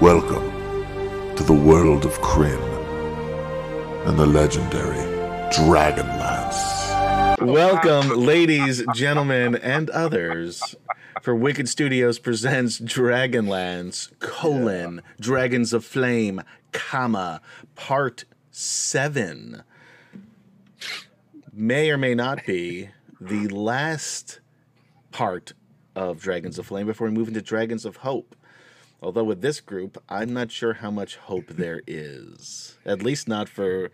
Welcome to the world of Krynn and the legendary Dragonlance. Welcome, ladies, gentlemen, and others, for Wicked Studios presents Dragonlance, colon, Dragons of Flame, comma, part seven. May or may not be the last part of Dragons of Flame before we move into Dragons of Hope. Although with this group, I'm not sure how much hope there is. At least not for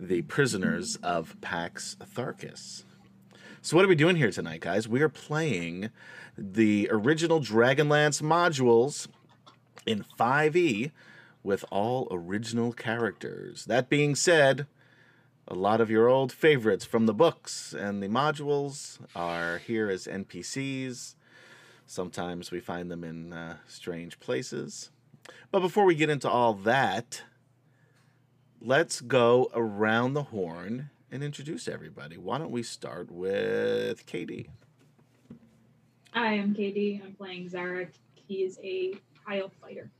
the prisoners of Pax Tharkas. So what are we doing here tonight, guys? We are playing the original Dragonlance modules in 5e with all original characters. That being said, a lot of your old favorites from the books and the modules are here as NPCs. Sometimes we find them in uh, strange places. But before we get into all that, let's go around the horn and introduce everybody. Why don't we start with Katie? Hi, I'm Katie. I'm playing Zarek. He is a high elf fighter.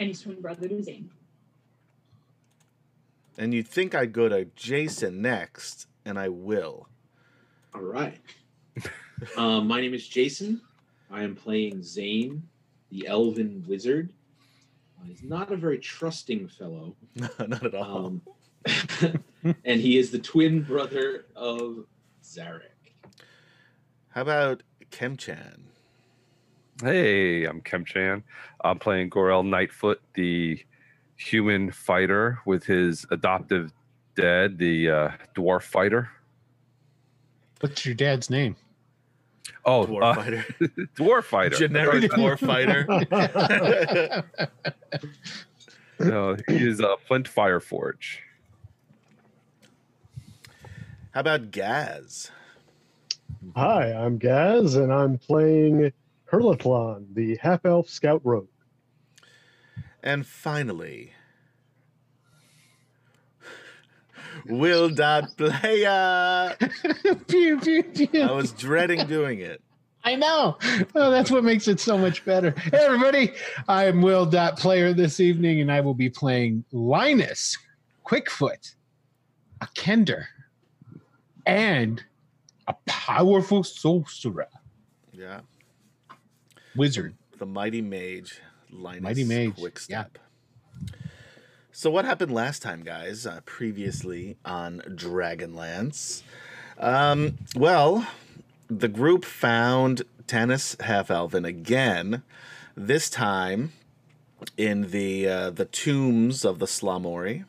And he's twin brother to Zane. And you'd think I'd go to Jason next, and I will. All right. um, my name is Jason. I am playing Zane, the elven wizard. Uh, he's not a very trusting fellow. not at all. Um, and he is the twin brother of Zarek. How about Kemchan? Hey, I'm Kemchan. I'm playing Gorel Nightfoot, the human fighter with his adoptive dad, the uh, dwarf fighter. What's your dad's name? Oh, Dwarf uh, fighter. dwarf fighter. Generic dwarf fighter. No, he is uh, Flint Fire Forge. How about Gaz? Hi, I'm Gaz, and I'm playing Hurlathlon, the half elf scout rogue. And finally, Will Dot player. pew, pew, pew. I was dreading doing it. I know. Oh, that's what makes it so much better. Hey, everybody. I'm Will Dot Player this evening, and I will be playing Linus, Quickfoot, a Kender, and a powerful sorcerer, Yeah. wizard. The mighty mage, Linus Mighty mage, Quickstep. So what happened last time, guys? Uh, previously on Dragonlance. Um, well, the group found Tanis Half Elven again. This time in the uh, the tombs of the Sla-Mori,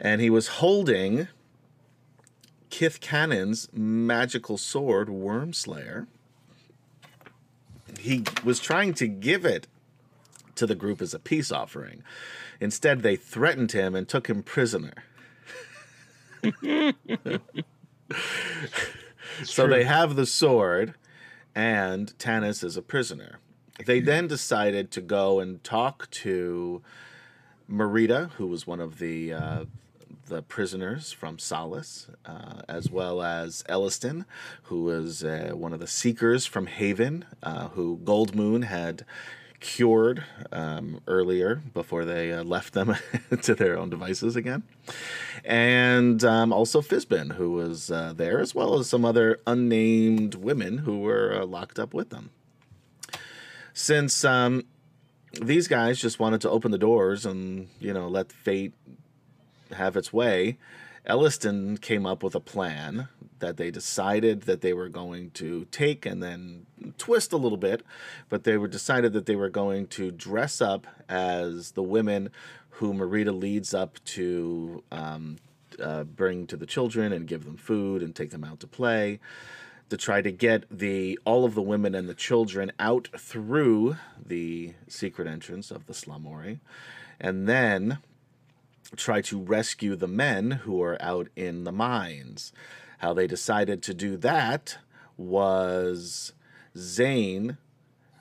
and he was holding Kith-Kanan's magical sword, Wyrmslayer. He was trying to give it to the group as a peace offering. Instead, they threatened him and took him prisoner. so they have the sword, and Tanis is a prisoner. They then decided to go and talk to Maritta, who was one of the uh, the prisoners from Solace, uh, as well as Elistan, who was uh, one of the seekers from Haven, uh, who Goldmoon had cured um, earlier before they uh, left them to their own devices again. And um, also Fizban, who was uh, there, as well as some other unnamed women who were uh, locked up with them. Since um, these guys just wanted to open the doors and, you know, let fate have its way, Elistan came up with a plan that they decided that they were going to take and then twist a little bit, but they were decided that they were going to dress up as the women who Maritta leads up to um, uh, bring to the children and give them food and take them out to play to try to get the all of the women and the children out through the secret entrance of the Sla-Mori and then try to rescue the men who are out in the mines. How they decided to do that was Zane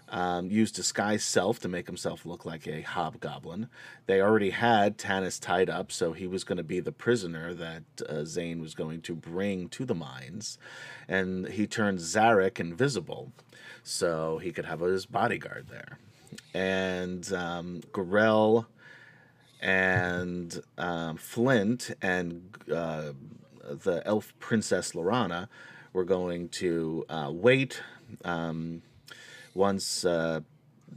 um, used disguise self to make himself look like a hobgoblin. They already had Tanis tied up, so he was going to be the prisoner that uh, Zane was going to bring to the mines. And he turned Zarek invisible so he could have his bodyguard there. and um, and um, Flint and uh, the elf princess Laurana were going to uh, wait. Um, once uh,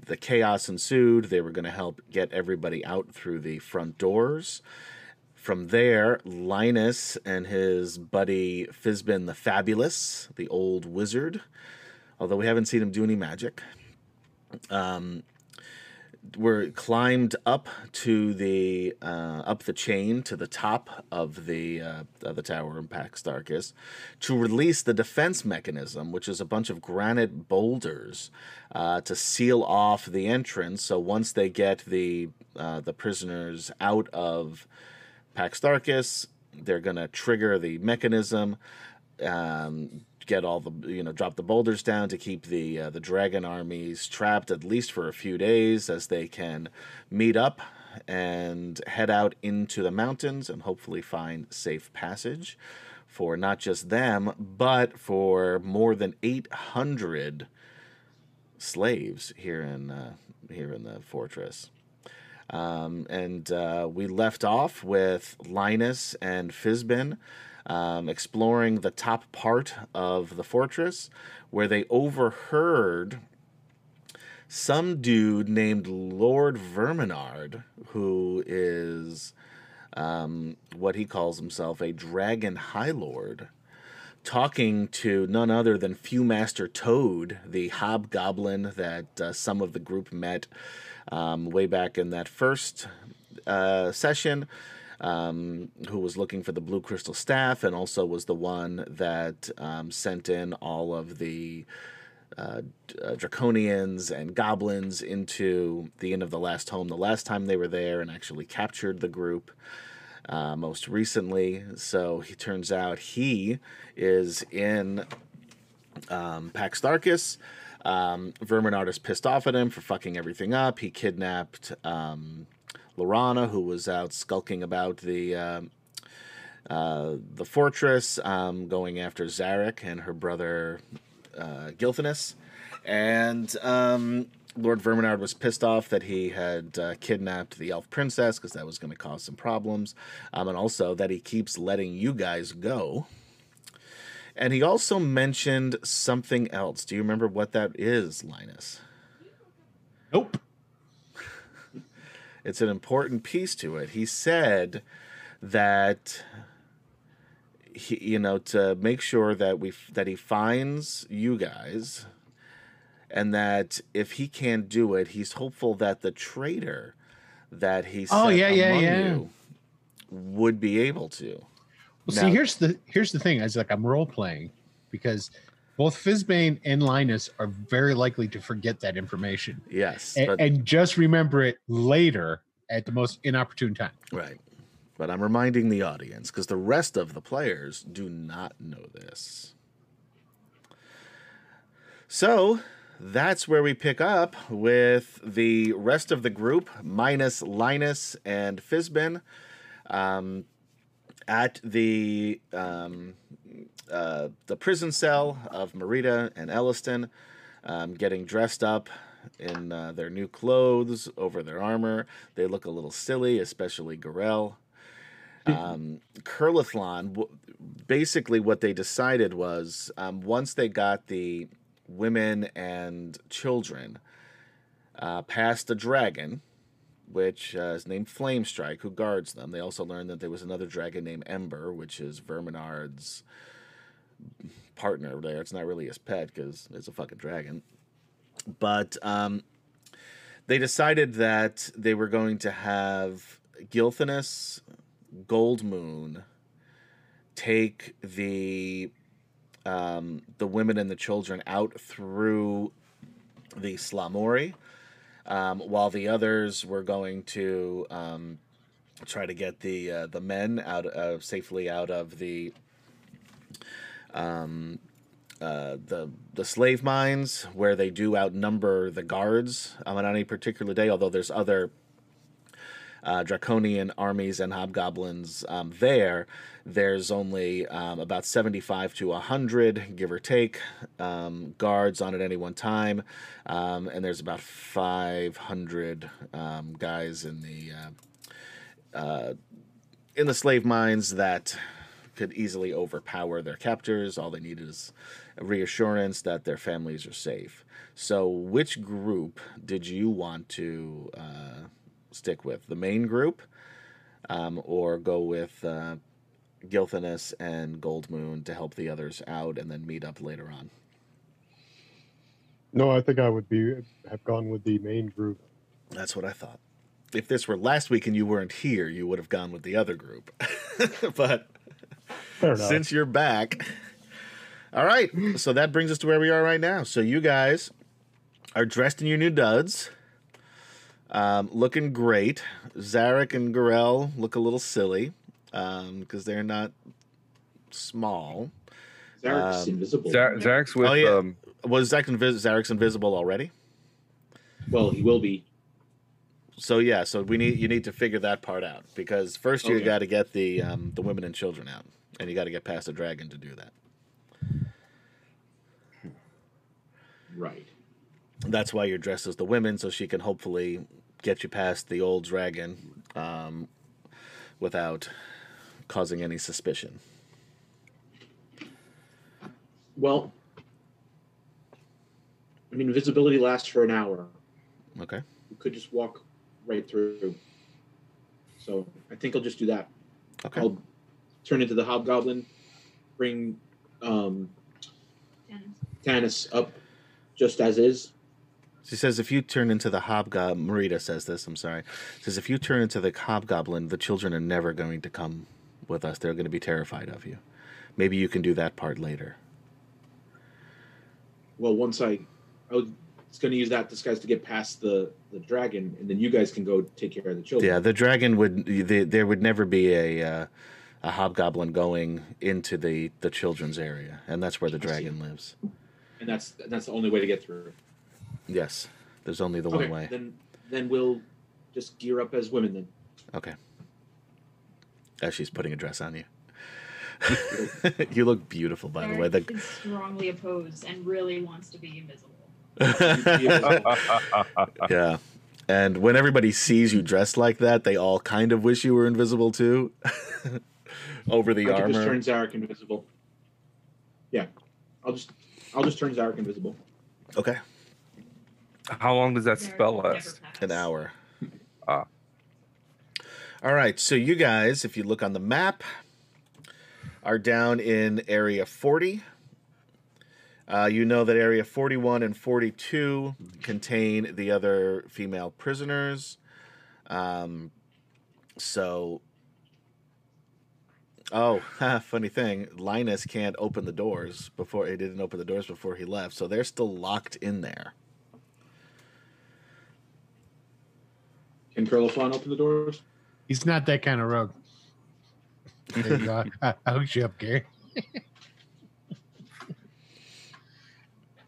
the chaos ensued, they were going to help get everybody out through the front doors. From there, Linus and his buddy Fizban the Fabulous, the old wizard, although we haven't seen him do any magic, um, were climbed up to the uh, up the chain to the top of the uh, of the tower in Pax Tharkas to release the defense mechanism, which is a bunch of granite boulders uh, to seal off the entrance. So once they get the uh, the prisoners out of Pax Tharkas, they're gonna trigger the mechanism. Um, get all the you know drop the boulders down to keep the uh, the dragon armies trapped at least for a few days as they can meet up and head out into the mountains and hopefully find safe passage for not just them but for more than 800 slaves here in uh, here in the fortress. Um, and uh, we left off with Linus and Fizban um, exploring the top part of the fortress where they overheard some dude named Lord Verminaard, who is um, what he calls himself a dragon high lord, talking to none other than Fewmaster Toede, the hobgoblin that uh, some of the group met um, way back in that first uh, session um, who was looking for the blue crystal staff and also was the one that um, sent in all of the uh, uh, draconians and goblins into the end of the last home the last time they were there and actually captured the group uh, most recently. So he turns out he is in um, Pax Tharkas. Um, Verminaard is pissed off at him for fucking everything up. He kidnapped um, Laurana, who was out skulking about the uh, uh, the fortress, um, going after Zarek and her brother uh. And um, Lord Verminaard was pissed off that he had uh, kidnapped the elf princess because that was going to cause some problems, um, and also that he keeps letting you guys go. And he also mentioned something else. Do you remember what that is, Linus? Nope. It's an important piece to it. He said that he, you know, to make sure that we that he finds you guys, and that if he can't do it, he's hopeful that the traitor that he Oh, yeah, yeah, yeah. would be able to. Well, Now- see, here's the here's the thing. Is like I'm role playing because both Fizban and Linus are very likely to forget that information Yes, and, but and just remember it later at the most inopportune time. Right. But I'm reminding the audience because the rest of the players do not know this. So that's where we pick up with the rest of the group, minus Linus and Fizban, um, at the um, uh, the prison cell of Maritta and Elistan, um, getting dressed up in uh, their new clothes over their armor. They look a little silly, especially Gorell. Um, Curlithlon, w- basically what they decided was um, once they got the women and children uh, past the dragon, which uh, is named Flamestrike, who guards them. They also learned that there was another dragon named Ember, which is Verminaard's partner there. It's not really his pet because it's a fucking dragon. But um, they decided that they were going to have Gilthanas, Gold Moon, take the um, the women and the children out through the Sla-Mori, um, while the others were going to um, try to get the uh, the men out uh, safely out of the um, uh, the the slave mines where they do outnumber the guards um, on any particular day. Although there's other uh, draconian armies and hobgoblins um, there, there's only um, about 75 to 100, give or take, um, guards on at any one time. Um, and there's about 500 um, guys in the. Uh, uh, in the slave mines that could easily overpower their captors. All they need is reassurance that their families are safe. So, which group did you want to uh, stick with? The main group, um, or go with uh, Gilthanas and Goldmoon to help the others out, and then meet up later on? No, I think I would be have gone with the main group. That's what I thought. If this were last week and you weren't here, you would have gone with the other group. but. since you're back. All right. So that brings us to where we are right now. So you guys are dressed in your new duds, um, looking great. Zarek and Gorel look a little silly because they're not small. Zarek's Um, invisible. Zach, Zach's with Oh, yeah. um, Was Zach invis- Zarek's invisible already? Well, he will be. So yeah, so we need you need to figure that part out because first you Okay. got to get the um, the women and children out, and you got to get past the dragon to do that. Right. that's why you're dressed as the women, so she can hopefully get you past the old dragon um, without causing any suspicion. Well, I mean, invisibility lasts for an hour. Okay. You could just walk right through. So I think I'll just do that. Okay. I'll turn into the hobgoblin, bring um, And Tanis up just as is. She says if you turn into the hobgoblin, Maritta says this, I'm sorry. Says if you turn into the hobgoblin, the children are never going to come with us. They're going to be terrified of you. Maybe you can do that part later. Well, once I, I was going to use that disguise to get past the the dragon, and then you guys can go take care of the children. Yeah, the dragon would. The, there would never be a uh, a hobgoblin going into the the children's area, and that's where the dragon lives. and that's that's the only way to get through. Yes, there's only the okay, one way. then then we'll just gear up as women then. Okay. As she's putting a dress on you. you look beautiful, by the way. Eric The, is strongly opposed and really wants to be invisible. yeah. And when everybody sees you dressed like that, they all kind of wish you were invisible too. Over the I can just armor. turn Zarek invisible. Yeah, I'll just I'll just turn Zarek invisible. Okay. how long does that spell last? An hour. Ah. All right. So you guys, if you look on the map, are down in area 40. Uh, you know that area 41 and 42 contain the other female prisoners. Um, so, oh, funny thing, Linus can't open the doors before he didn't open the doors before he left, so they're still locked in there. Can Curlifon open the doors? He's not that kind of rogue. There you go. I, I hooked you up, Gary.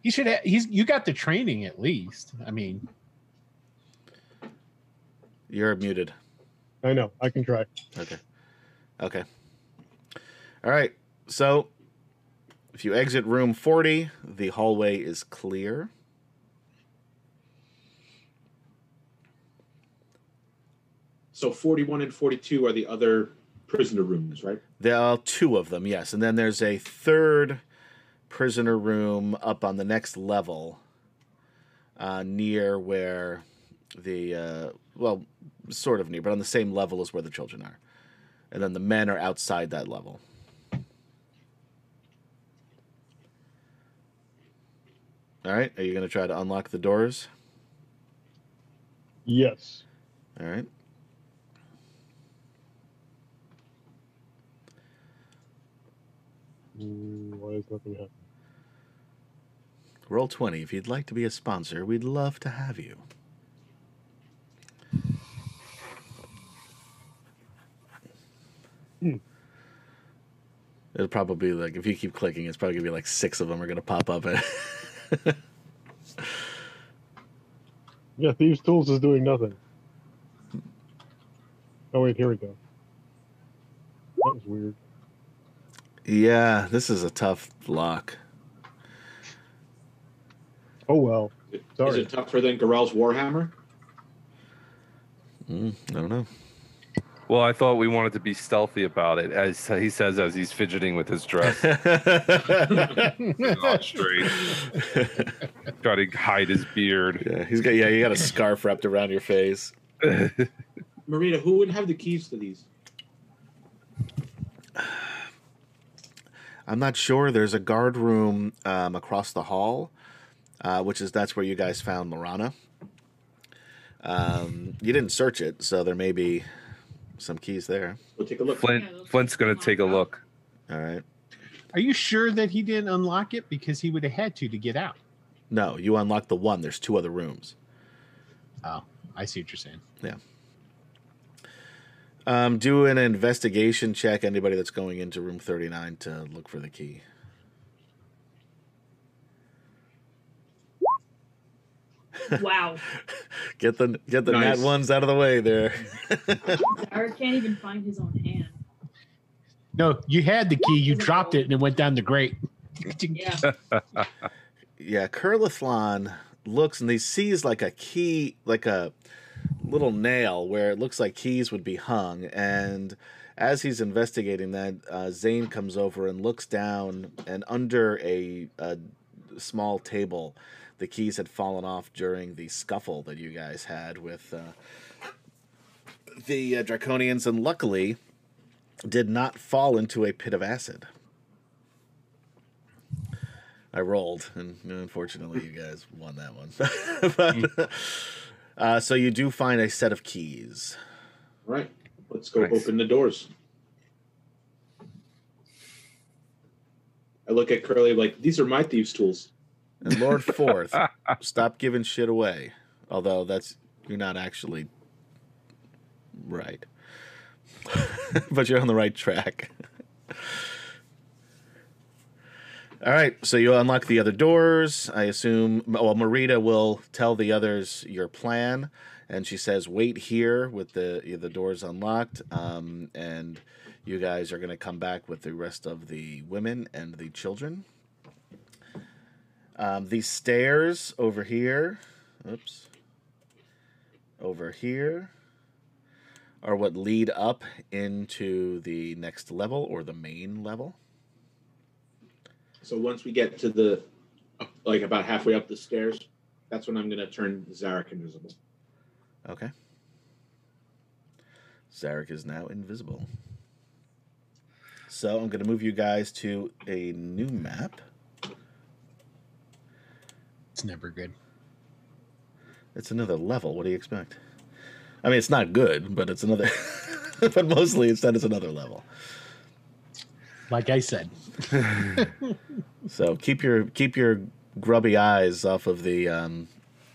he should. Have, he's. You got the training at least. I mean, You're muted. I know. I can try. Okay. Okay. All right. So, if you exit room 40, the hallway is clear. So forty-one and forty-two are the other prisoner rooms, right? There are two of them, yes. And then there's a third prisoner room up on the next level uh, near where the, uh, well, sort of near, but on the same level as where the children are. And then the men are outside that level. All right. Are you going to try to unlock the doors? Yes. All right. Mm, why is nothing happening? Roll 20. If you'd like to be a sponsor, we'd love to have you. Hmm. It'll probably be like if you keep clicking, it's probably gonna be like six of them are gonna pop up. Yeah, Thieves Tools is doing nothing. Oh wait, here we go. That was weird. Yeah, this is a tough lock. Oh well. Is Sorry. it tougher than Garel's Warhammer? Mm, I don't know. Well, I thought we wanted to be stealthy about it, as he says as he's fidgeting with his dress, not straight, try to hide his beard. yeah, he's got yeah, you got a scarf wrapped around your face. Maritta, who would have the keys to these? I'm not sure. There's a guard room um, across the hall, uh, which is that's where you guys found Laurana. Um, you didn't search it, so there may be some keys there. We'll take a look. Flint, Flint's gonna take a look. All right. Are you sure that he didn't unlock it because he would have had to to get out? No, you unlock the one. There's two other rooms. Oh, I see what you're saying. Yeah. Um, do an investigation check. Anybody that's going into room 39 to look for the key. Wow. Get the get the Nice. nat ones out of the way there. Eric can't even find his own hand. No, you had the key, you dropped it, and it went down the grate. Yeah. yeah, Curlithlon looks and he sees like a key, like a little nail where it looks like keys would be hung. And as he's investigating that, uh, Zane comes over and looks down, and under a, a small table, the keys had fallen off during the scuffle that you guys had with uh, the uh, Draconians, and luckily did not fall into a pit of acid. I rolled, and unfortunately, you guys won that one. but, uh, so you do find a set of keys. All right, let's go Nice. open the doors. I look at Curly like these are my thieves' tools. And Lord Fourth, stop giving shit away. Although that's you're not actually right, but you're on the right track. All right, so you unlock the other doors. I assume. Well, Maritta will tell the others your plan, and she says, "Wait here with the the doors unlocked." Um, and you guys are going to come back with the rest of the women and the children. Um, these stairs over here, oops, over here, are what lead up into the next level or the main level. So once we get to the like about halfway up the stairs, that's when I'm gonna turn Zarek invisible. Okay. Zarek is now invisible. So I'm going to move you guys to a new map. It's never good. It's another level. What do you expect? I mean, it's not good, but it's another. but mostly, instead, it's another level. Like I said, So keep your keep your grubby eyes off of the um,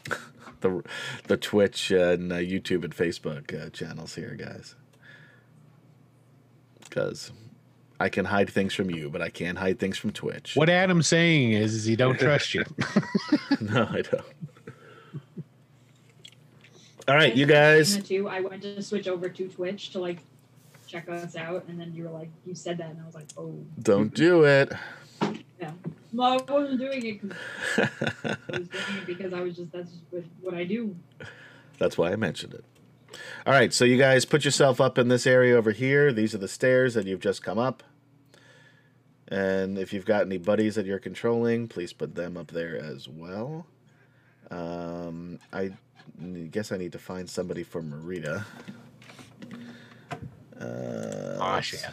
the the Twitch and uh, YouTube and Facebook uh, channels here, guys. Because I can hide things from you, but I can't hide things from Twitch. what Adam's saying is, is he don't trust you. no, I don't. All right, you guys. Too, I went to switch over to Twitch to like check us out, and then you were like, you said that, and I was like, oh, Don't do it. yeah. No, I wasn't doing it. 'cause I was doing it because I was just that's just what, what I do. That's why I mentioned it. All right, so you guys put yourself up in this area over here. These are the stairs that you've just come up. And if you've got any buddies that you're controlling, please put them up there as well. Um, I guess I need to find somebody for Maritta. Uh, Gosh, let's-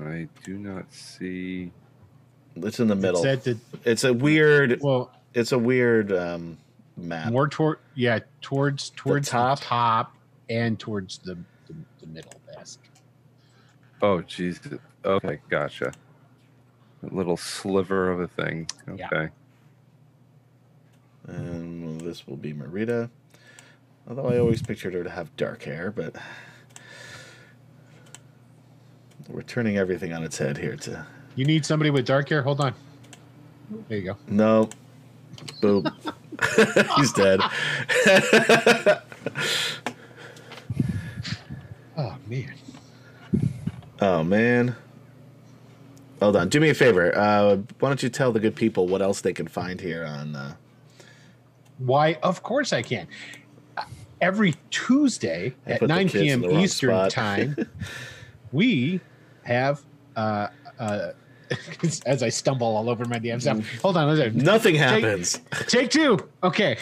I do not see. it's in the middle. It's at the It's a weird. well, It's a weird um, map. more toward yeah, towards towards the top? top, and towards the, the the middle desk. Oh, Jesus. Okay, gotcha. A little sliver of a thing. Yeah. Okay. And this will be Maritta. Although I always pictured her to have dark hair, but we're turning everything on its head here to You need somebody with dark hair. Hold on. There you go. no boop. He's dead. Oh man. Oh man. Hold on. Do me a favor. Uh, why don't you tell the good people what else they can find here on? Uh... Why? Of course I can. Uh, Every Tuesday I at 9 p.m. Eastern time, we have. Uh, uh, as I stumble all over my damn self. Hold on. Nothing happens. Take two. Okay.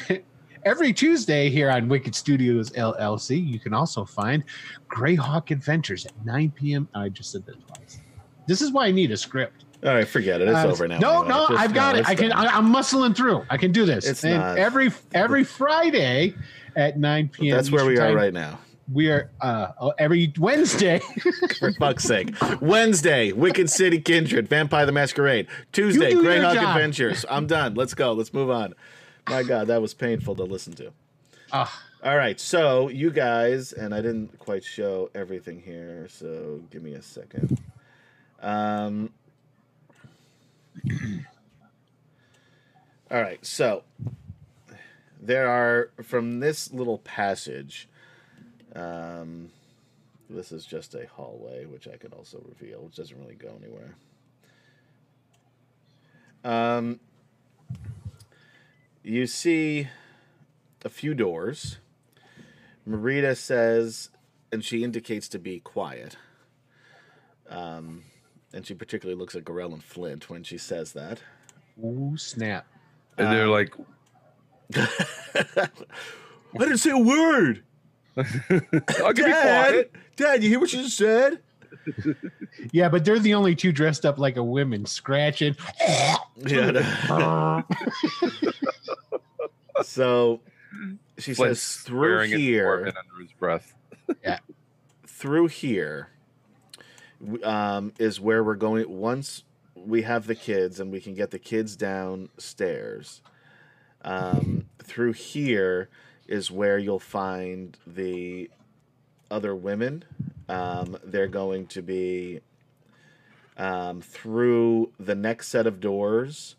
Every Tuesday here on Wicked Studios LLC, you can also find Greyhawk Adventures at 9 p.m. I just said that twice. This is why I need a script. All right, forget it. It's Uh, over now. No, anyway. no, Just- I've got no, it. I can. I, I'm muscling through. I can do this. It's and not. every every Friday at 9 p.m. That's where we are time, right now. We are uh, oh, every Wednesday. For fuck's sake. Wednesday, Wicked City Kindred, Vampire the Masquerade. Tuesday, Greyhawk. Adventures. I'm done. Let's go. Let's move on. My God, that was painful to listen to. Ah. All right, so you guys, and I didn't quite show everything here, so give me a second. Um, all right, so there are from this little passage. Um, this is just a hallway, which I could also reveal, which doesn't really go anywhere. Um, you see a few doors. Maritta says, and she indicates to be quiet. Um, and she particularly looks at Gorell and Flint when she says that. Ooh, snap. And they're Um, like, I didn't say a word. I'll give you Dad, quiet. Dad, you hear what you just said? Yeah, but they're the only two dressed up like a woman, scratching. Yeah. so she Flint says through here. Under his breath. yeah. through here um, is where we're going once we have the kids and we can get the kids downstairs um, through here is where you'll find the other women um, they're going to be um, through the next set of doors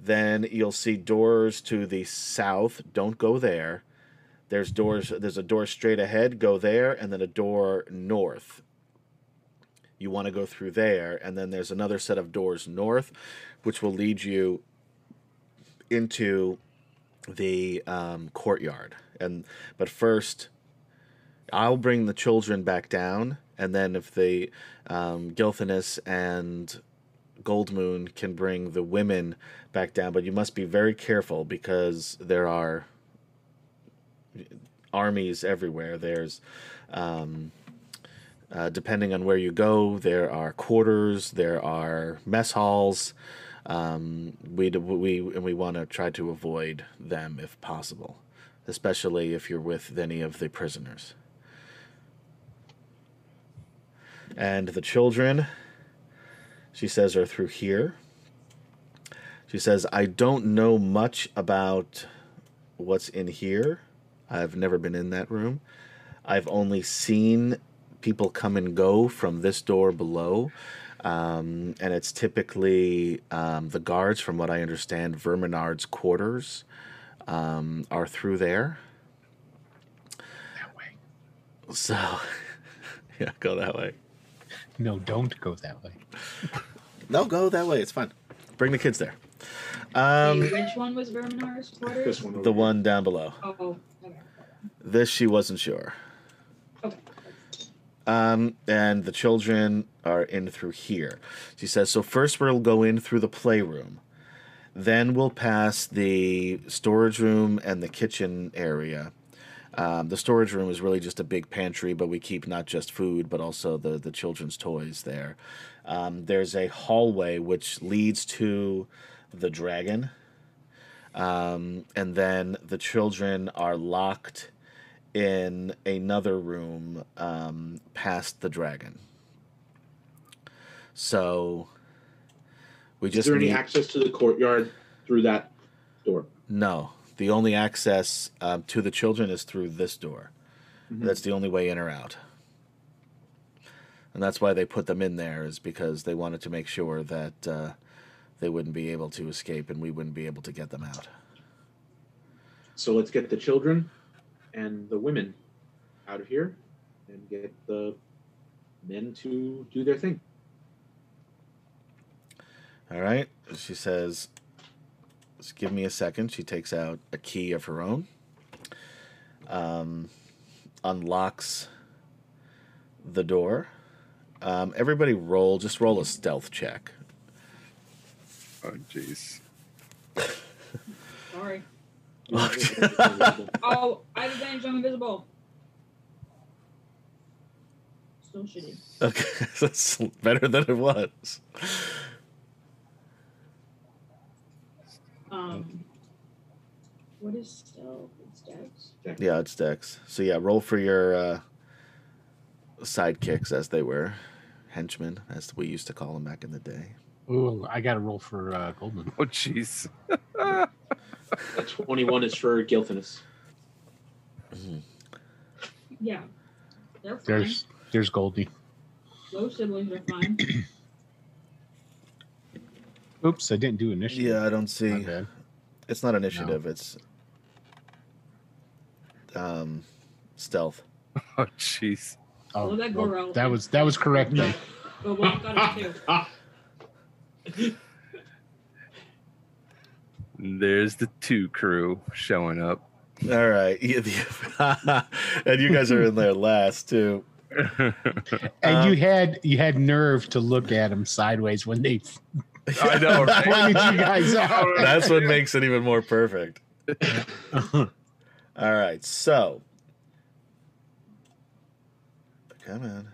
then you'll see doors to the south don't go there there's doors. There's a door straight ahead. Go there, and then a door north. You want to go through there, and then there's another set of doors north, which will lead you into the um, courtyard. And but first, I'll bring the children back down, and then if the um, Gilthanas and Goldmoon can bring the women back down, but you must be very careful because there are armies everywhere. There's, um, uh, depending on where you go, there are quarters, there are mess halls. Um, we we and we want to try to avoid them if possible, especially if you're with any of the prisoners. And the children, she says, are through here. She says, I don't know much about what's in here. I've never been in that room. I've only seen people come and go from this door below. Um, and it's typically um, the guards, from what I understand, Verminaard's quarters um, are through there. That way. So, yeah, go that way. No, don't go that way. No, go that way. It's fine. Bring the kids there. Um, Wait, which one was Verminaard's quarters? This one. the here. one down below. Oh, okay. This she wasn't sure. Okay. Um, and the children are in through here. She says, so first we'll go in through the playroom. Then we'll pass the storage room and the kitchen area. Um, the storage room is really just a big pantry, but we keep not just food, but also the, the children's toys there. Um, there's a hallway which leads to the dragon. Um, and then the children are locked in another room um, past the dragon. So we just. Is there any need- access to the courtyard through that door? no. The only access um, to the children is through this door. Mhm. That's the only way in or out. And that's why they put them in there, is because they wanted to make sure that uh, they wouldn't be able to escape and we wouldn't be able to get them out. So let's get the children and the women out of here. and get the men to do their thing. All right. She says, "Just give me a second. She takes out a key of her own, um, unlocks the door. Um, everybody roll, just roll a stealth check. Oh, jeez. Sorry. Oh, I have advantage. I'm invisible. Still shitty. Okay, that's better than it was. Um, what is stealth? It's dex. Yeah, it's Dex. So yeah, roll for your uh, sidekicks, as they were, henchmen, as we used to call them back in the day. Ooh, I got to roll for uh, Goldman. Oh, jeez. A 21 is for guiltiness. Yeah, they're fine. There's there's Goldie. Low siblings are fine. Oops, I didn't do initiative. Yeah, I don't see. bad. It's not initiative. It's um, stealth. Oh, jeez. Oh, Well, that well, that was that was correct then. But Wolf got it too. There's the two crew showing up. All right, and you guys are in there last too. And Um, you had you had nerve to look at them sideways when they I know, right? pointed you guys out. That's what makes it even more perfect. All right, so come on.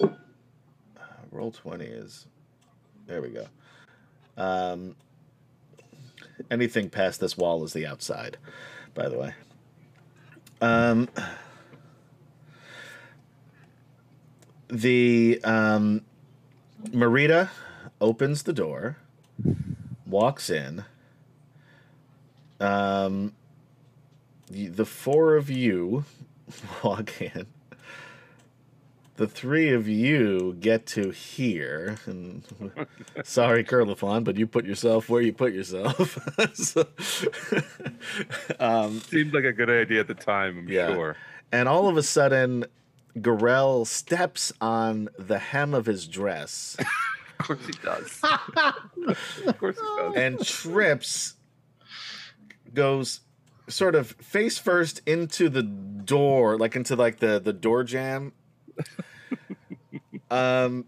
Uh, roll twenty is there. We go. Um, anything past this wall is the outside. By the way. Um, the um, Maritta opens the door, walks in. Um, the four of you walk in. The three of you get to here. And sorry, Curlifon, but you put yourself where you put yourself. So- um, Seemed like a good idea at the time, I'm Yeah. sure. and all of a sudden, Gorell steps on the hem of his dress Of course he does. of course he does. and trips, goes sort of face first into the door, like into like the the door jam. Um,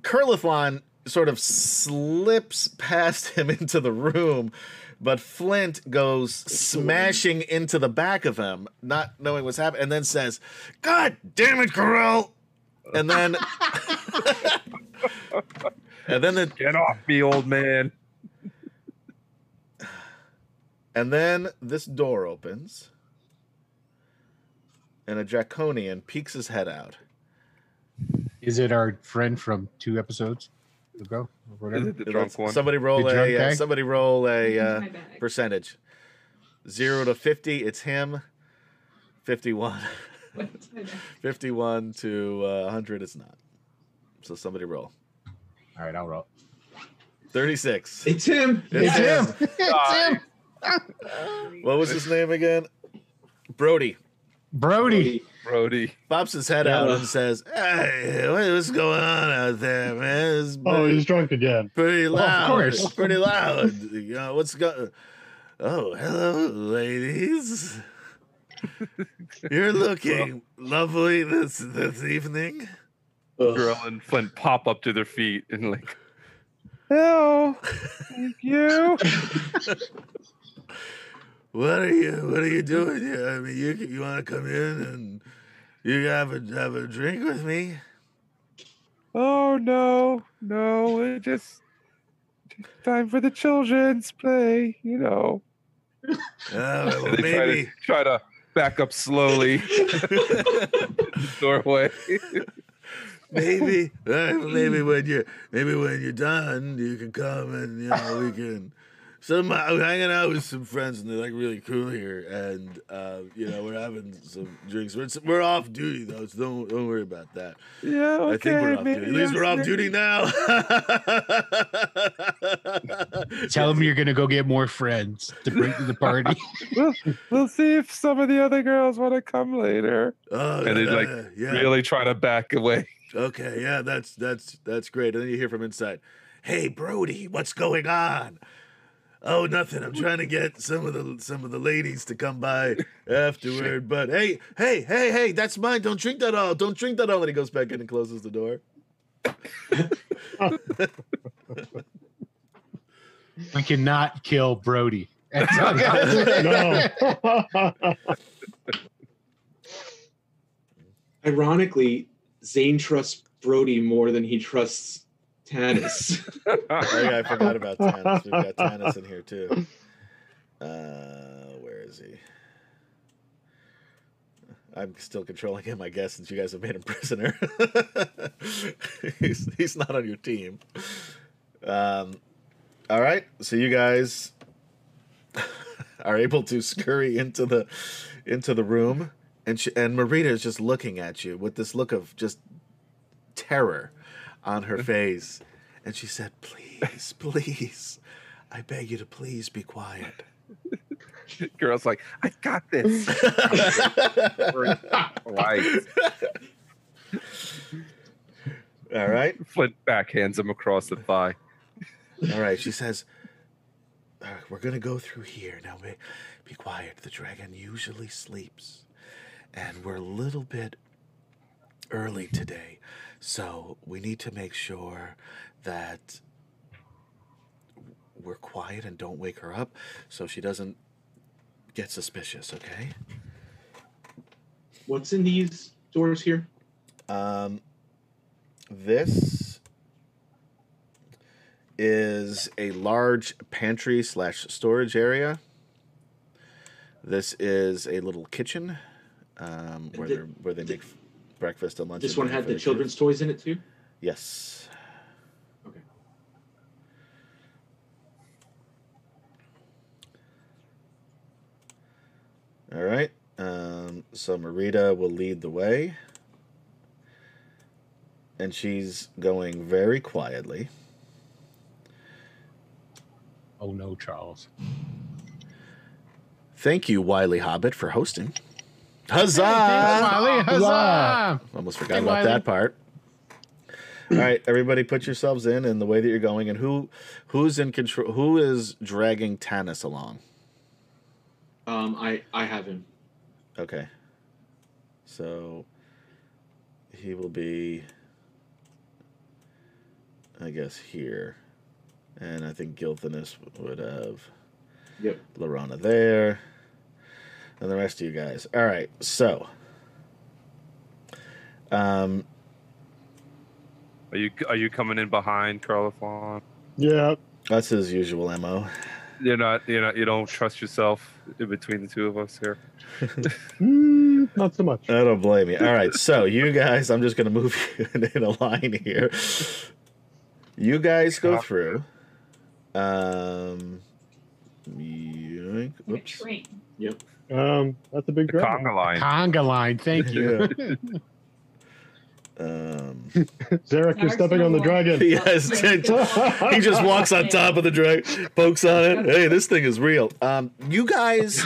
Curlithlon sort of slips past him into the room, but Flint goes smashing into the back of him, not knowing what's happening, and then says, "God damn it, Corell!" And then, and then the Get off me, old man. And then this door opens, and a draconian peeks his head out. Is it our friend from two episodes ago or Is whatever? it the drunk one? Somebody roll The a uh, somebody roll a uh, percentage. Zero to fifty, it's him. Fifty-one. What's my bag? Fifty-one to uh, hundred, it's not. So somebody roll. All right, I'll roll. Thirty-six. It's him. It's It's him. him. it's him. What was his name again? Brody. Brody. Brody. Pops his head Yeah. out and says, "Hey, what's going on out there, man? It's Oh, he's drunk again. pretty Well, of course. Pretty loud. You know what's going? Oh, hello, ladies. You're looking lovely this this evening. Ugh. Girl and Flint pop up to their feet and like, hello, thank you. What are you What are you doing here? I mean, you you want to come in and you have a have a drink with me? Oh no, no, it just, just time for the children's play, you know. Uh, well, And they try to, maybe try to back up slowly the doorway. maybe uh, maybe when you maybe when you're done, you can come and you know we can some I'm hanging out with some friends and they're like really cool here, and uh, you know we're having some drinks. We're, we're off duty though, so don't don't worry about that. Yeah, okay. I think we're off maybe duty. At least we're off duty now. Tell them you're gonna go get more friends to bring to the party. We'll, we'll see if some of the other girls want to come later. Oh, And he's yeah, like, yeah. Really try to back away. Okay, yeah, that's that's that's great. And then you hear from inside, "Hey, Brody, what's going on?" Oh, nothing. I'm trying to get some of the some of the ladies to come by afterward. But hey, hey, hey, hey, that's mine. Don't drink that all. Don't drink that all. And he goes back in and closes the door. we cannot kill Brody. That's all I gotta say. no. Ironically, Zane trusts Brody more than he trusts Tanis. Oh yeah, I forgot about Tanis. We've got Tanis in here too. Uh, where is he? I'm still controlling him, I guess, since you guys have made him prisoner. he's he's not on your team. Um, all right, so you guys are able to scurry into the into the room, and she, and Maritta is just looking at you with this look of just terror on her face, and she said, "Please, please, I beg you to please be quiet." Girl's like, I got this. right. All right. Flint backhands him across the thigh. All right, she says, "Uh, "We're gonna go through here now. Be, be quiet. The dragon usually sleeps, and we're a little bit early today, so we need to make sure that we're quiet and don't wake her up, so she doesn't get suspicious. Okay? What's in these doors here? Um, this is a large pantry slash storage area. This is a little kitchen um, where, they're, where they thi- make breakfast and lunch. This and one had for the kids. children's toys in it too. Yes. Okay. All right. Um, so Maritta will lead the way. And she's going very quietly. Oh no, Charles. Thank you, Wiley Hobbit, for hosting. Huzzah! Thanks, Molly. Huzzah! Almost forgot Hey, about Wiley. that part. All right, everybody, put yourselves in in the way that you're going, and who, who's in control? Who is dragging Tanis along? Um, I I have him. Okay. So he will be, I guess, here, and I think Gilthanas would have Yep. Laurana there, and the rest of you guys. All right, so. Um, Are you are you coming in behind Carla Fawn? yeah. That's his usual mo. You're not you're not you don't trust yourself in between the two of us here. Mm, not so much. I don't blame you. All right, so you guys, I'm just gonna move you in, in a line here. You guys go through. Um, yoink, Like a whoops. Train. Um, that's a big The dragon. conga line. Conga line. Thank you. Um, Zarek, you're stepping on the dragon. yes, he just walks on top of the dragon, pokes on it. Hey, this thing is real. Um, you guys,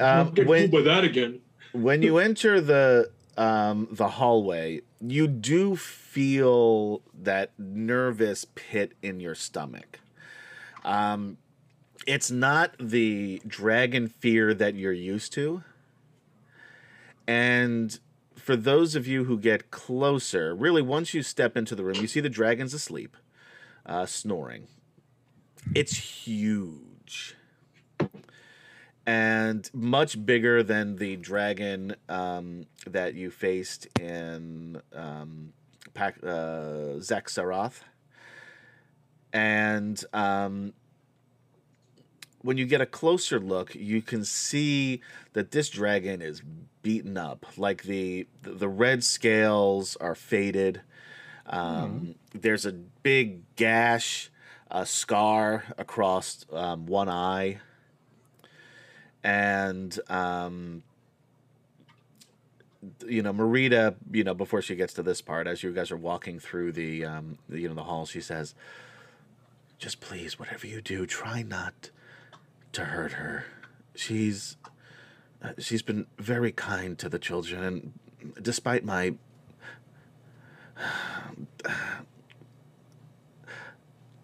um, Get when by that again. when you enter the um, the hallway, you do feel that nervous pit in your stomach. Um, it's not the dragon fear that you're used to. And for those of you who get closer, really, once you step into the room, you see the dragon's asleep, uh, snoring. It's huge and much bigger than the dragon um, that you faced in um, Pac- uh, Xak Tsaroth. And um, when you get a closer look, you can see that this dragon is beaten up. Like the the red scales are faded. Um, There's a big gash, a scar across um, one eye, and um, you know, Maritta, you know, before she gets to this part, as you guys are walking through the, um, the, you know, the hall, she says, "Just please, whatever you do, try not to hurt her. She's, uh, she's been very kind to the children, and despite my."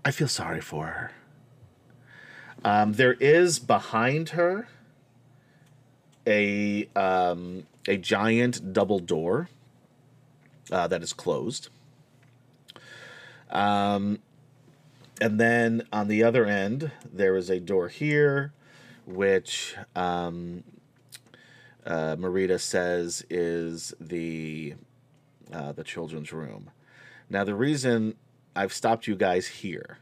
I feel sorry for her. Um, there is behind her a um, a giant double door uh, that is closed. Um, and then on the other end, there is a door here, which um, uh, Maritta says is the uh, the children's room. Now, the reason I've stopped you guys here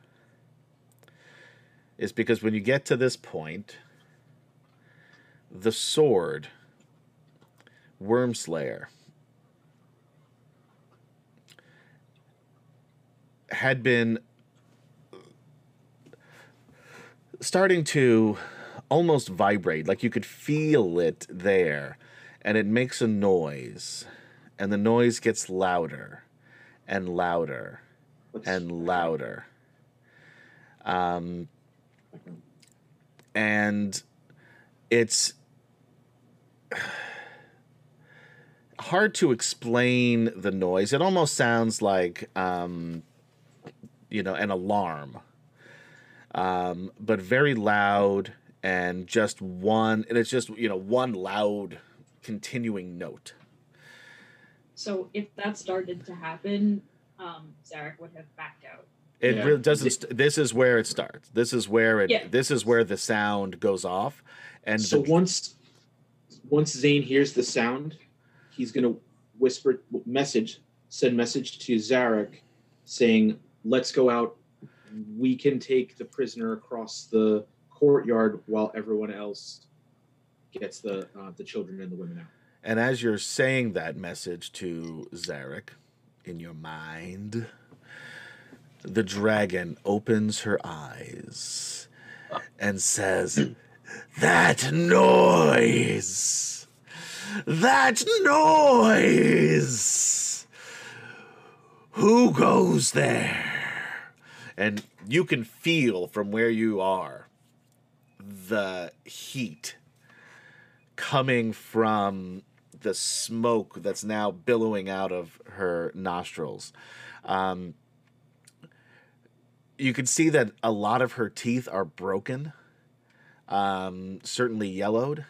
is because when you get to this point, the sword, Wyrmslayer, had been starting to almost vibrate. Like you could feel it there, and it makes a noise, and the noise gets louder and louder and louder. Um, and it's hard to explain the noise. It almost sounds like, um, you know, an alarm, um, but very loud and just one. And it's just you know one loud, continuing note. So if that started to happen, um, Zarek would have backed out. It Yeah. really doesn't. St- this is where it starts. This is where it. Yeah. This is where the sound goes off, and so the, once once Zane hears the sound, he's gonna whisper message, send message to Zarek, saying, "Let's go out. We can take the prisoner across the courtyard while everyone else gets the uh, the children and the women out." And as you're saying that message to Zarek in your mind, the dragon opens her eyes and says, That noise! That noise! Who goes there? And you can feel from where you are the heat coming from the smoke that's now billowing out of her nostrils. Um, you can see that a lot of her teeth are broken, um, certainly yellowed.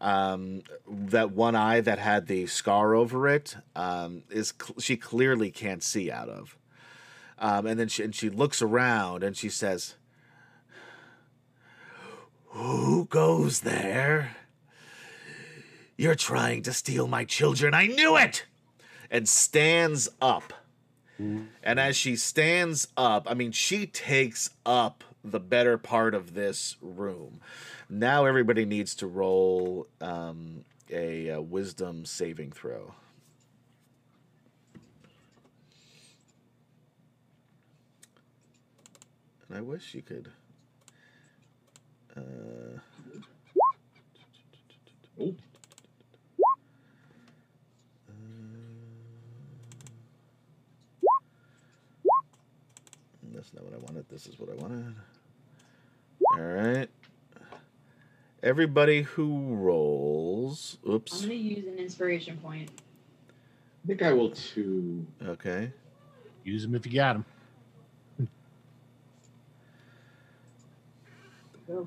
Um, that one eye that had the scar over it um, is cl- she clearly can't see out of. Um, and then she, and she looks around and she says, "Who goes there?" You're trying to steal my children. I knew it! And stands up. And as she stands up, I mean, she takes up the better part of this room. Now everybody needs to roll um, a, uh wisdom saving throw. I wish you could. Uh, Oh, That's not what I wanted. This is what I wanted. All right. Everybody who rolls. Oops. I'm gonna use an inspiration point. I think I will too. Okay. Use them if you got them. Go.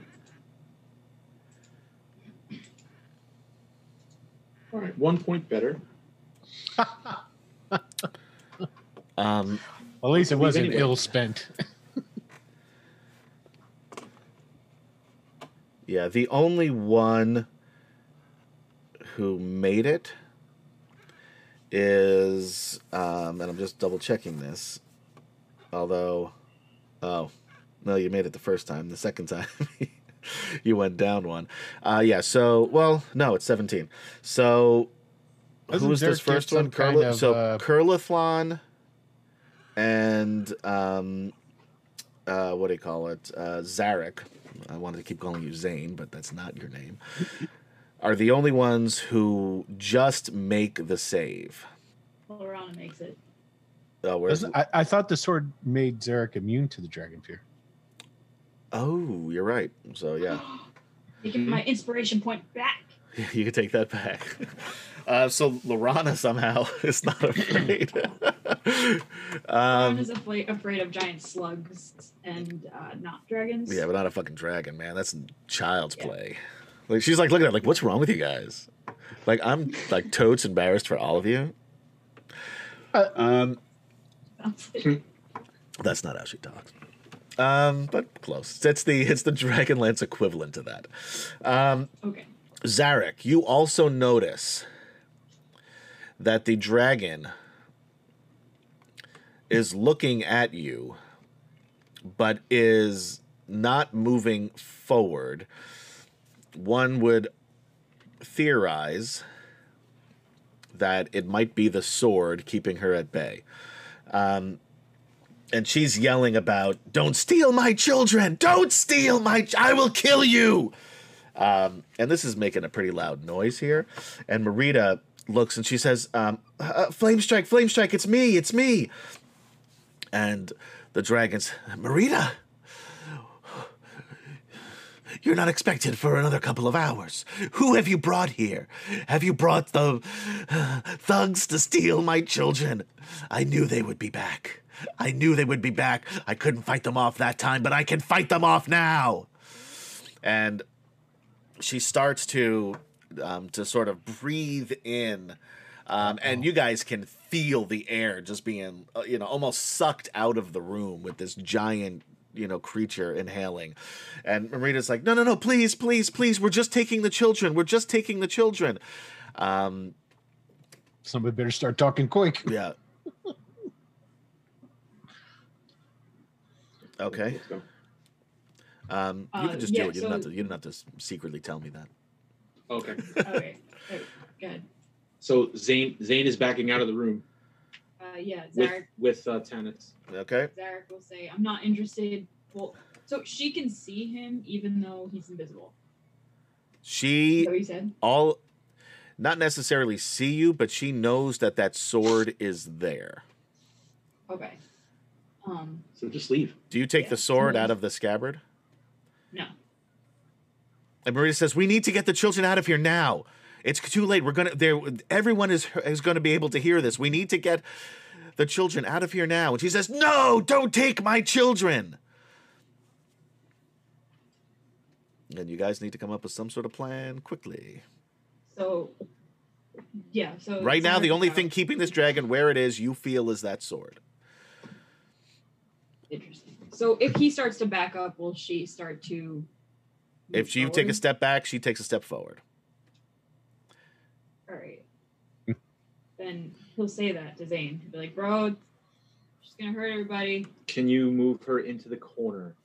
All right, one point better. Um, Well, at least it wasn't anyway. ill spent. yeah, the only one who made it is, um, and I'm just double checking this. Although, oh, no, you made it the first time. The second time, you went down one. Uh, yeah, so, well, no, it's 17. So, who Doesn't was this Dirk get first one? some kind of, so, uh, Curlithlon and um, uh, what do you call it? Uh, Zarek. I wanted to keep calling you Zane, but that's not your name. Are the only ones who just make the save. Laurana makes it. Oh, where's, I, I thought the sword made Zarek immune to the dragon fear. Oh, you're right. So yeah, Taking my inspiration point back. you can take that back. Uh, so Laurana somehow is not afraid. Um, is afraid, afraid of giant slugs and uh, not dragons. yeah, but not a fucking dragon, man. That's child's Yeah. play. Like she's like looking at it, like, what's wrong with you guys? Like I'm like totes embarrassed for all of you. Uh, Um, That's Hmm. That's not how she talks. Um, but close. It's the it's the Dragonlance equivalent to that. Um, Okay. Zarek, you also notice that the dragon is looking at you, but is not moving forward. One would theorize that it might be the sword keeping her at bay. Um, and she's yelling about, "Don't steal my children! Don't steal my! Ch- I will kill you!" Um, and this is making a pretty loud noise here. And Maritta looks and she says, um, uh, "Flamestrike! Flame strike! It's me! It's me!" And the dragons, Maritta, you're not expected for another couple of hours. Who have you brought here? Have you brought the uh, thugs to steal my children? I knew they would be back. I knew they would be back. I couldn't fight them off that time, but I can fight them off now. And she starts to um, to sort of breathe in, um, and you guys can feel the air just being uh, you know almost sucked out of the room with this giant you know creature inhaling and maritta's like no no no please please please we're just taking the children we're just taking the children um Somebody better start talking quick. yeah okay um you Uh, can just yeah, do it you don't have to you don't have to secretly tell me that Okay. Okay. good. So Zane Zane is backing out of the room Uh, yeah, with Zarek, with uh, Tanis. okay Zarek will say, I'm not interested. Well, so she can see him even though he's invisible. Is she that what you said? all not necessarily see you but she knows that that sword is there Okay. Um, So just leave. do you take Yeah, the sword out of the scabbard no. and maritta says we need to get the children out of here now it's too late we're gonna there everyone is is gonna be able to hear this we need to get the children out of here now and she says no don't take my children and you guys need to come up with some sort of plan quickly So, yeah. So right now the only out. thing keeping this dragon where it is you feel is that sword Interesting. So if he starts to back up, will she start to? If she you take a step back, she takes a step forward. All right. then he'll say that to Zane. He'll be like, "Bro, she's gonna hurt everybody." Can you move her into the corner?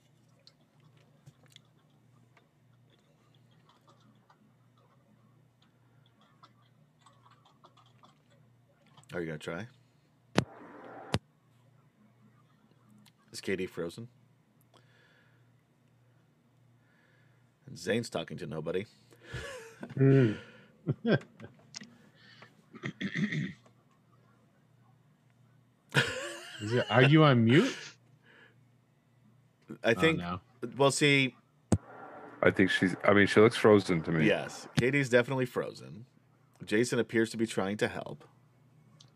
Are you gonna try? Is Katie frozen? And Zane's talking to nobody. Is it, are you on mute? I Oh, think. no. Well, see, I think she's. I mean, she looks frozen to me. yes, Katie's definitely frozen. Jason appears to be trying to help.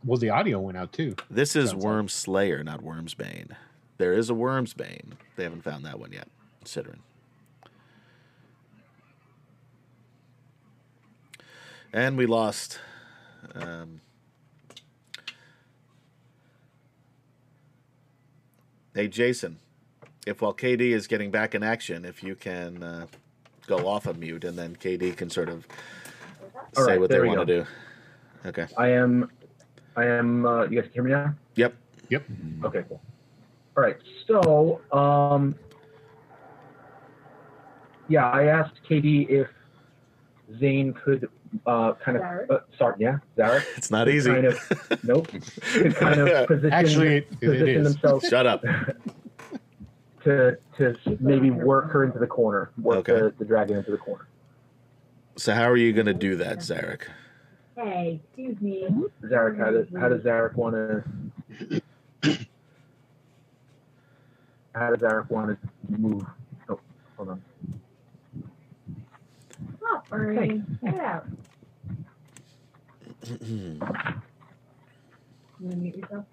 Well, the audio went out too. This is Sounds like- Wyrmslayer, not Worm's Bane. There is a Worm's Bane. They haven't found that one yet. Considering. And we lost. Um, hey, Jason. If while KD is getting back in action, if you can uh, go off of mute, and then KD can sort of All say right, what they want to do. Okay. I am, I am. Uh, you guys can hear me now? Yep. Yep. Okay, cool. All right, so um, yeah, I asked Katie if Zane could uh, kind of Zarek? uh, sorry, yeah, Zarek It's not easy. Kind of- nope. kind of position, Actually, it, it position themselves Shut up. to to maybe work her into the corner, work Okay. the, the dragon into the corner. So how are you going to do that, Zarek? Hey, excuse me. Zarek, how does how does Zarek want to? How does Eric want to move? Oh, hold on. Stop, Bernie. Get out. You want to mute yourself?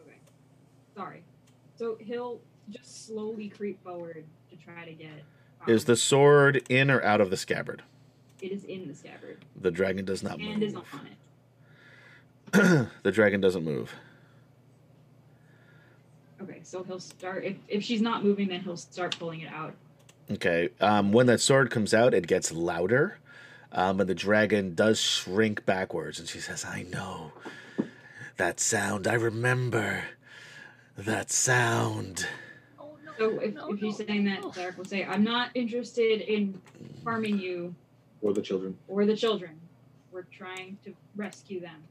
Okay. Sorry. So he'll just slowly creep forward to try to get. um, Is the sword in or out of the scabbard? It is in the scabbard The dragon does not move. and is move. on it. the dragon doesn't move. Okay, so he'll start. If, if she's not moving, then he'll start pulling it out. Okay. Um, when that sword comes out, it gets louder, um, and the dragon does shrink backwards. And she says, "I know that sound. I remember that sound." So if, if he's saying that, Zarek will say, I'm not interested in harming you Or the children. or the children. We're trying to rescue them.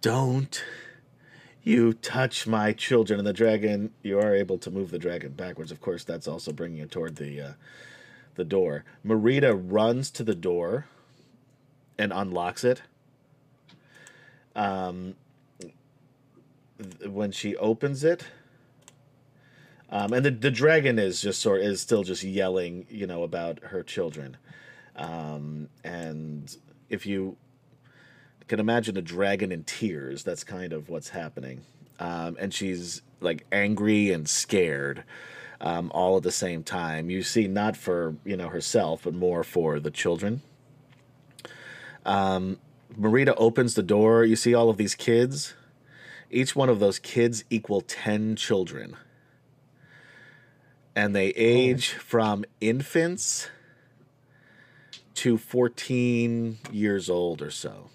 Don't you touch my children. And the dragon, you are able to move the dragon backwards. Of course, that's also bringing it toward the uh, the door. Maritta runs to the door and unlocks it. Um, th- when she opens it, um, and the, the dragon is just sort is still just yelling, you know, about her children. Um, and if you can imagine a dragon in tears. That's kind of what's happening. Um, and she's like angry and scared um, all at the same time. You see, not for you know herself, but more for the children. Um, Maritta opens the door. You see all of these kids. Each one of those kids equal ten children, and they age from infants to fourteen years old or so.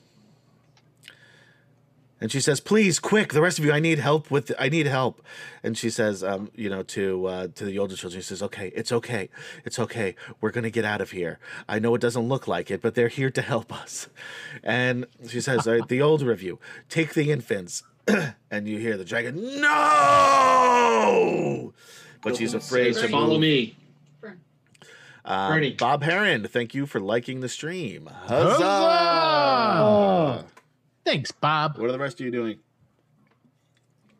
And she says, "Please, quick! The rest of you, I need help with. I need help." And she says, um, you know, to uh, to the older children, she says, "Okay, it's okay, it's okay. We're gonna get out of here. I know it doesn't look like it, but they're here to help us." And she says, All right, "The older of you, take the infants." and you hear the dragon, "No!" But she's afraid to Follow me. Um, Bernie. Bob Heron, thank you for liking the stream. Huzzah! Huzzah! Thanks, Bob. What are the rest of you doing?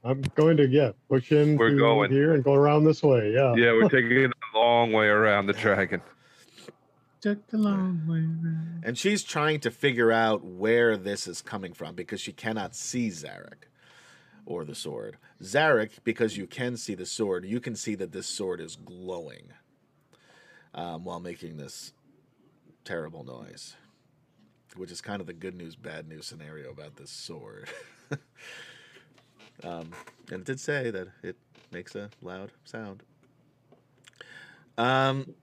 I'm going to yeah push in We're to going. here and go around this way. Yeah. Yeah, we're taking it a long way around the dragon. Took a long way around. And she's trying to figure out where this is coming from because she cannot see Zarek or the sword. Zarek, because you can see the sword, you can see that this sword is glowing um, while making this terrible noise, which is kind of the good news, bad news scenario about this sword. um, and it did say that it makes a loud sound. Um,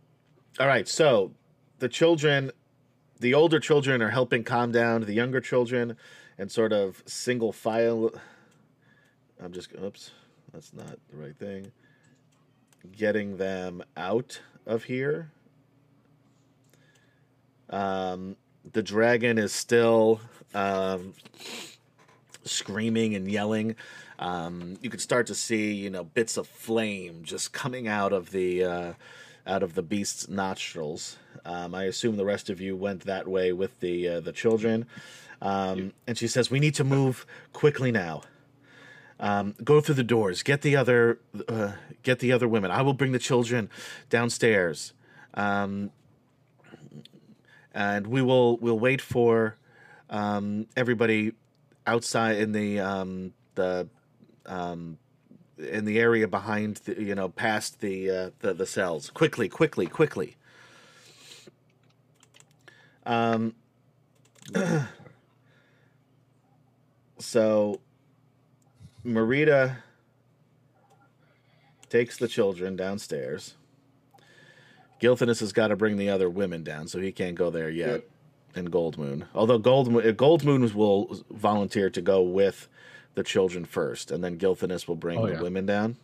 all right, so the children the older children are helping calm down the younger children and sort of single file i'm just oops that's not the right thing getting them out of here um, the dragon is still um, screaming and yelling um, you can start to see you know bits of flame just coming out of the uh, out of the beast's nostrils. Um, I assume the rest of you went that way with the uh, the children. Um, and she says, "We need to move quickly now. Um, go through the doors. Get the other uh, get the other women. I will bring the children downstairs, um, and we will we'll wait for um, everybody outside in the um, the um, in the area behind the, you know past the uh, the the cells. Quickly quickly quickly. Um so maritta takes the children downstairs gilthanas has got to bring the other women down so he can't go there yet Yep. and goldmoon although gold Mo- goldmoon will volunteer to go with the children first, and then Gilthanas will bring Oh, the yeah. women down.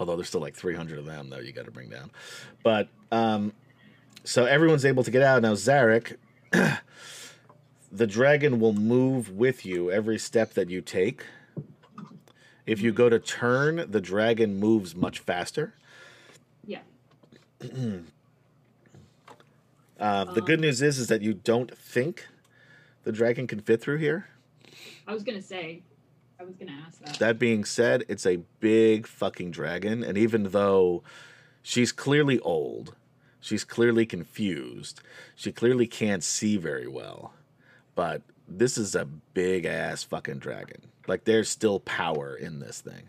Although there's still like 300 of them, though, you got to bring down. But um, so everyone's able to get out. Now, Zarek, the dragon will move with you every step that you take. If you go to turn, the dragon moves much faster. Uh, the good Um, news is, is that you don't think the dragon can fit through here. I was gonna say, I was gonna ask that. That being said, it's a big fucking dragon, and even though she's clearly old, she's clearly confused, she clearly can't see very well, but this is a big ass fucking dragon. Like there's still power in this thing.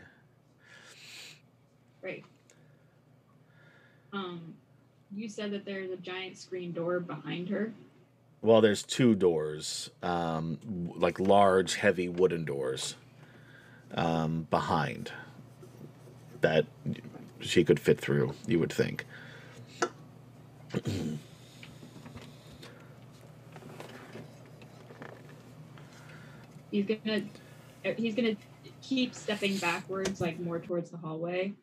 Right. Um, you said that there's a giant screen door behind her. Well, there's two doors, um, like large, heavy wooden doors, um, behind that she could fit through. You would think. He's gonna, uh, he's gonna keep stepping backwards, like more towards the hallway,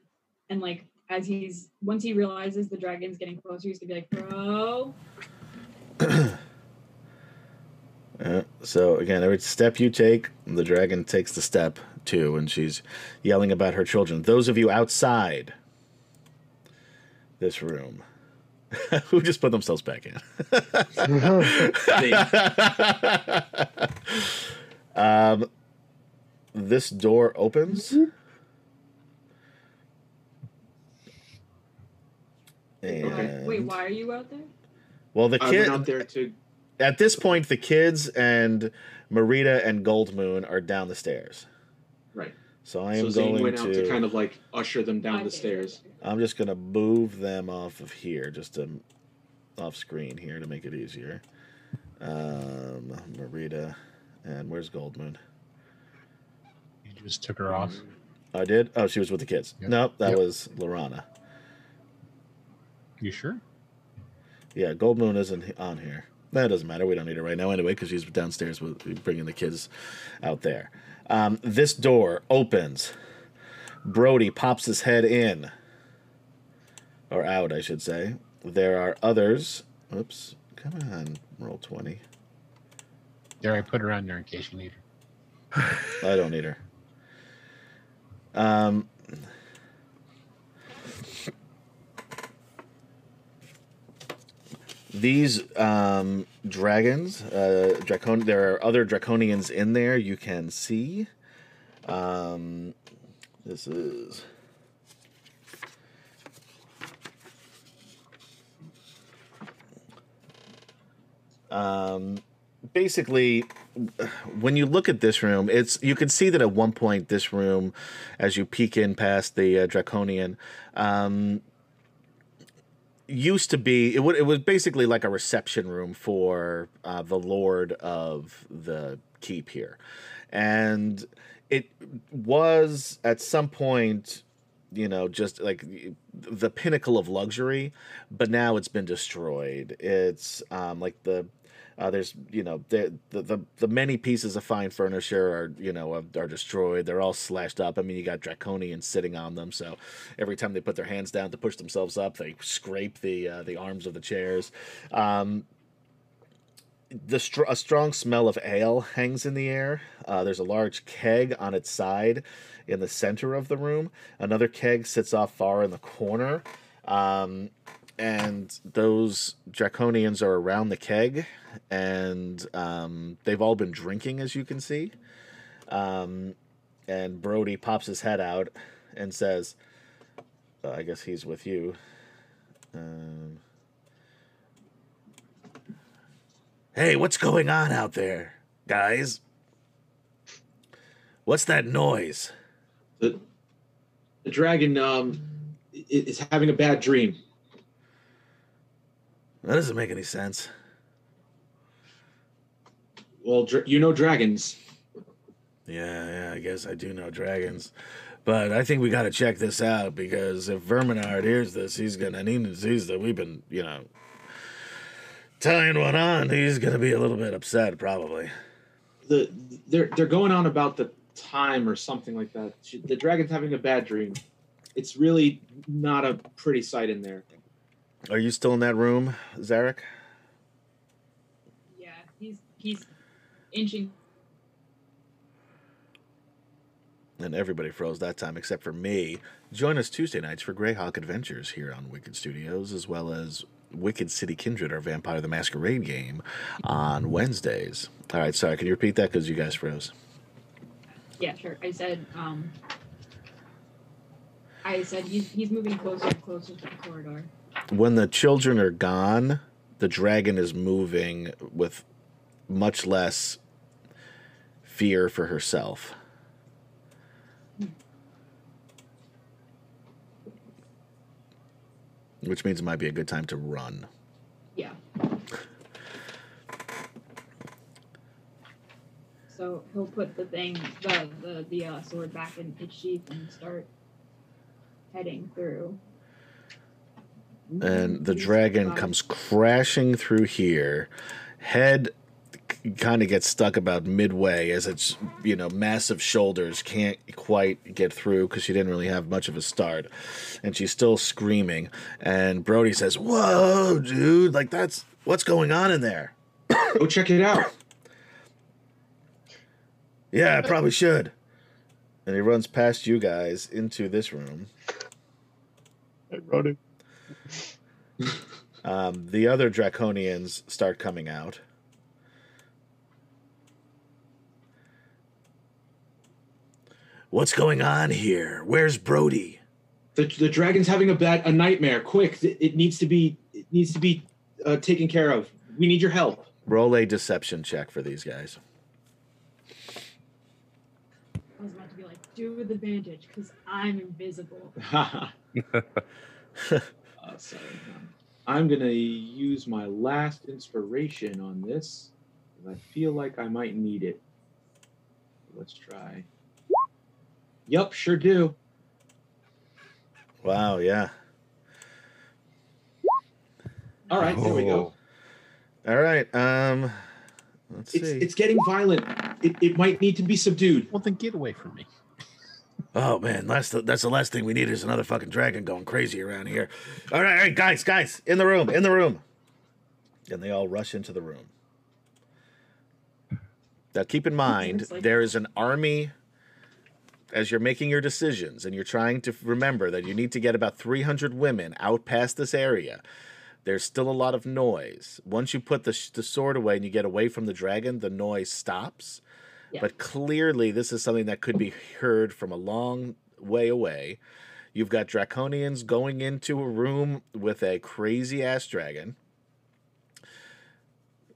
and like as he's once he realizes the dragon's getting closer, he's gonna be like, "Bro, Uh, so again, every step you take, the dragon takes the step too, and she's yelling about her children. Those of you outside this room, who just put themselves back in. um, this door opens. okay, And, wait, why are you out there?" well, the I kid out there to. at this point, the kids and Maritta and Goldmoon are down the stairs. Right. So I So am Zane going went out to. to kind of like usher them down the Okay. stairs. I'm just gonna move them off of here, just to off screen here to make it easier. Um, Maritta, and where's Goldmoon? You just took her off. I did. Oh, she was with the kids. Yep. Nope, that Yep. was Laurana. You sure? Yeah, Goldmoon isn't on here. That doesn't matter. We don't need her right now anyway because she's downstairs with bringing the kids out there. Um, this door opens. Brody pops his head in, or out, I should say. There are others. Oops. Come on, roll twenty. There, I put her on there in case you need her. I don't need her. Um, these um, dragons, uh, dracon. There are other draconians in there. You can see. Um, this is. Um, basically when you look at this room, it's you can see that at one point this room, as you peek in past the uh, draconian, um, used to be it would it was basically like a reception room for uh, the lord of the keep here, and it was at some point you know just like the pinnacle of luxury but now it's been destroyed. It's um like the uh, there's you know the, the the the many pieces of fine furniture are you know are, are destroyed. They're all slashed up. I mean, you got draconians sitting on them, so every time they put their hands down to push themselves up, they scrape the uh, the arms of the chairs. Um, the str- a strong smell of ale hangs in the air. Uh, there's a large keg on its side in the center of the room. Another keg sits off far in the corner. Um, and those draconians are around the keg and um, they've all been drinking as you can see. Um, and brody pops his head out and says i guess he's with you. Um, hey what's going on out there guys? What's that noise? The, the dragon um, is having a bad dream. That doesn't make any sense Well, dra- you know dragons. Yeah, yeah, I guess I do know dragons. But I think we got to check this out because if Verminaard hears this, he's going to, and he sees that we've been, you know, tying one on, he's going to be a little bit upset, probably. The they're they're going on about the time or something like that. The dragon's having a bad dream. it's really not a pretty sight in there. Are you still in that room, Zarek? Yeah, he's he's inching. And everybody froze that time except for me. Join us Tuesday nights for Greyhawk Adventures here on Wicked Studios, as well as Wicked City Kindred, our Vampire the Masquerade game, on Wednesdays. All right, sorry, can you repeat that because you guys froze? Yeah, sure. I said um. I said he's he's moving closer and closer to the corridor. When the children are gone, the dragon is moving with much less fear for herself. Which means it might be a good time to run. Yeah. So he'll put the thing, the the the uh, sword back in its sheath and start heading through. And the dragon comes crashing through here. Head kind of gets stuck about midway as its you know massive shoulders can't quite get through because she didn't really have much of a start, and she's still screaming. And Brody says, "Whoa, dude! Like that's what's going on in there." Go check it out. Yeah, I probably should. And he runs past you guys into this room. Hey, wrote it. Um, the other draconians start coming out. What's going on here? Where's Brody? The, the dragon's having a bad a nightmare. Quick, it, it needs to be it needs to be uh, taken care of. We need your help. Roll a deception check for these guys. I was about to be like, do with advantage because I'm invisible. uh, sorry. I'm gonna use my last inspiration on this. I feel like I might need it. Let's try. Yup, sure do. Wow, yeah. All right, there we go. All right. Um, let's It's see. it's getting violent. It, it might need to be subdued. Well, then get away from me. Oh man, that's the that's the last thing we need is another fucking dragon going crazy around here. All right, all right, guys, guys, in the room, in the room. And they all rush into the room. Now keep in mind like- there is an army as you're making your decisions and you're trying to remember that you need to get about 300 women out past this area. There's still a lot of noise. Once you put the, sh- the sword away and you get away from the dragon, the noise stops. Yeah. But clearly, this is something that could be heard from a long way away. You've got draconians going into a room with a crazy ass dragon.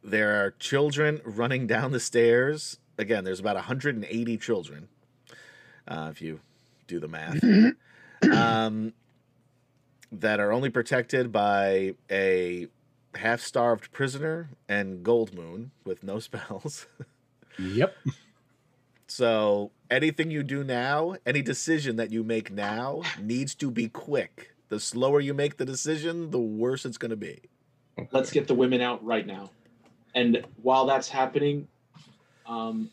There are children running down the stairs. Again, there's about 180 children, uh, if you do the math, um, that are only protected by a half starved prisoner and Goldmoon with no spells. Yep. So anything you do now, any decision that you make now needs to be quick. The slower you make the decision, the worse it's going to be. Let's get the women out right now. And while that's happening, um,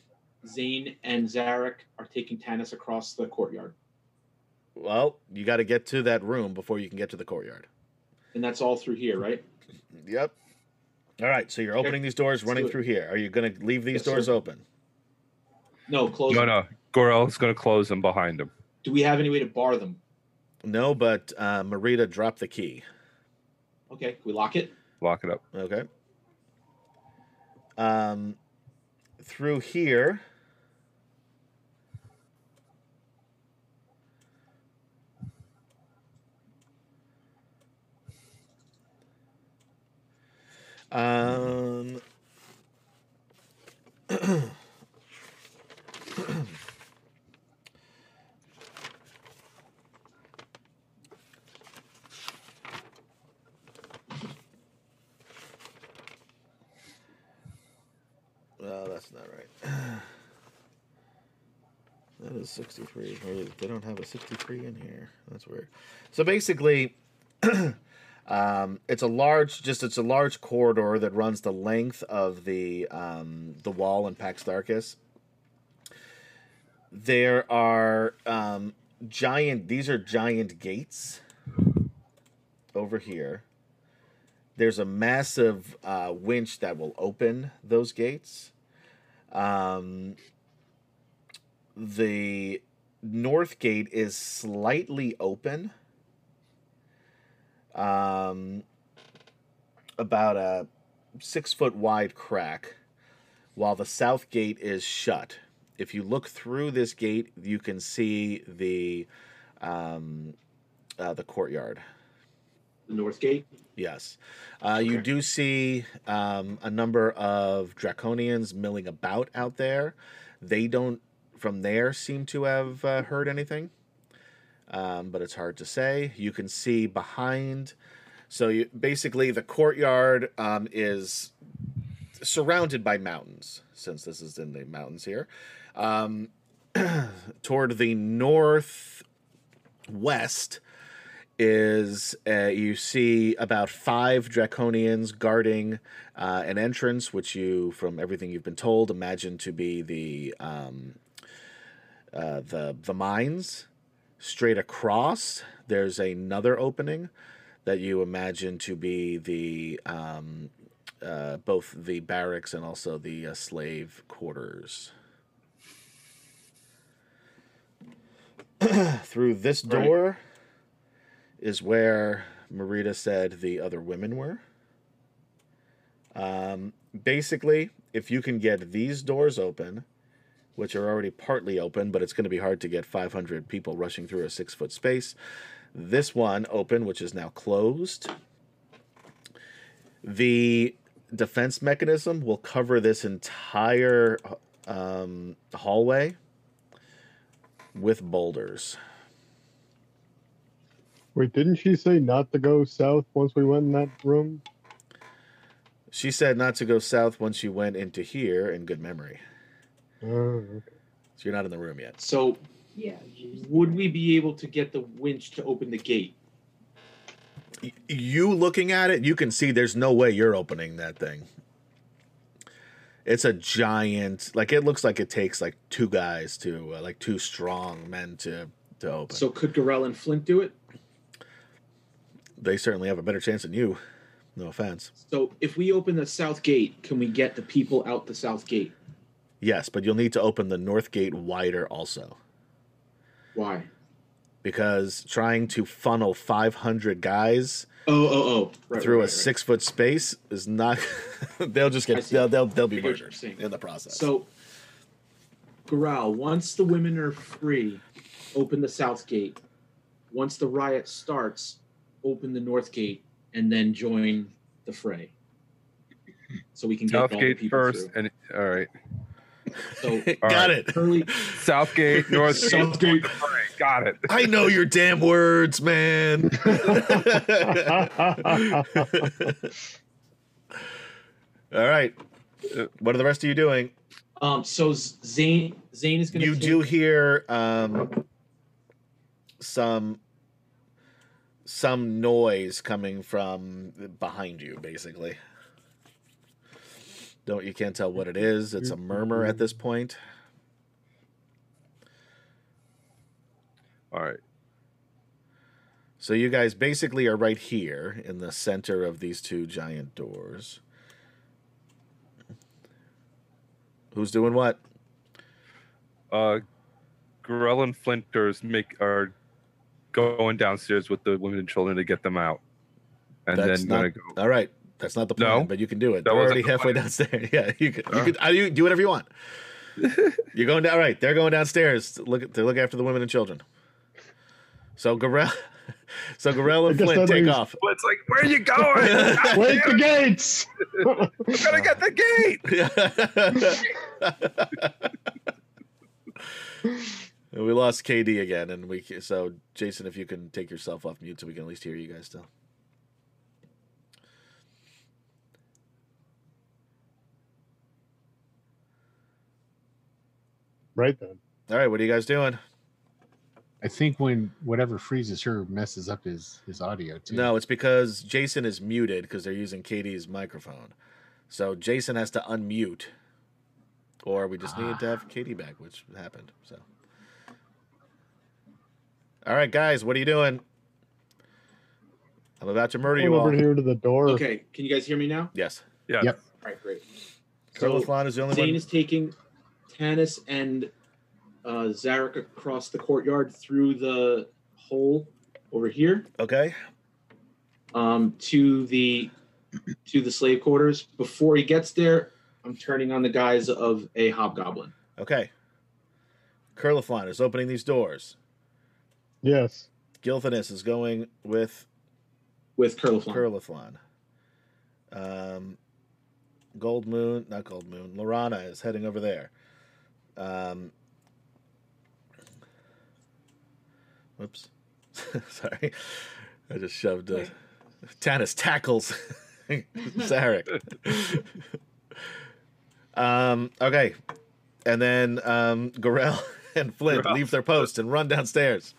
Zane and Zarek are taking Tanis across the courtyard. Well, you got to get to that room before you can get to the courtyard. And that's all through here, right? Yep. All right, so you're Okay, opening these doors, let's running through here. Are you going to leave these Yes, doors sir. open? No, close. No, them. no. Gorel's going to close them behind him. Do we have any way to bar them? No, but uh, Maritta dropped the key. Okay, we lock it. Lock it up. Okay. Um, through here. Um. Oh, that's not right. That is 63. Or They don't have a 63 in here. That's weird. So basically, um, it's a large, just it's a large corridor that runs the length of the um, the wall in Pax Tharkas. There are um, giant. These are giant gates over here. There's a massive uh, winch that will open those gates. Um, the north gate is slightly open. Um, about a six foot wide crack, while the south gate is shut. If you look through this gate, you can see the um, uh, the courtyard. The north gate. Yes. Uh, You do see um, a number of draconians milling about out there. They don't, from there, seem to have uh, heard anything, um, but it's hard to say. You can see behind. So you, basically, the courtyard um, is surrounded by mountains, since this is in the mountains here. Um, toward the northwest is uh, you see about five draconians guarding uh, an entrance, which you, from everything you've been told, imagine to be the um, uh, the the mines. Straight across, there's another opening that you imagine to be the um, uh, both the barracks and also the uh, slave quarters. Through this Right. Is where Maritta said the other women were. Um, basically, if you can get these doors open, which are already partly open, but it's going to be hard to get 500 people rushing through a six foot space. This one open, which is now closed. The defense mechanism will cover this entire um, hallway with boulders. Wait, didn't she say not to go south once we went in that room? She said not to go south once you went into here in good memory. Oh, okay. So you're not in the room yet. So Yeah. would we be able to get the winch to open the gate? Y- You looking at it, you can see there's no way you're opening that thing. It's a giant, like it looks like it takes like two guys to, uh, like two strong men to to open. So could Gorell and Flint do it? They certainly have a better chance than you. No offense. So if we open the south gate, can we get the people out the south gate? Yes, but you'll need to open the north gate wider also. Why? Because trying to funnel 500 guys Oh, oh, oh! Right, through right, a right. six foot space is not. they'll just get. They'll, they'll they'll be murdered in the process. So, Gorell, once the women are free, open the south gate. Once the riot starts, open the north gate, and then join the fray. So we can get all the Southgate people first, through. and all right. So got right. it. Hurley, Southgate, Northgate, Southgate. all right, got it. I know your damn words, man. All right. Uh, What are the rest of you doing? Um, so Z- Zane, Zane is going to. You do hear um, some some noise coming from behind you, basically. Don't you can't tell what it is. It's a murmur at this point. All right. So you guys basically are right here in the center of these two giant doors. Who's doing what? Uh, Gorell and Flinters make are going downstairs with the women and children to get them out, and That's then not- gonna go. All right, that's not the plan, No? but you can do it. That They're already the halfway plan. downstairs. Yeah, you can. You can. You do whatever you want. You're going down. All right, they're going downstairs to look to look after the women and children. So Gorell, so Gorell and Flint take means- off. Well, it's like, where are you going? God Wait the gates! it, I'm gonna get the gate. We lost KD again, and we so Jason, if you can take yourself off mute, so we can at least hear you guys still. right then. All right, what are you guys doing? I think when whatever freezes her messes up his his audio too. No, it's because Jason is muted because they're using KD's microphone. So Jason has to unmute, or we just needed to have ah. KD back, which happened. So All right, guys, what are you doing? I'm about to murder Going you over all. here to the door. Okay, can you guys hear me now? Yes. Yeah. Yep. All right, great. Curlithlon is the only Zane one. is taking Tanis and uh, Zarek across the courtyard through the hole over here Okay. um, to the to the slave quarters. Before he gets there, I'm turning on the guise of a hobgoblin. Okay. Curlithlon is opening these doors. Yes. Gilthanas is going with with Curliflon. Curlithlon. Um, Goldmoon, not Gold Moon. Laurana is heading over there. Um, whoops. Sorry. I just shoved uh, Tanis tackles Zarek. um, okay. And then um, Gorell and Flint Gorell. leave their post and run downstairs.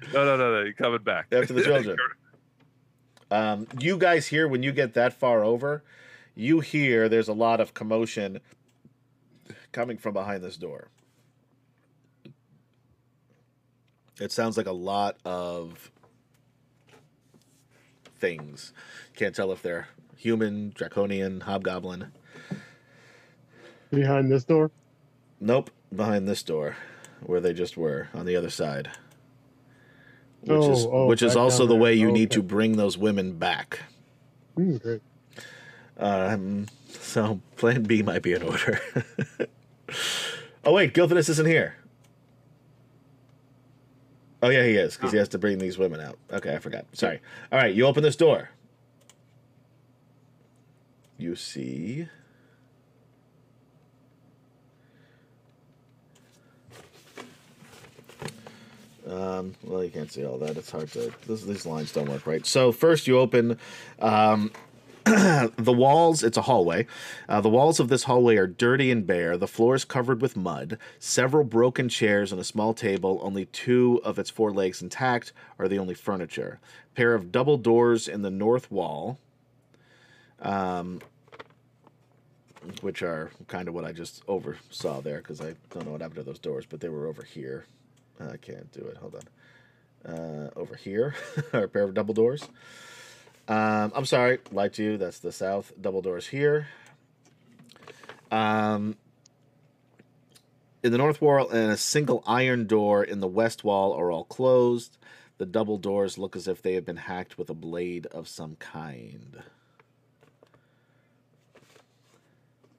No, no, no, no. You're coming back. After the children. Um, you guys hear when you get that far over, you hear there's a lot of commotion coming from behind this door. It sounds like a lot of things. Can't tell if they're human, draconian, hobgoblin. Behind this door. Nope, behind this door, where they just were on the other side. Which is Oh, oh, which is also the way you Oh, need okay. to bring those women back. Great. Um, so plan B might be in order. oh wait, Gilthanas isn't here. Oh yeah, he is because he has to bring these women out. Okay, I forgot. Sorry. All right, you open this door. You see. Um, well, you can't see all that. It's hard to. This, these lines don't work right. So first, you open um, the walls, it's a hallway. Uh, the walls of this hallway are dirty and bare. The floor is covered with mud. Several broken chairs and a small table, only two of its four legs intact, are the only furniture. A pair of double doors in the north wall, um, which are kind of what I just oversaw there because I don't know what happened to those doors, but they were over here. I can't do it. Hold on. Uh, over here are a pair of double doors. Um, I'm sorry, lied to you. That's the south. Double doors here. Um, in the north wall and a single iron door in the west wall are all closed. The double doors look as if they have been hacked with a blade of some kind.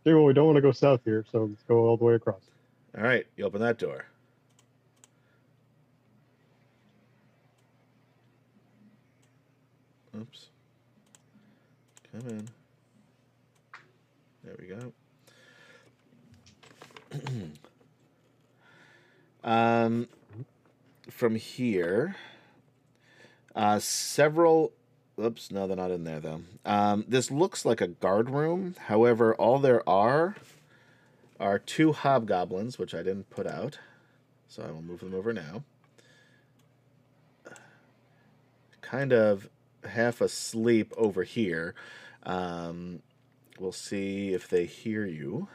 Okay, well, we don't want to go south here, so let's go all the way across. All right, you open that door. Oops. Come in. There we go. um, from here, uh, several. Oops, no, they're not in there though. Um, this looks like a guard room. However, all there are are two hobgoblins, which I didn't put out. So I will move them over now. Kind of half asleep over here. Um, we'll see if they hear you.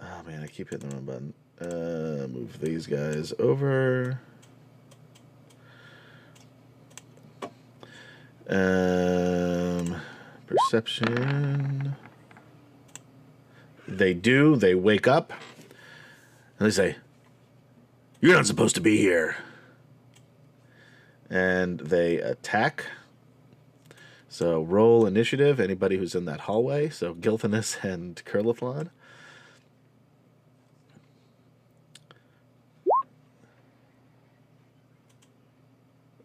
Oh man, I keep hitting the wrong button. Uh, move these guys over. Um, perception. They do. They wake up. And they say, You're not supposed to be here. And they attack. So roll initiative, anybody who's in that hallway. So Gilthanas and Curlithlon.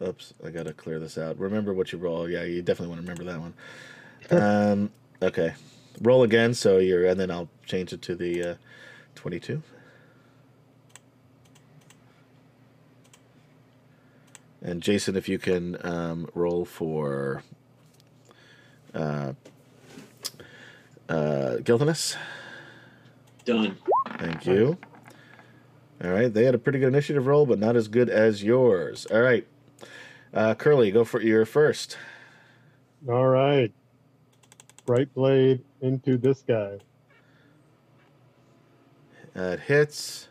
Oops, I gotta clear this out. Remember what you roll. Yeah, you definitely want to remember that one. Um, okay, roll again. So you're, and then I'll change it to the uh, twenty-two. And Jason, if you can um, roll for uh, uh, Gilthanas. Done. Thank you. All right, they had a pretty good initiative roll, but not as good as yours. All right, uh, Curly, go for your first. All right. Right blade into this guy. Uh, it hits.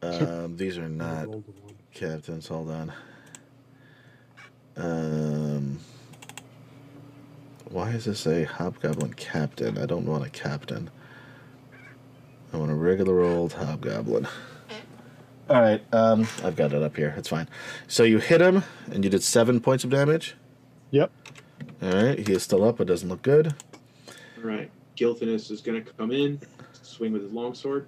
Um, these are not Rolled a one. Captains. Hold on. Um, why does this say hobgoblin captain? I don't want a captain. I want a regular old hobgoblin. All right, um, I've got it up here. It's fine. So you hit him, and you did seven points of damage. Yep. All right, he is still up, but doesn't look good. All right. Gilthanas is going to come in, swing with his longsword.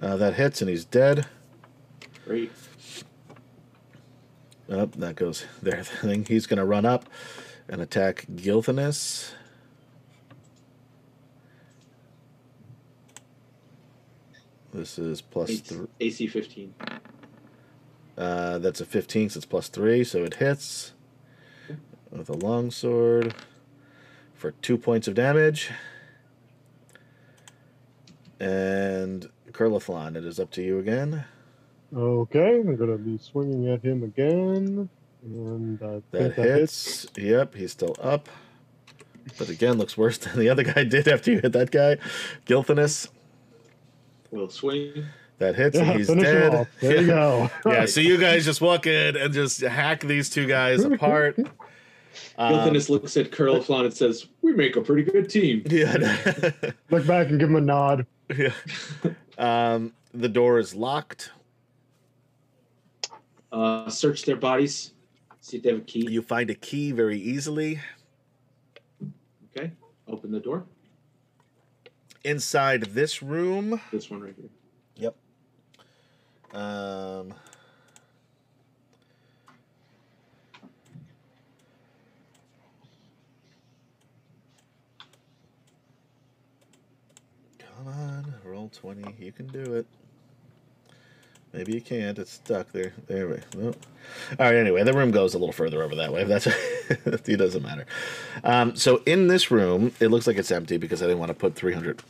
Uh, that hits, and he's dead. Great. Up, that goes there. Thing. He's going to run up and attack Gilthanas. This is plus three. AC 15. Uh, that's a 15, so it's plus three, so it hits with a longsword for two points of damage. And Curlithlon, it is up to you again. Okay, I'm gonna be swinging at him again, and I That think that hits. Yep, he's still up. But again, looks worse than the other guy did after you hit that guy. Gilthanas, Will swing. that hits, Yeah, and he's dead. off. There you go. Yeah, so you guys just walk in and just hack these two guys apart. Um, Gilthanas looks at Curliflon and says, We make a pretty good team. yeah. Look back and give him a nod. yeah. Um, the door is locked. Uh, search their bodies. See if they have a key. You find a key very easily. Okay. Open the door. Inside this room, This one right here. Yep. Um, come on, roll 20. You can do it. Maybe you can't. It's stuck there. There we go. All right. Anyway, the room goes a little further over that way. That's it. Doesn't matter. Um, so in this room, it looks like it's empty because I didn't want to put 300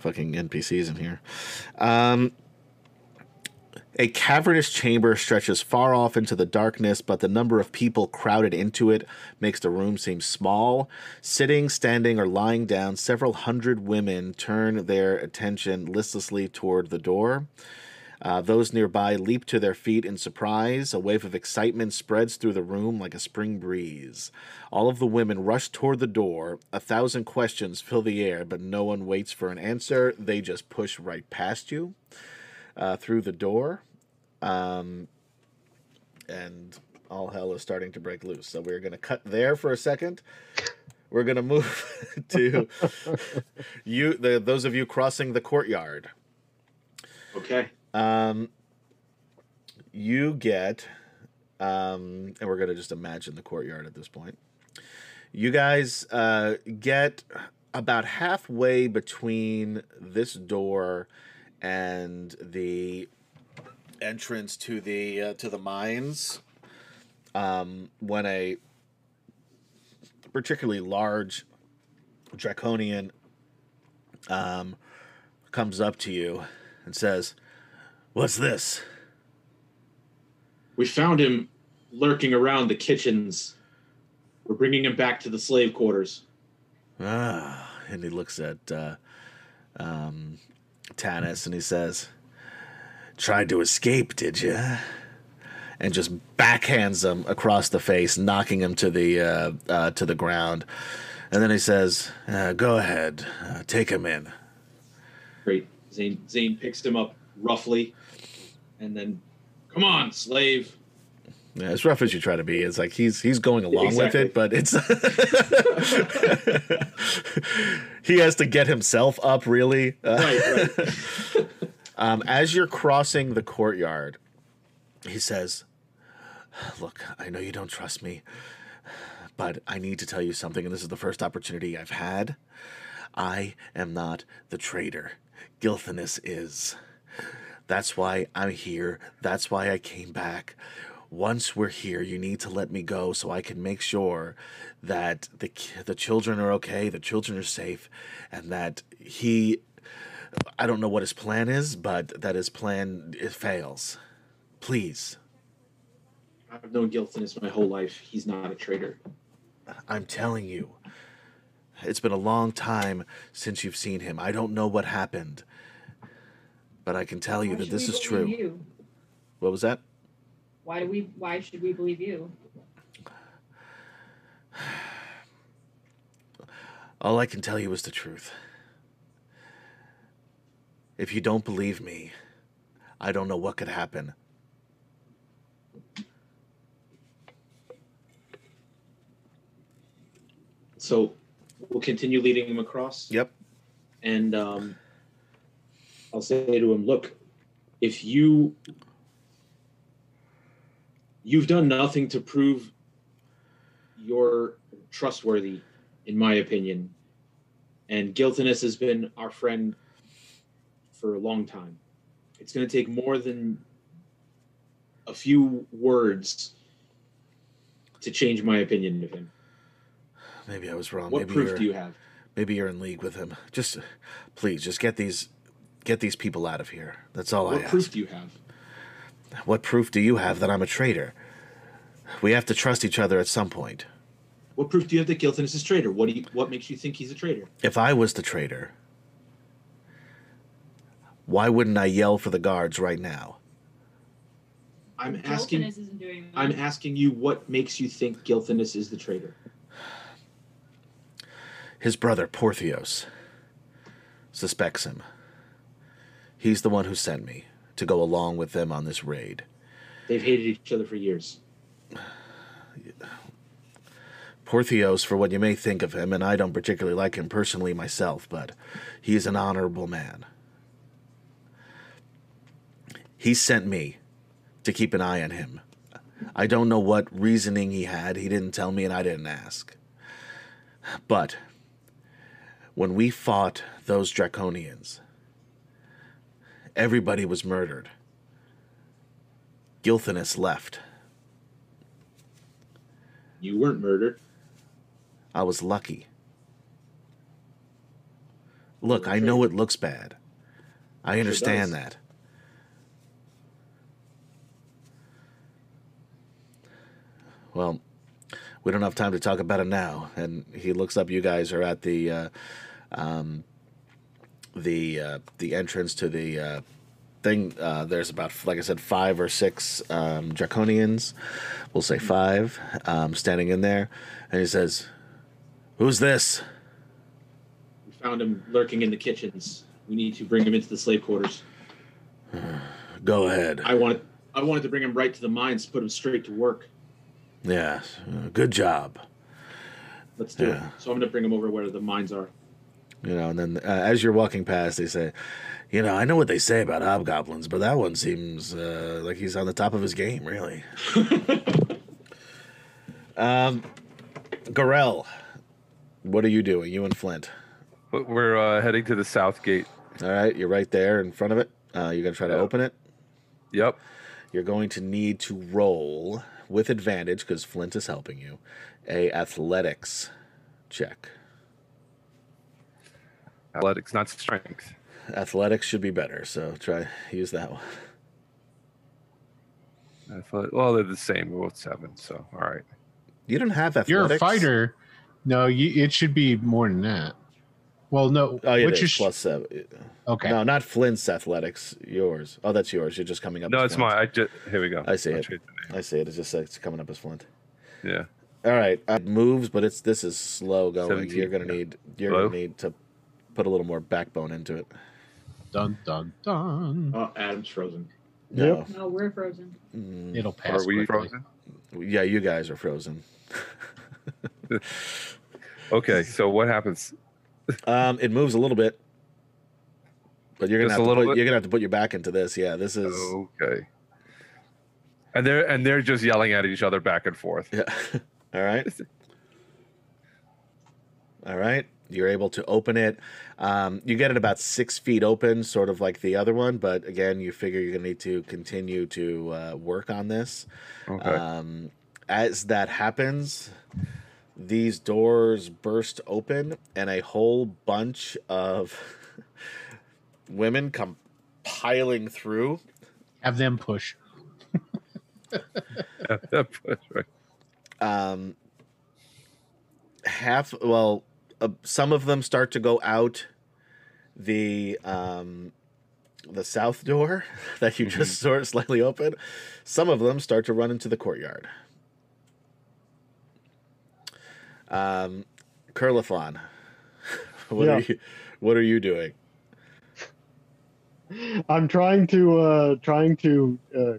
fucking NPCs in here. Um, a cavernous chamber stretches far off into the darkness, but the number of people crowded into it makes the room seem small. Sitting, standing, or lying down, several hundred women turn their attention listlessly toward the door. Uh, those nearby leap to their feet in surprise. A wave of excitement spreads through the room like a spring breeze. All of the women rush toward the door. A thousand questions fill the air, but no one waits for an answer. They just push right past you uh, through the door. Um, and all hell is starting to break loose. So we're going to cut there for a second. We're going to move to you, the those of you crossing the courtyard. Okay. Um, you get, um, and we're gonna just imagine the courtyard at this point. You guys uh, get about halfway between this door and the entrance to the uh, to the mines. Um, when a particularly large draconian um, comes up to you and says, What's this? We found him lurking around the kitchens. We're bringing him back to the slave quarters. Ah, and he looks at uh, um, Tanis and he says, Tried to escape, did you? And just backhands him across the face, knocking him to the uh, uh, to the ground. And then he says, uh, "Go ahead, uh, take him in." Great. Zane Zane picks him up roughly, and then, come on, slave. Yeah, as rough as you try to be, it's like he's he's going along with it, but it's he has to get himself up really. Right, right. Um, as you're crossing the courtyard, he says, Look, I know you don't trust me, but I need to tell you something, and this is the first opportunity I've had. I am not the traitor. Gilthanas is. That's why I'm here. That's why I came back. Once we're here, you need to let me go so I can make sure that the the children are okay, the children are safe, and that he I don't know what his plan is, but that his plan it fails. Please, I've known Gilthanas my whole life. He's not a traitor. I'm telling you. It's been a long time since you've seen him. I don't know what happened. But I can tell you Why that this is true. You? What was that? Why do we? Why should we believe you? All I can tell you is the truth. If you don't believe me, I don't know what could happen. So we'll continue leading him across. Yep. And um, I'll say to him, look, if you you've done nothing to prove you're trustworthy, in my opinion, and Gilthanas has been our friend for a long time. It's going to take more than a few words to change my opinion of him. Maybe I was wrong. What maybe proof do you have? Maybe you're in league with him. Just, please, just get these, get these people out of here. That's all I What ask. proof do you have? What proof do you have that I'm a traitor? We have to trust each other at some point. What proof do you have that Gilthanas is a traitor? What do you, what makes you think he's a traitor? If I was the traitor, why wouldn't I yell for the guards right now? I'm asking. Gilthanas isn't doing that. I'm asking you what makes you think Gilthanas is the traitor. His brother, Porthios, suspects him. He's the one who sent me to go along with them on this raid. They've hated each other for years. Porthios, for what you may think of him, and I don't particularly like him personally myself, but he's an honorable man. He sent me to keep an eye on him. I don't know what reasoning he had. He didn't tell me, and I didn't ask. But when we fought those draconians, everybody was murdered. Gilthanas left. You weren't murdered. I was lucky. Look, I know it looks bad. I understand does. that. Well, we don't have time to talk about it now. And he looks up. You guys are at the uh, um, the uh, the entrance to the uh, thing. Uh, there's about, like I said, five or six um, draconians. We'll say five um, standing in there, and he says, "Who's this?" We found him lurking in the kitchens. We need to bring him into the slave quarters. Go ahead. I wanted. I wanted to bring him right to the mines, put him straight to work. Uh, good job. Let's do Yeah. it. So I'm going to bring him over where the mines are. You know, and then uh, as you're walking past, they say, "You know, I know what they say about hobgoblins, but that one seems uh, like he's on the top of his game, really." um, Gorell, what are you doing? You and Flint. We're uh, heading to the south gate. All right, you're right there in front of it. Uh, you're gonna try to Yeah. open it. Yep. You're going to need to roll with advantage because Flint is helping you. A athletics check. Athletics, not strength. Athletics should be better, so try use that one. Athlet- well, they're the same. We're both seven. So, all right. You don't have athletics. You're a fighter. No, you, it should be more than that. Well, no. Oh, yeah, it what's is plus seven. okay? No, not Flint's athletics. Yours. Oh, that's yours. You're just coming up. No, as it's Flint. mine. I just here we go. I see I'll it. I see it. It's just it's coming up as Flint. Yeah. All right, uh, it moves, but it's this is slow going. you're gonna yeah. need you're Slow? gonna need to put a little more backbone into it. Dun dun dun. Oh, Adam's frozen. No. No, we're frozen. Mm, It'll pass. Are we quickly. frozen? yeah, you guys are frozen. Okay. So what happens? Um, it moves a little bit, but you're gonna Just have a to little put, bit? you're gonna have to put your back into this. Yeah, this is Okay. And they're and they're just yelling at each other back and forth. yeah. All right. All right. You're able to open it. Um, you get it about six feet open, sort of like the other one, but again, you figure you're gonna need to continue to uh, work on this. Okay. Um, as that happens, these doors burst open, and a whole bunch of women come piling through. Have them push. That's right. Um, half, well, uh, some of them start to go out the um, the south door that you just sort of slightly open. Some of them start to run into the courtyard. Um, what are you what are you doing? I'm trying to uh, trying to uh,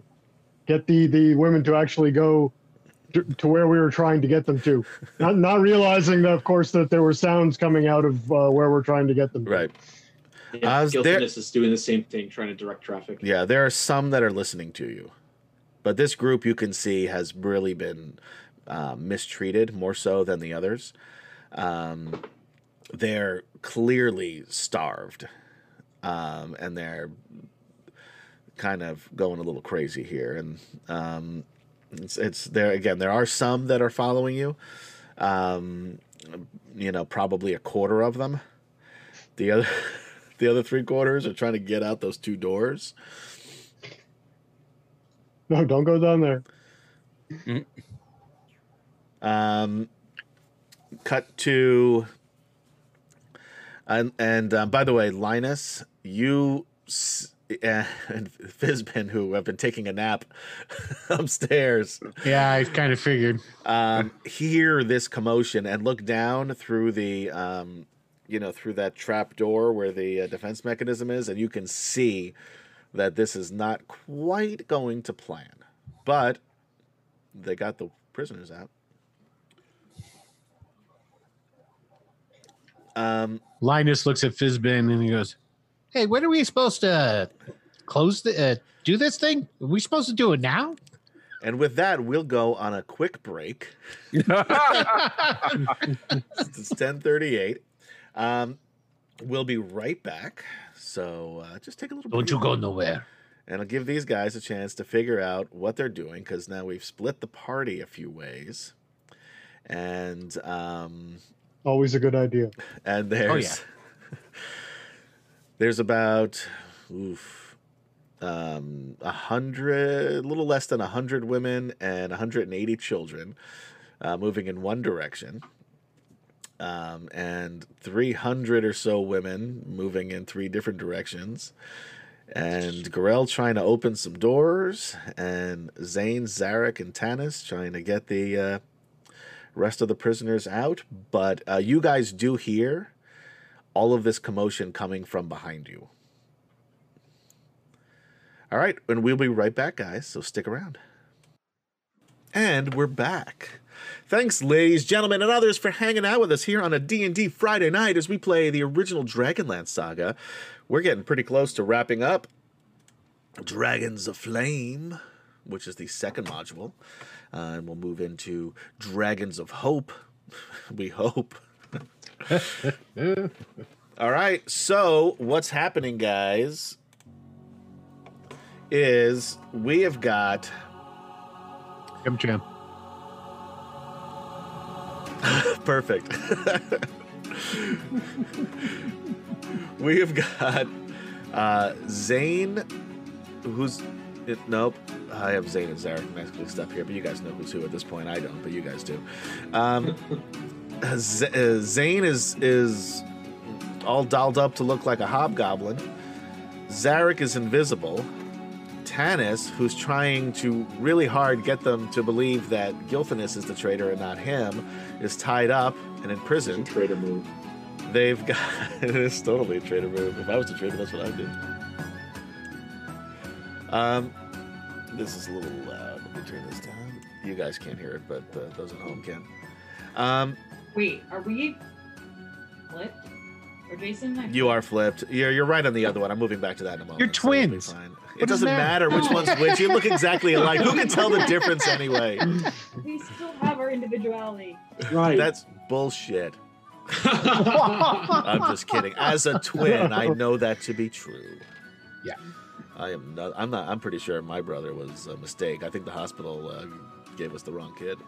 get the the women to actually go to, to where we were trying to get them to, not not realizing that of course that there were sounds coming out of uh, where we're trying to get them. Right. Yeah, I was Gilthanas is doing the same thing, trying to direct traffic. Yeah, there are some that are listening to you, but this group you can see has really been uh, mistreated more so than the others. Um, they're clearly starved, um, and they're kind of going a little crazy here. And um, it's, it's there again. There are some that are following you. Um, you know, probably a quarter of them. The other. The other three quarters are trying to get out those two doors. No, don't go down there. Um, cut to, and and um, by the way, Linus, you s- and Fizban, who have been taking a nap upstairs, Yeah, I kind of figured. um, hear this commotion and look down through the, um, you know, through that trap door where the uh, defense mechanism is, and you can see that this is not quite going to plan, but they got the prisoners out. Um, Linus looks at Fizban and he goes, "Hey, when are we supposed to close the uh, do this thing? Are we supposed to do it now?" and with that, we'll go on a quick break. it's 1038. Um, we'll be right back. So uh, just take a little Don't you go nowhere. And I'll give these guys a chance to figure out what they're doing because now we've split the party a few ways. And um, Always a good idea. and there's there's about oof um a hundred a little less than a hundred women and 180 children uh, moving in one direction. Um, and 300 or so women moving in three different directions. And Gorell trying to open some doors and Zane, Zarek, and Tanis trying to get the uh, rest of the prisoners out. But uh, you guys do hear all of this commotion coming from behind you. All right, and we'll be right back, guys, so stick around. And we're back. Thanks, ladies, gentlemen, and others for hanging out with us here on a D&D Friday night as we play the original Dragonlance saga. We're getting pretty close to wrapping up Dragons of Flame, which is the second module. Uh, and we'll move into Dragons of Hope. we hope. All right. So, what's happening, guys, is we have got Come, Jim. perfect. we have got uh, Zane, who's it, nope. I have Zane and Zarek mixed up here, but you guys know who's who at this point. I don't, but you guys do. Um, Z- uh, Zane is is all dolled up to look like a hobgoblin. Zarek is invisible. Tanis, who's trying to really hard get them to believe that Gilthanas is the traitor and not him, is tied up and imprisoned. Traitor move. They've got it is totally a traitor move. If I was a traitor, that's what I'd do. Um, this is a little loud. Let me turn this down. You guys can't hear it, but uh, those at home can. Um, Wait, are we flipped? Or Jason? I- you are flipped. You're you're right on the other one. I'm moving back to that in a moment. You're so it'll be twins. fine. It does doesn't it matter matter? which one's which. You look exactly alike. Who can tell the difference anyway? We still have our individuality. Right. That's bullshit. I'm just kidding. As a twin, I know that to be true. Yeah. I am not. I'm not. I'm pretty sure my brother was a mistake. I think the hospital uh, gave us the wrong kid.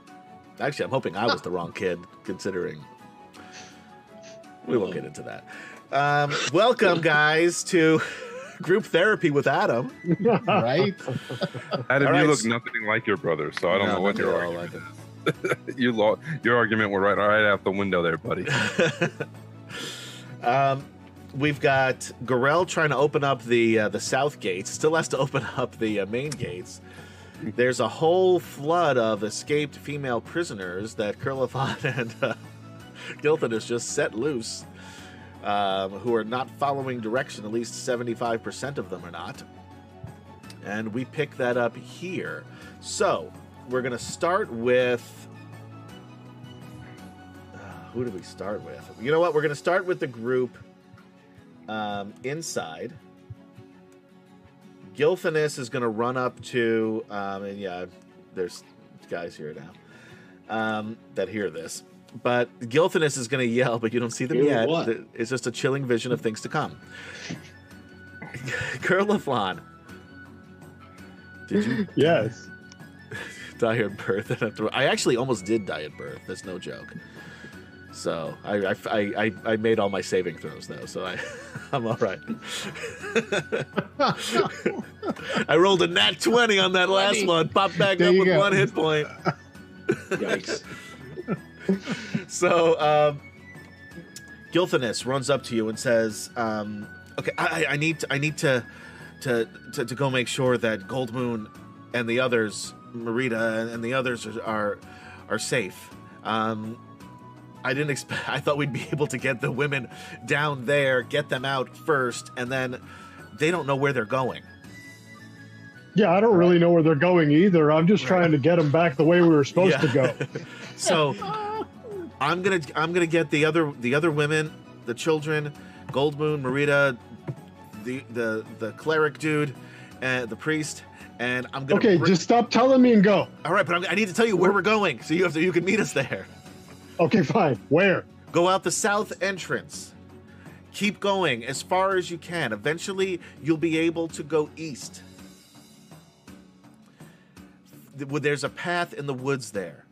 Actually, I'm hoping I was the wrong kid, considering. We won't get into that. Um, welcome, guys, to group therapy with Adam. Right? Adam, All right, you look nothing like your brother, so I don't No, know what they're you're all arguing. like it. you lo- your argument went right right out the window there, buddy. um, we've got Gorell trying to open up the uh, the south gates. Still has to open up the uh, main gates. There's a whole flood of escaped female prisoners that Kurlafon and uh, Gilthanas just set loose, um, who are not following direction. At least 75% of them are not. And we pick that up here. So we're going to start with. uh, who do we start with? You know what? We're going to start with the group um, inside. Gilthanas is going to run up to, um, and yeah, there's guys here now um, that hear this. But Gilthanas is going to yell, but you don't see them yet. what? It's just a chilling vision of things to come. Kurlaflon. Did you Yes. die at birth? I actually almost did die at birth. That's no joke. So I I, I, I- I made all my saving throws though, so I I'm all right. I rolled a nat twenty on that last 20. one. Popped back There up with go. one hit point. Yikes. So um, Gilthanas runs up to you and says, um, "Okay, I, I- I need to, I need to, to, to, to go make sure that Goldmoon and the others, Maritta and the others are are, are safe. Um, I didn't expect. I thought we'd be able to get the women down there, get them out first, and then they don't know where they're going. Yeah, I don't really know where they're going either. I'm just trying to get them back the way we were supposed Yeah. to go. So I'm gonna I'm gonna get the other the other women, the children, Gold Moon, Maritta, the the the cleric dude, and the priest, and I'm gonna. Okay, br- just stop telling me and go. all right, but I'm, I need to tell you where we're going, so you have to you can meet us there. Okay, fine. Where? Go out the south entrance. Keep going as far as you can. Eventually, you'll be able to go east. There's a path in the woods there.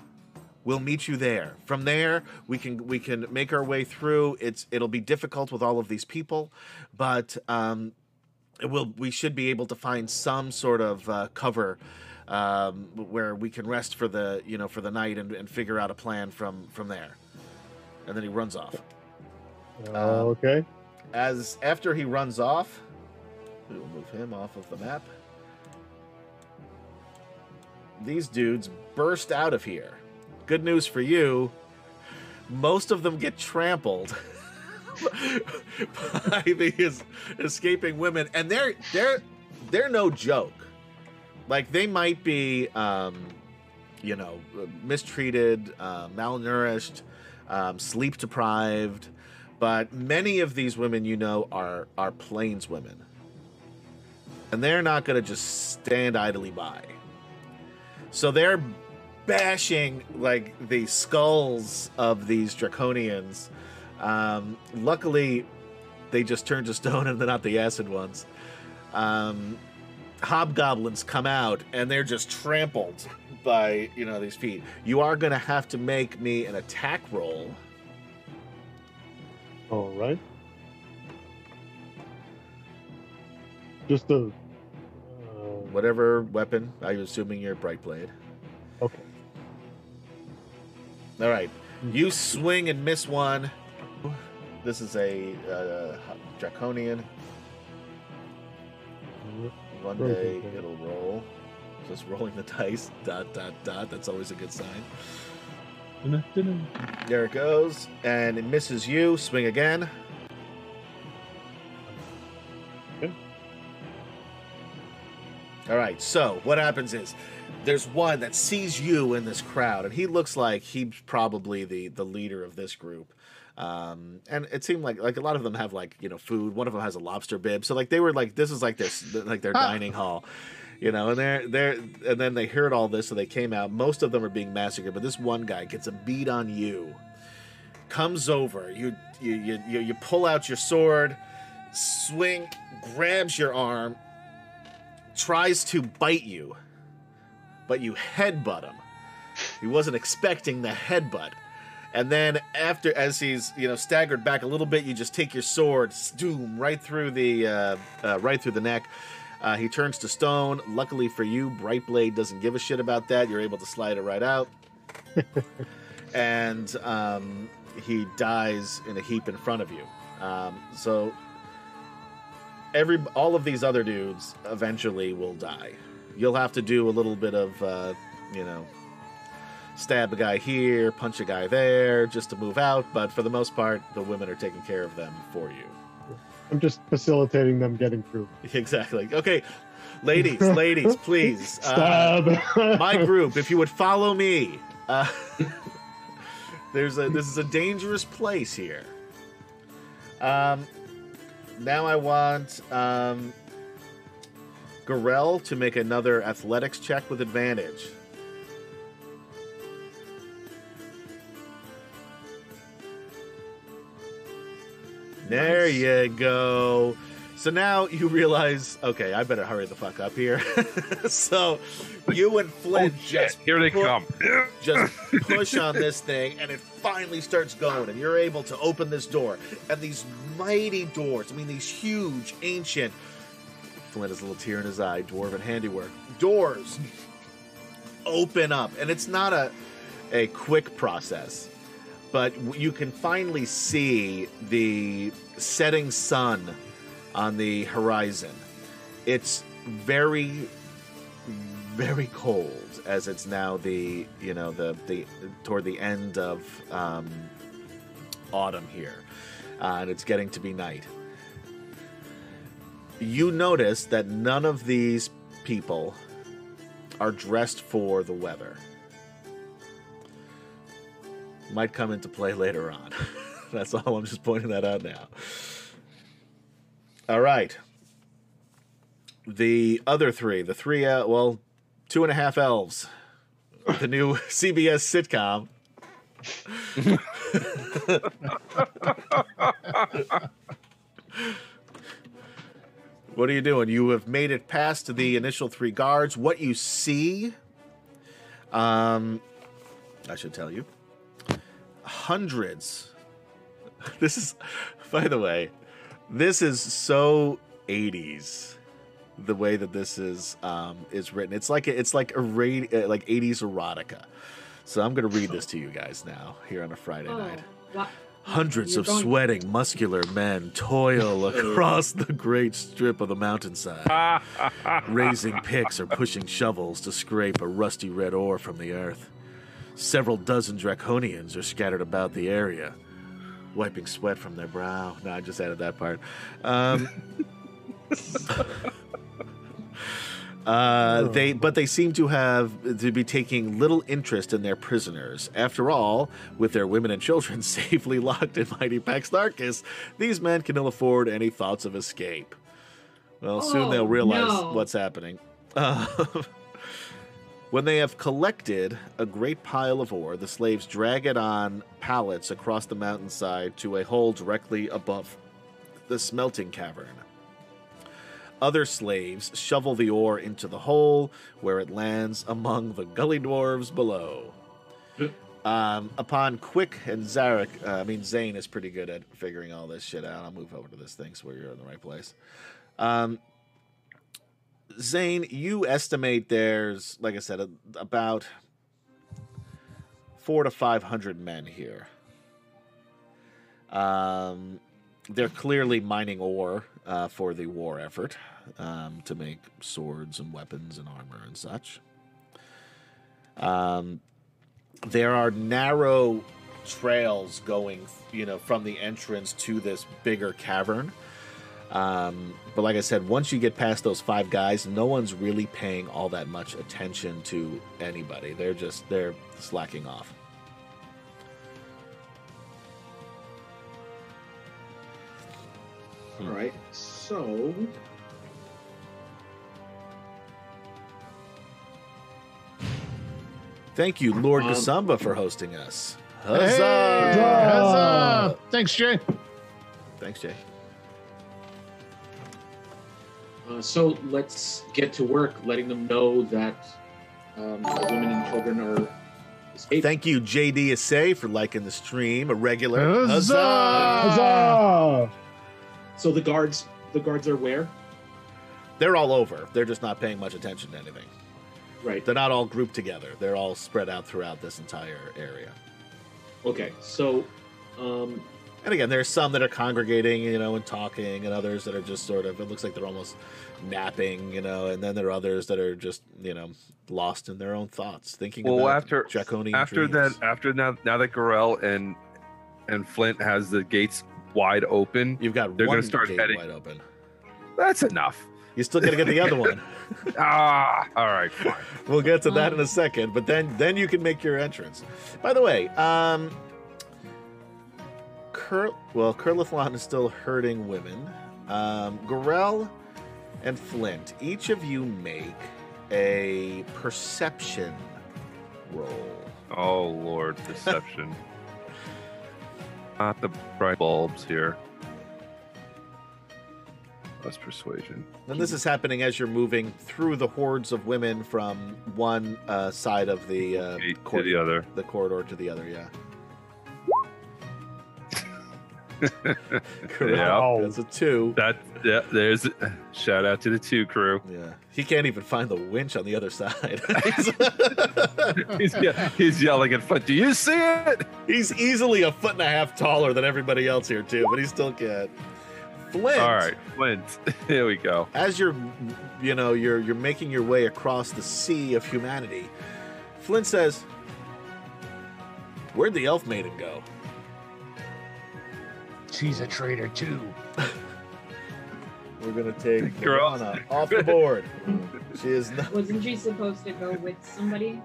We'll meet you there. From there, we can we can make our way through. It's it'll be difficult with all of these people, but um, will we should be able to find some sort of uh, cover um, where we can rest for the you know for the night and, and figure out a plan from from there. And then he runs off. Uh, okay. As after he runs off, we will move him off of the map. These dudes burst out of here. Good news for you. Most of them get trampled by these escaping women, and they're they're they're no joke. Like they might be, um, you know, mistreated, uh, malnourished, um, sleep deprived, but many of these women you know are are plains women. And they're not going to just stand idly by. So they're bashing like the skulls of these draconians. Um, luckily they just turn to stone and they're not the acid ones. Um, hobgoblins come out and they're just trampled by you know these feet you are going to have to make me an attack roll All right. Just a. Uh, whatever weapon. I'm assuming you're bright blade. okay. All right, you swing and miss one. This is a uh, draconian. One day it. it'll roll. Just rolling the dice. Dot dot dot. That's always a good sign. There it goes, and it misses you. Swing again. Okay. All right. So what happens is, there's one that sees you in this crowd, and he looks like he's probably the the leader of this group. Um, and it seemed like like a lot of them have like you know food. One of them has a lobster bib, so like they were like this is like their like their dining hall, you know. And they're they're and then they heard all this, so they came out. Most of them are being massacred, but this one guy gets a beat on you. Comes over, you you you, you pull out your sword, swing, grabs your arm, tries to bite you, but you headbutt him. He wasn't expecting the headbutt. And then after, as he's you know staggered back a little bit, you just take your sword, stoom right through the uh, uh, right through the neck. Uh, he turns to stone. Luckily for you, Brightblade doesn't give a shit about that. You're able to slide it right out. and um, he dies in a heap in front of you. Um, so every all of these other dudes eventually will die. You'll have to do a little bit of uh, you know stab a guy here, punch a guy there, just to move out. But for the most part, the women are taking care of them for you. I'm just facilitating them getting through. Exactly. Okay, ladies, ladies, please. uh, Stab. my group, if you would follow me. Uh, there's a this is a dangerous place here. Um, now I want um, Garel to make another athletics check with advantage. There you go. So now you realize, okay, I better hurry the fuck up here. so you and Flint oh, just Here they pu- come. just push on this thing and it finally starts going and you're able to open this door and these mighty doors i mean these huge ancient flint has a little tear in his eye dwarven handiwork doors open up and it's not a a quick process but you can finally see the setting sun on the horizon. It's very very cold as it's now the you know the the toward the end of um, autumn here uh, and it's getting to be night. You notice that none of these people are dressed for the weather might come into play later on. That's all i'm just pointing that out now. All right. The other three the three uh, well two and a half elves. The new cbs sitcom. What are you doing? You have made it past the initial three guards. What you see um i should tell you hundreds this is by the way this is so 80s the way that this is um, is written. It's like it's like a ra- uh, like 80s erotica. So I'm going to read this to you guys now here on a Friday Oh, night. wa- Hundreds You're of going- sweating, muscular men toil across the great strip of the mountainside, raising picks or pushing shovels to scrape a rusty red ore from the earth. Several dozen draconians are scattered about the area, wiping sweat from their brow. No, I just added that part. Um, uh, they, but they seem to have to be taking little interest in their prisoners. After all, with their women and children safely locked in mighty Pax Tharkas, these men can ill afford any thoughts of escape. Well, soon Oh, they'll realize no. what's happening. Uh, when they have collected a great pile of ore, the slaves drag it on pallets across the mountainside to a hole directly above the smelting cavern. Other slaves shovel the ore into the hole, where it lands among the gully dwarves below. Um, upon Quick and Zarek, uh, I mean Zane is pretty good at figuring all this shit out. I'll move over to this thing so you're in the right place. Um, Zane, you estimate there's, like I said, a, about four to five hundred men here. Um, they're clearly mining ore uh, for the war effort um, to make swords and weapons and armor and such. Um, there are narrow trails going, you know, from the entrance to this bigger cavern. Um, but like I said, once you get past those five guys, no one's really paying all that much attention to anybody. They're just they're slacking off. All right. So Thank you, Lord Um, Gasamba, for hosting us. Hey, Huzzah! huzzah! Thanks, Jay. Thanks, Jay. Uh, so let's get to work, letting them know that um, women and children are escaping. Thank you, JD Assay, for liking the stream. A regular. Huzzah! Huzzah! so the guards, the guards are where? They're all over. They're just not paying much attention to anything. Right. They're not all grouped together. They're all spread out throughout this entire area. Okay. So, um, And again, there's some that are congregating, you know, and talking, and others that are just sort of. It looks like they're almost napping, you know, and then there are others that are just, you know, lost in their own thoughts, thinking Well, about after draconian after dreams. that, after now, now that Gorell and and Flint has the gates wide open, You've got they're one gonna start gate heading- wide open. that's enough. You still got to get the other one. Ah, all right, fine. We'll get to that in a second, but then then you can make your entrance. By the way, um Cur- well, Curlithlon is still hurting women. Um Gorell and Flint, each of you make a perception roll. Oh Lord, deception. Not the bright bulbs here. That's persuasion. And this is happening as you're moving through the hordes of women from one uh, side of the uh, to cor- the other. the corridor to the other. Yeah. Correct. Yeah. Oh. That's a two. That yeah, there's shout out to the two crew. Yeah, he can't even find the winch on the other side. He's, yeah, he's yelling at Flint. Do you see it? he's easily a foot and a half taller than everybody else here too, but he still can't. Flint. All right, Flint. Here we go. As you're, you know, you're you're making your way across the sea of humanity, Flint says, "Where'd the elf maiden go?" She's a traitor too. We're gonna take Girl. Laurana off the board. She is not. Wasn't she supposed to go with somebody?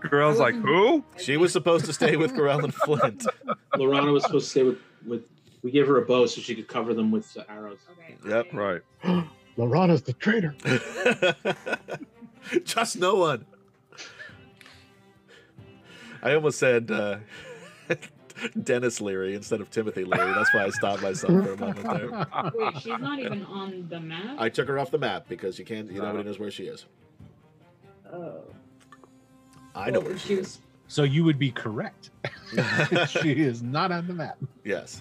Girl's like, who? She was supposed to stay with Gorell and Flint. Laurana was supposed to stay with with. We gave her a bow so she could cover them with the arrows. Okay. Yep. okay. Right. Laurana's the traitor. Just no one. I almost said uh, Denis Leary instead of Timothy Leary. That's why I stopped myself for a moment there. Wait, she's not even on the map. I took her off the map because you can't. You nobody knows where she is. oh. I know Well, where she she is. So you would be correct. she is not on the map. yes,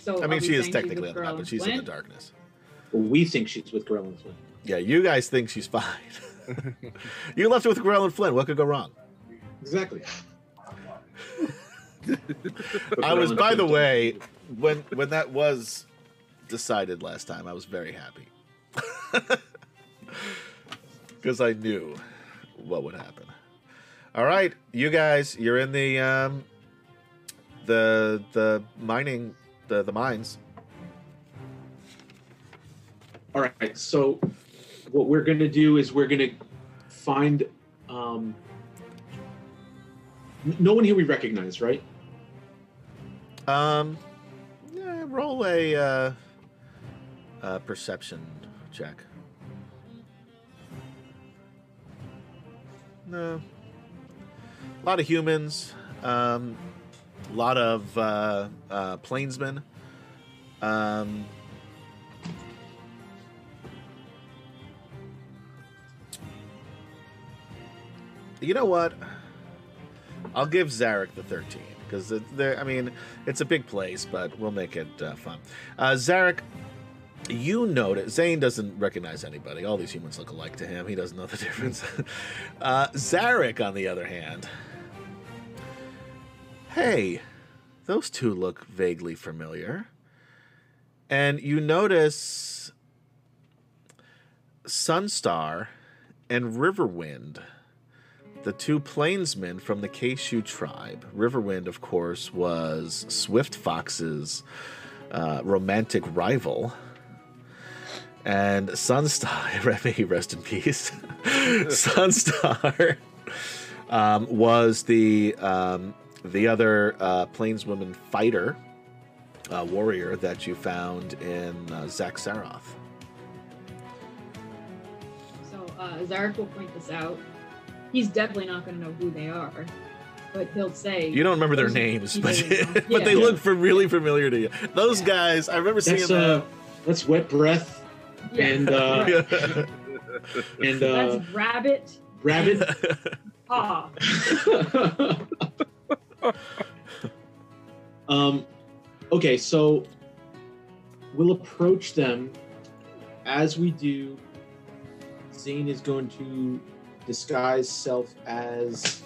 So I mean she is technically on the map, but and she's in the darkness. We think she's with Gorilla and Flint. Yeah, you guys think she's fine. you left her with Gorell and Flynn. What could go wrong? Exactly. I was, by the way, when when that was decided last time, I was very happy because I knew what would happen. All right, you guys, you're in the um, the the mining the the mines. All right. So, what we're going to do is we're going to find. Um, no one here we recognize, right? Um, yeah, roll a uh, perception check. No. A lot of humans. Um, a lot of uh, uh, plainsmen. Um, you know what? I'll give Zarek the 13 because I mean it's a big place, but we'll make it uh, fun. Uh, Zarek, you notice Zane doesn't recognize anybody. All these humans look alike to him. He doesn't know the difference. uh, Zarek, on the other hand, hey, those two look vaguely familiar, and you notice Sunstar and Riverwind the two plainsmen from the Que-Shu tribe. Riverwind, of course, was Swift Fox's uh, romantic rival. And Sunstar, may he rest in peace. Sunstar um, was the um, the other uh, plainswoman fighter, uh, warrior that you found in uh, Xak Tsaroth. So uh, Zarek will point this out. He's definitely not going to know who they are, but he'll say. You don't remember their names, he but doesn't but they Yeah. look for really familiar to you. Those Yeah. guys, I remember seeing That's them. uh, that's wet breath Yeah. and uh, Yeah. and uh, That's rabbit. rabbit. Ah, um, okay, so we'll approach them. As we do, Zane is going to disguise self as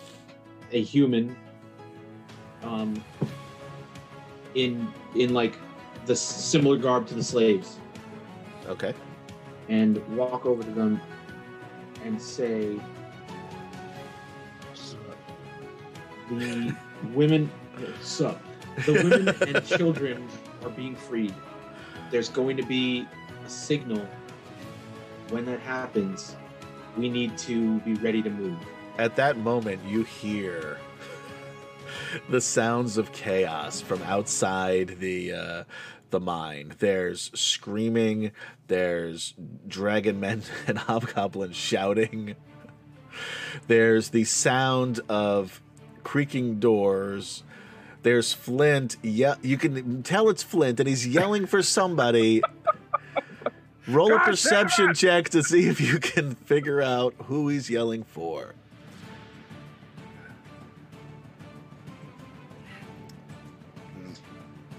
a human, um, in in like the similar garb to the slaves, Okay. and walk over to them and say, "The women, sup? The women and children are being freed. There's going to be a signal. When that happens, we need to be ready to move." At that moment, you hear the sounds of chaos from outside the uh, the mine. There's screaming. There's dragon men and hobgoblins shouting. There's the sound of creaking doors. There's Flint. Yeah, you can tell it's Flint, and he's yelling for somebody. Roll a God perception check to see if you can figure out who he's yelling for.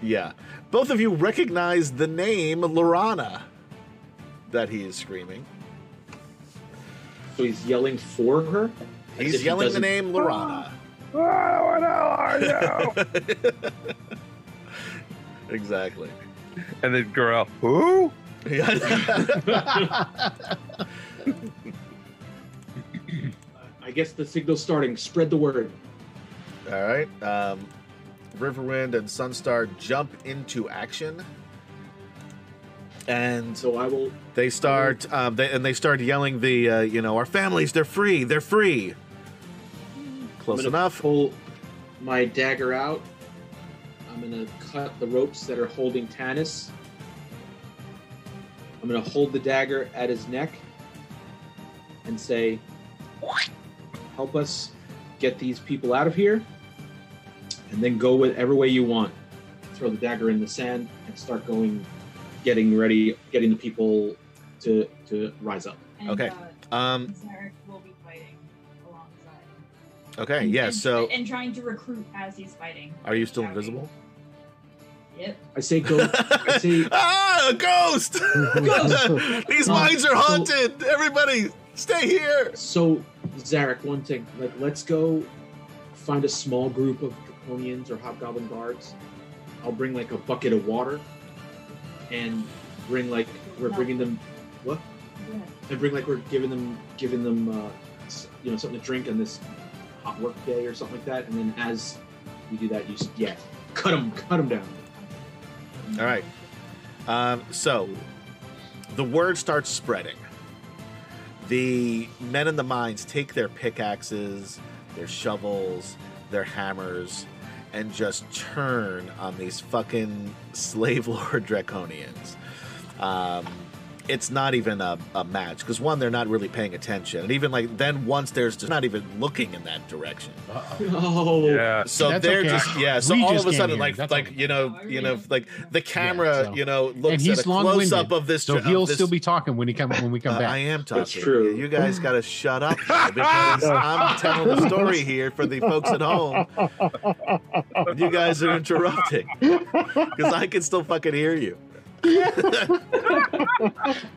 Yeah. Both of you recognize the name Laurana that he is screaming. So he's yelling for her. As if He's he yelling the name Laurana. Ah, oh, what the hell are you? exactly. and then Gorell, who? I guess the signal's starting. Spread the word. All right. Um, Riverwind and Sunstar jump into action. And So I will. they start, um, they, and they start yelling the, uh, you know, our families, they're free, they're free. Close I'm gonna enough. Pull my dagger out. I'm gonna cut the ropes that are holding Tanis. I'm gonna hold the dagger at his neck and say, "Help us get these people out of here, and then go whatever way you want." Throw the dagger in the sand and start going, getting ready, getting the people to to rise up. And, Okay. Uh, Um, Zarek will be fighting alongside. okay, And- yeah, and- so and trying to recruit as he's fighting. are you still Shouting. invisible? Yep. I say, "Go." I say, ah, a ghost! These Oh, mines are so- haunted! Everybody, stay here! So, Zarek, one thing, like, let's go find a small group of draconians or hobgoblin guards. I'll bring like a bucket of water, and bring like we're bringing them what? Go ahead. And bring like we're giving them giving them uh, you know something to drink on this hot work day or something like that. And then as we do that, you s- yeah, cut them cut them down. All right. Um, so the word starts spreading. The men in the mines take their pickaxes, their shovels, their hammers, and just turn on these fucking slave lord draconians. Um, it's not even a, a match because one, they're not really paying attention, and even like then once there's just not even looking in that direction. Oh, Yeah. So That's they're okay. just yeah. So We all of a sudden, hear. like That's like okay. you know you know like the camera Yeah, so- you know looks and he's at a close up of this. so he'll this- still be talking when he come when we come Uh, back. I am talking. That's true. You guys got to shut up because I'm telling the story here for the folks at home. You guys are interrupting because I can still fucking hear you.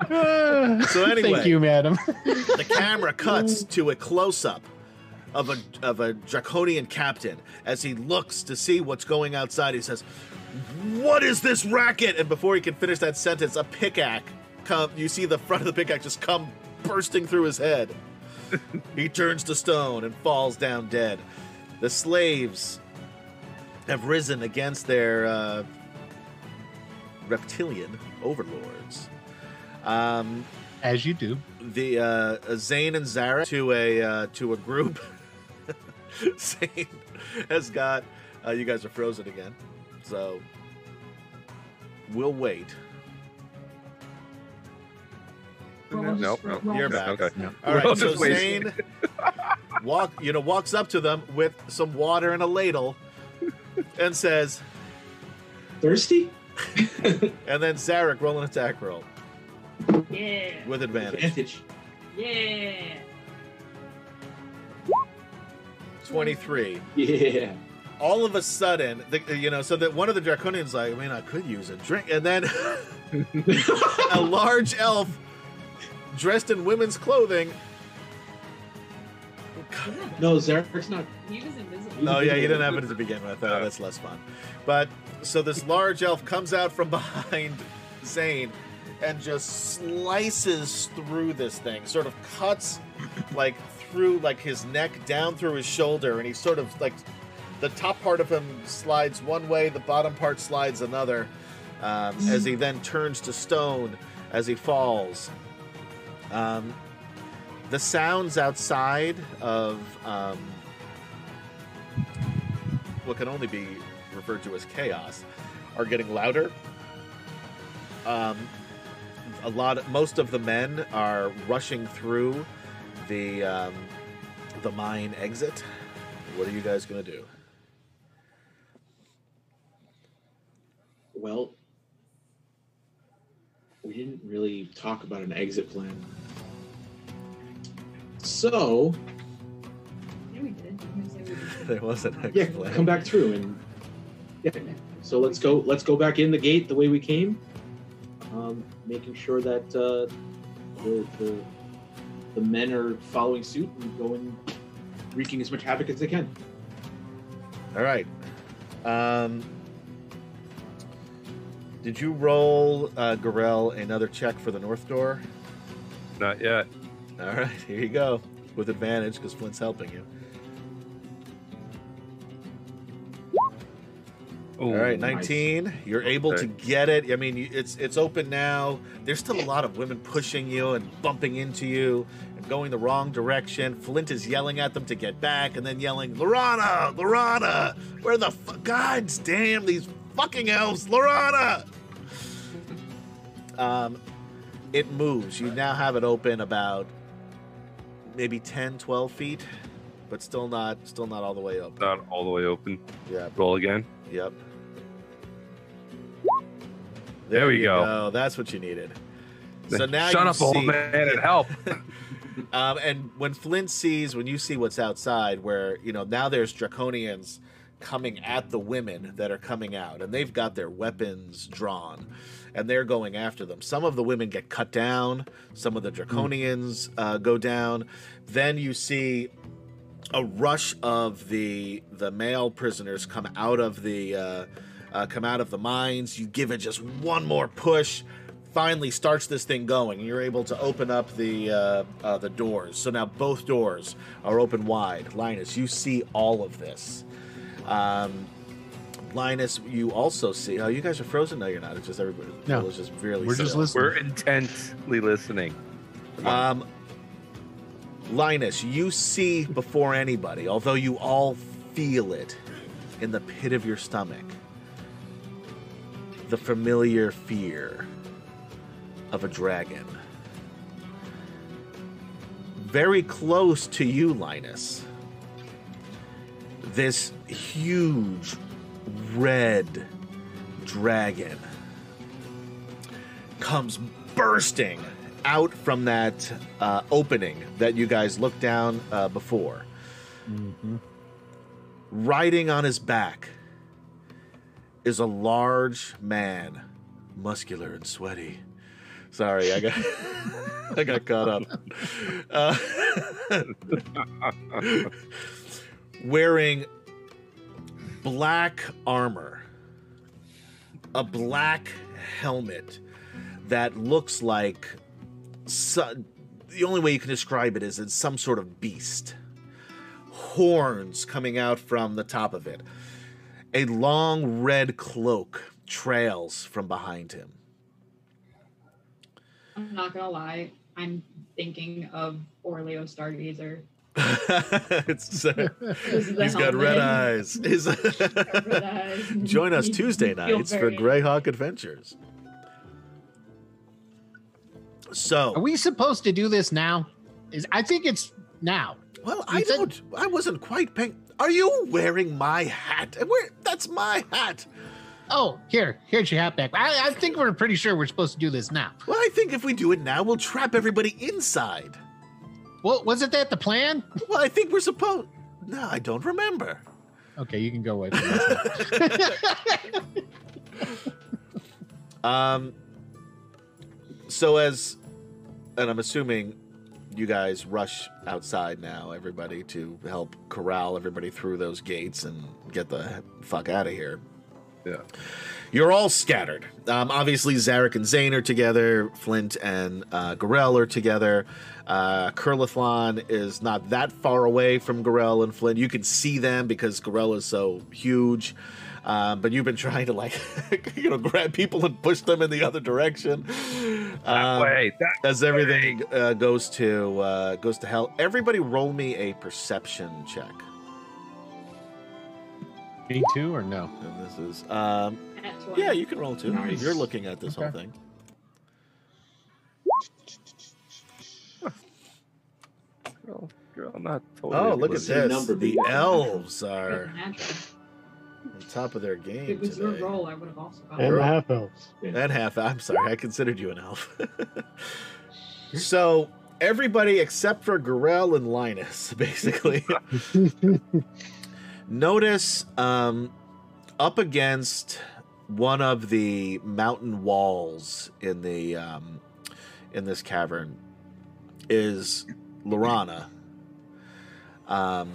So anyway. thank you, madam. the camera cuts to a close-up of a of a draconian captain as he looks to see what's going outside. He says, "What is this racket?" And before he can finish that sentence, a pickaxe come. You see the front of the pickaxe just come bursting through his head. he turns to stone and falls down dead. The slaves have risen against their uh, reptilian overlords. Um, As you do. the uh, Zane and Zara to a uh, to a group. Zane has got. Uh, you guys are frozen again, so we'll wait. Well, we'll Nope, nope. You're back. Okay. All We're all right, so. Zane walk you know walks up to them with some water and a ladle, and says, thirsty? and then Zarek roll an attack roll Yeah. with advantage. Advantage. Yeah. Twenty three. Yeah. all of a sudden, the, you know, so that one of the draconians like, I mean, I could use a drink, and then a large elf dressed in women's clothing No, Zarek's not. He was invisible. Oh yeah, he didn't have it to begin with. Oh, that's less fun. But so this large elf comes out from behind Zane and just slices through this thing, sort of cuts like through like his neck down through his shoulder, and he sort of like the top part of him slides one way, the bottom part slides another, um, as he then turns to stone as he falls. Um, the sounds outside of um, what can only be referred to as chaos are getting louder. Um, a lot, most of the men are rushing through the um, the mine exit. What are you guys gonna do? Well, we didn't really talk about an exit plan. So, Yeah, we did. I'm gonna say we did. there was an yeah, exit come back through and yeah. So let's go. Let's go back in the gate the way we came, um, making sure that uh, the, the the men are following suit and going, wreaking as much havoc as they can. All right. Um, did you roll, uh, Gorell, another check for the north door? Not yet. All right, here you go. With advantage because Flint's helping you. Ooh, All right, nice. 19. You're able to get it. I mean, it's it's open now. There's still a lot of women pushing you and bumping into you and going the wrong direction. Flint is yelling at them to get back and then yelling, "Laurana, Laurana, where the fuck? God damn these fucking elves, Laurana!" Um, it moves. You now have it open about maybe 10, 12 feet, but still not still not all the way open. Not all the way open. Yeah. Roll again. Yep. There we you go. That's what you needed. So now Shut you up, old see- man, and help. Um, and when Flint sees, when you see what's outside, where you know now there's draconians coming at the women that are coming out, and they've got their weapons drawn, and they're going after them. Some of the women get cut down. Some of the draconians uh, go down. Then you see a rush of the the male prisoners come out of the uh, uh, come out of the mines. You give it just one more push. Finally, starts this thing going, and you're able to open up the uh, uh, the doors. So now both doors are open wide. Linus, you see all of this. Um, Linus, you also see. Oh, you guys are frozen. No, you're not. It's just everybody. No. it's just really. We're just listening. We're intently listening. Um, Linus, you see before anybody, although you all feel it in the pit of your stomach, the familiar fear of a dragon. Very close to you, Linus, this huge red dragon comes bursting out from that uh, opening that you guys looked down uh, before. Riding on his back is a large man, muscular and sweaty. Sorry, I got I got caught up. Uh, wearing black armor, a black helmet that looks like so, the only way you can describe it is it's some sort of beast. Horns coming out from the top of it. A long red cloak trails from behind him. I'm not gonna lie. I'm thinking of Orleo Stargazer. it's, uh, This is the he's got red eyes. His- Red eyes. Join us Tuesday feel nights for very- Greyhawk Adventures. So, Are we supposed to do this now? Is I think it's now. Well, You I think- don't. I wasn't quite paying. Are you wearing my hat? Where? That's my hat. Oh, here, here's your hat back. I, I think we're pretty sure we're supposed to do this now. Well, I think if we do it now, we'll trap everybody inside. Well, wasn't that the plan? Well, I think we're supposed. No, I don't remember. Okay, you can go away. Um. So as, and I'm assuming you guys rush outside now, everybody, to help corral everybody through those gates and get the fuck out of here. Yeah. You're all scattered. Um, obviously, Zarek and Zane are together. Flint and uh, Gorell are together. Uh, Kurlathlon is not that far away from Gorell and Flint. You can see them because Gorell is so huge. Um, but you've been trying to like, you know, grab people and push them in the other direction. That Um, way. That as everything uh, goes to uh, goes to hell. Everybody, roll me a perception check. Me too, or no? And this is, um, yeah, you can roll too. Nice. You're looking at this whole thing. girl, girl, not totally. Oh, look at the this! number The elves are on top of their If game it was your today. roll, I would have also got And it. the half elves. And half. I'm sorry, I considered you an elf. so everybody except for Gorell and Linus, basically. Notice um, up against one of the mountain walls in the um, in this cavern is Laurana, um,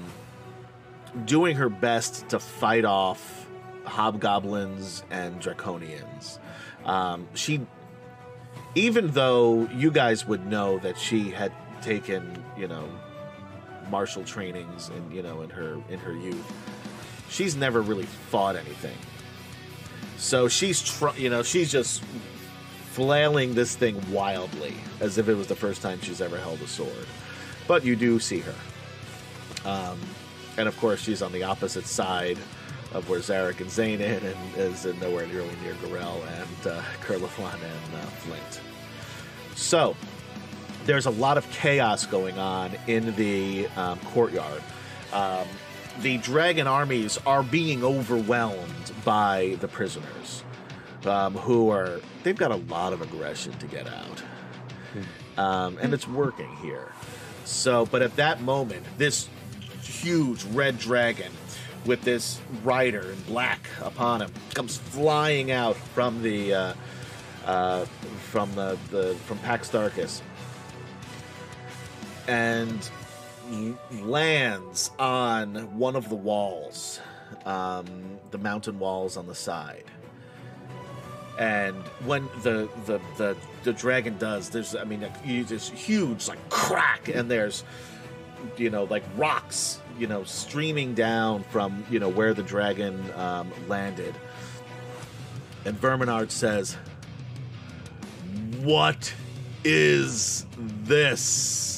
doing her best to fight off hobgoblins and draconians. Um, she, even though you guys would know that she had taken, you know, martial trainings and you know in her in her youth, she's never really fought anything. So she's tr- you know she's just flailing this thing wildly as if it was the first time she's ever held a sword. But you do see her. Um, and of course, she's on the opposite side of where Zarek and Zane in, and is in nowhere really near Gorell and uh, and uh, Flint. So there's a lot of chaos going on in the um, courtyard. Um, the dragon armies are being overwhelmed by the prisoners, um, who are they've got a lot of aggression to get out, um, and it's working here. So, but at that moment, this huge red dragon with this rider in black upon him comes flying out from the uh, uh, from the, the from Pax Tharkas and lands on one of the walls, um, the mountain walls on the side. And when the the the, the dragon does, there's I mean this huge like crack, and there's you know like rocks you know streaming down from you know where the dragon um, landed. And Verminaard says, "What is this?"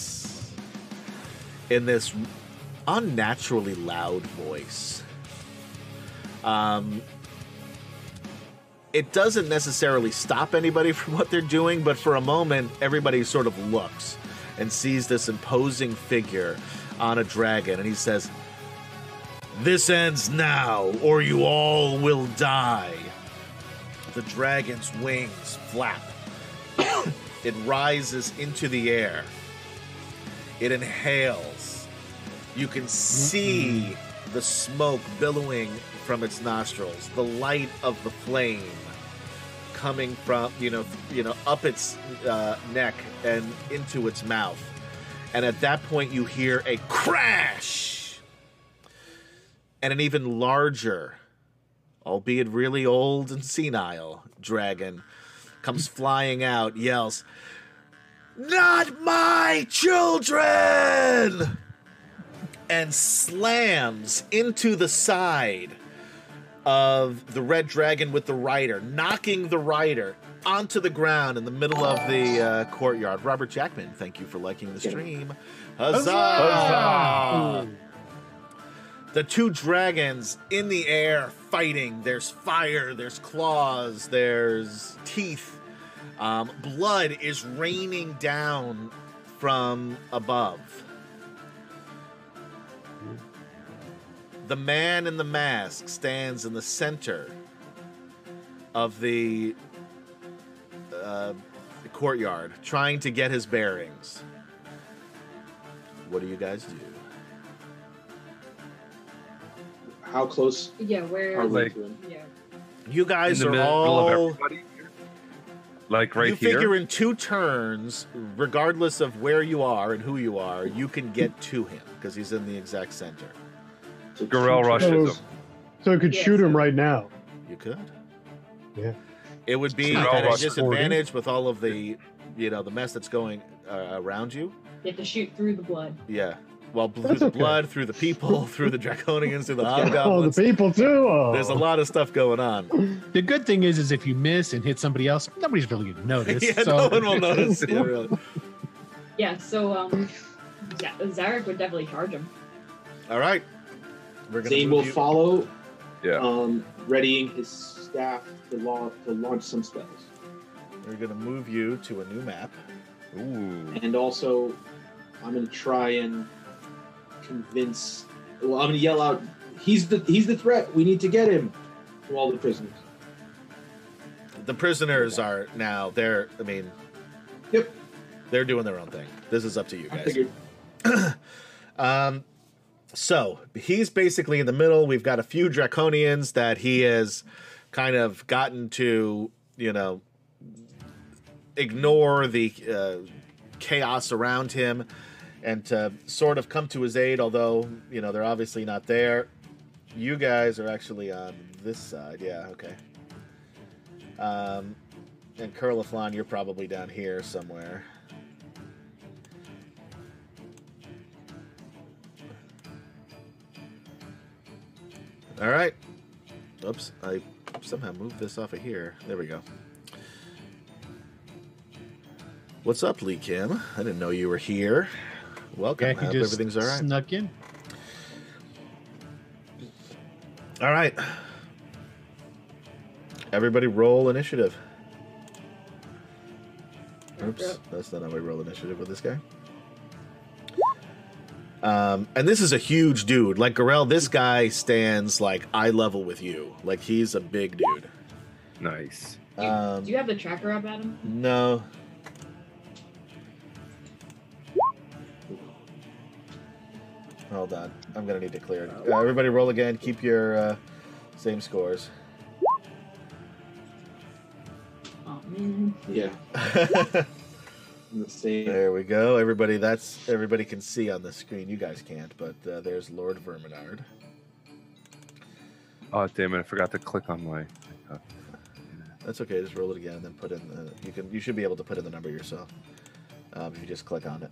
In this unnaturally loud voice. Um, it doesn't necessarily stop anybody from what they're doing, but for a moment, everybody sort of looks and sees this imposing figure on a dragon, and he says, This ends now, or you all will die. The dragon's wings flap. it rises into the air. It inhales. You can see the smoke billowing from its nostrils, the light of the flame coming from you know you know up its uh, neck and into its mouth. And at that point, you hear a crash, and an even larger, albeit really old and senile, dragon comes flying out, yells, "Not my children!" And slams into the side of the red dragon with the rider, knocking the rider onto the ground in the middle of the uh, courtyard. Robert Jackman, thank you for liking the stream. Huzzah! Huzzah! The two dragons in the air fighting. There's fire, there's claws, there's teeth. Um, blood is raining down from above. The man in the mask stands in the center of the uh, courtyard, trying to get his bearings. What do you guys do? How close Yeah, where? are we Like- yeah. You In guys the are all of. Like right you here. figure in two turns, regardless of where you are and who you are, you can get to him because he's in the exact center. So Gorell rushes So, him. so it could Yeah, shoot him right now. You could. Yeah. It would be Gorell at a rush disadvantage with all of the, you know, the mess that's going uh, around you. You have to shoot through the blood. Yeah. Well, through That's the okay. blood, through the people, through the draconians, through the Oh, the people too. Oh. There's a lot of stuff going on. The good thing is, is if you miss and hit somebody else, nobody's really gonna notice. yeah, so no one will notice. Yeah, really. Yeah, so um, Z- Zarek would definitely charge him. All right. We're gonna Zane will you- follow, Yeah. um, readying his staff to, launch to launch some spells. We're gonna move you to a new map. Ooh. And also, I'm going to try and convince. Well, I'm going to yell out, "He's the he's the threat. We need to get him." To all the prisoners. The prisoners are now. They're. I mean. Yep. They're doing their own thing. This is up to you I guys. figured. Um, so he's basically in the middle. We've got a few draconians that he has kind of gotten to, you know, ignore the uh, chaos around him and to sort of come to his aid. Although you know they're obviously not there. You guys are actually on this side. Yeah. Okay. Um, and Curliflon, you're probably down here somewhere. All right. Oops, I somehow moved this off of here. There we go. What's up, Lee Kim? I didn't know you were here. Welcome. yeah, I he hope just everything's all right. snuck in. All right. Everybody roll initiative. Oops, that's not how we roll initiative with this guy. Um, and this is a huge dude. Like Gorell, this guy stands like eye level with you. Like he's a big dude. Nice. Do you, Um, do you have the tracker up, Adam? No. Hold on. I'm gonna need to clear it. Uh, everybody roll again. Keep your uh, same scores. Oh man. Yeah. In the same. There we go. Everybody, that's everybody can see on the screen. You guys can't, but uh, there's Lord Verminaard. Oh damn it! I forgot to click on my. That's okay. Just roll it again, and then put in. The, you can. You should be able to put in the number yourself. Um, if you just click on it.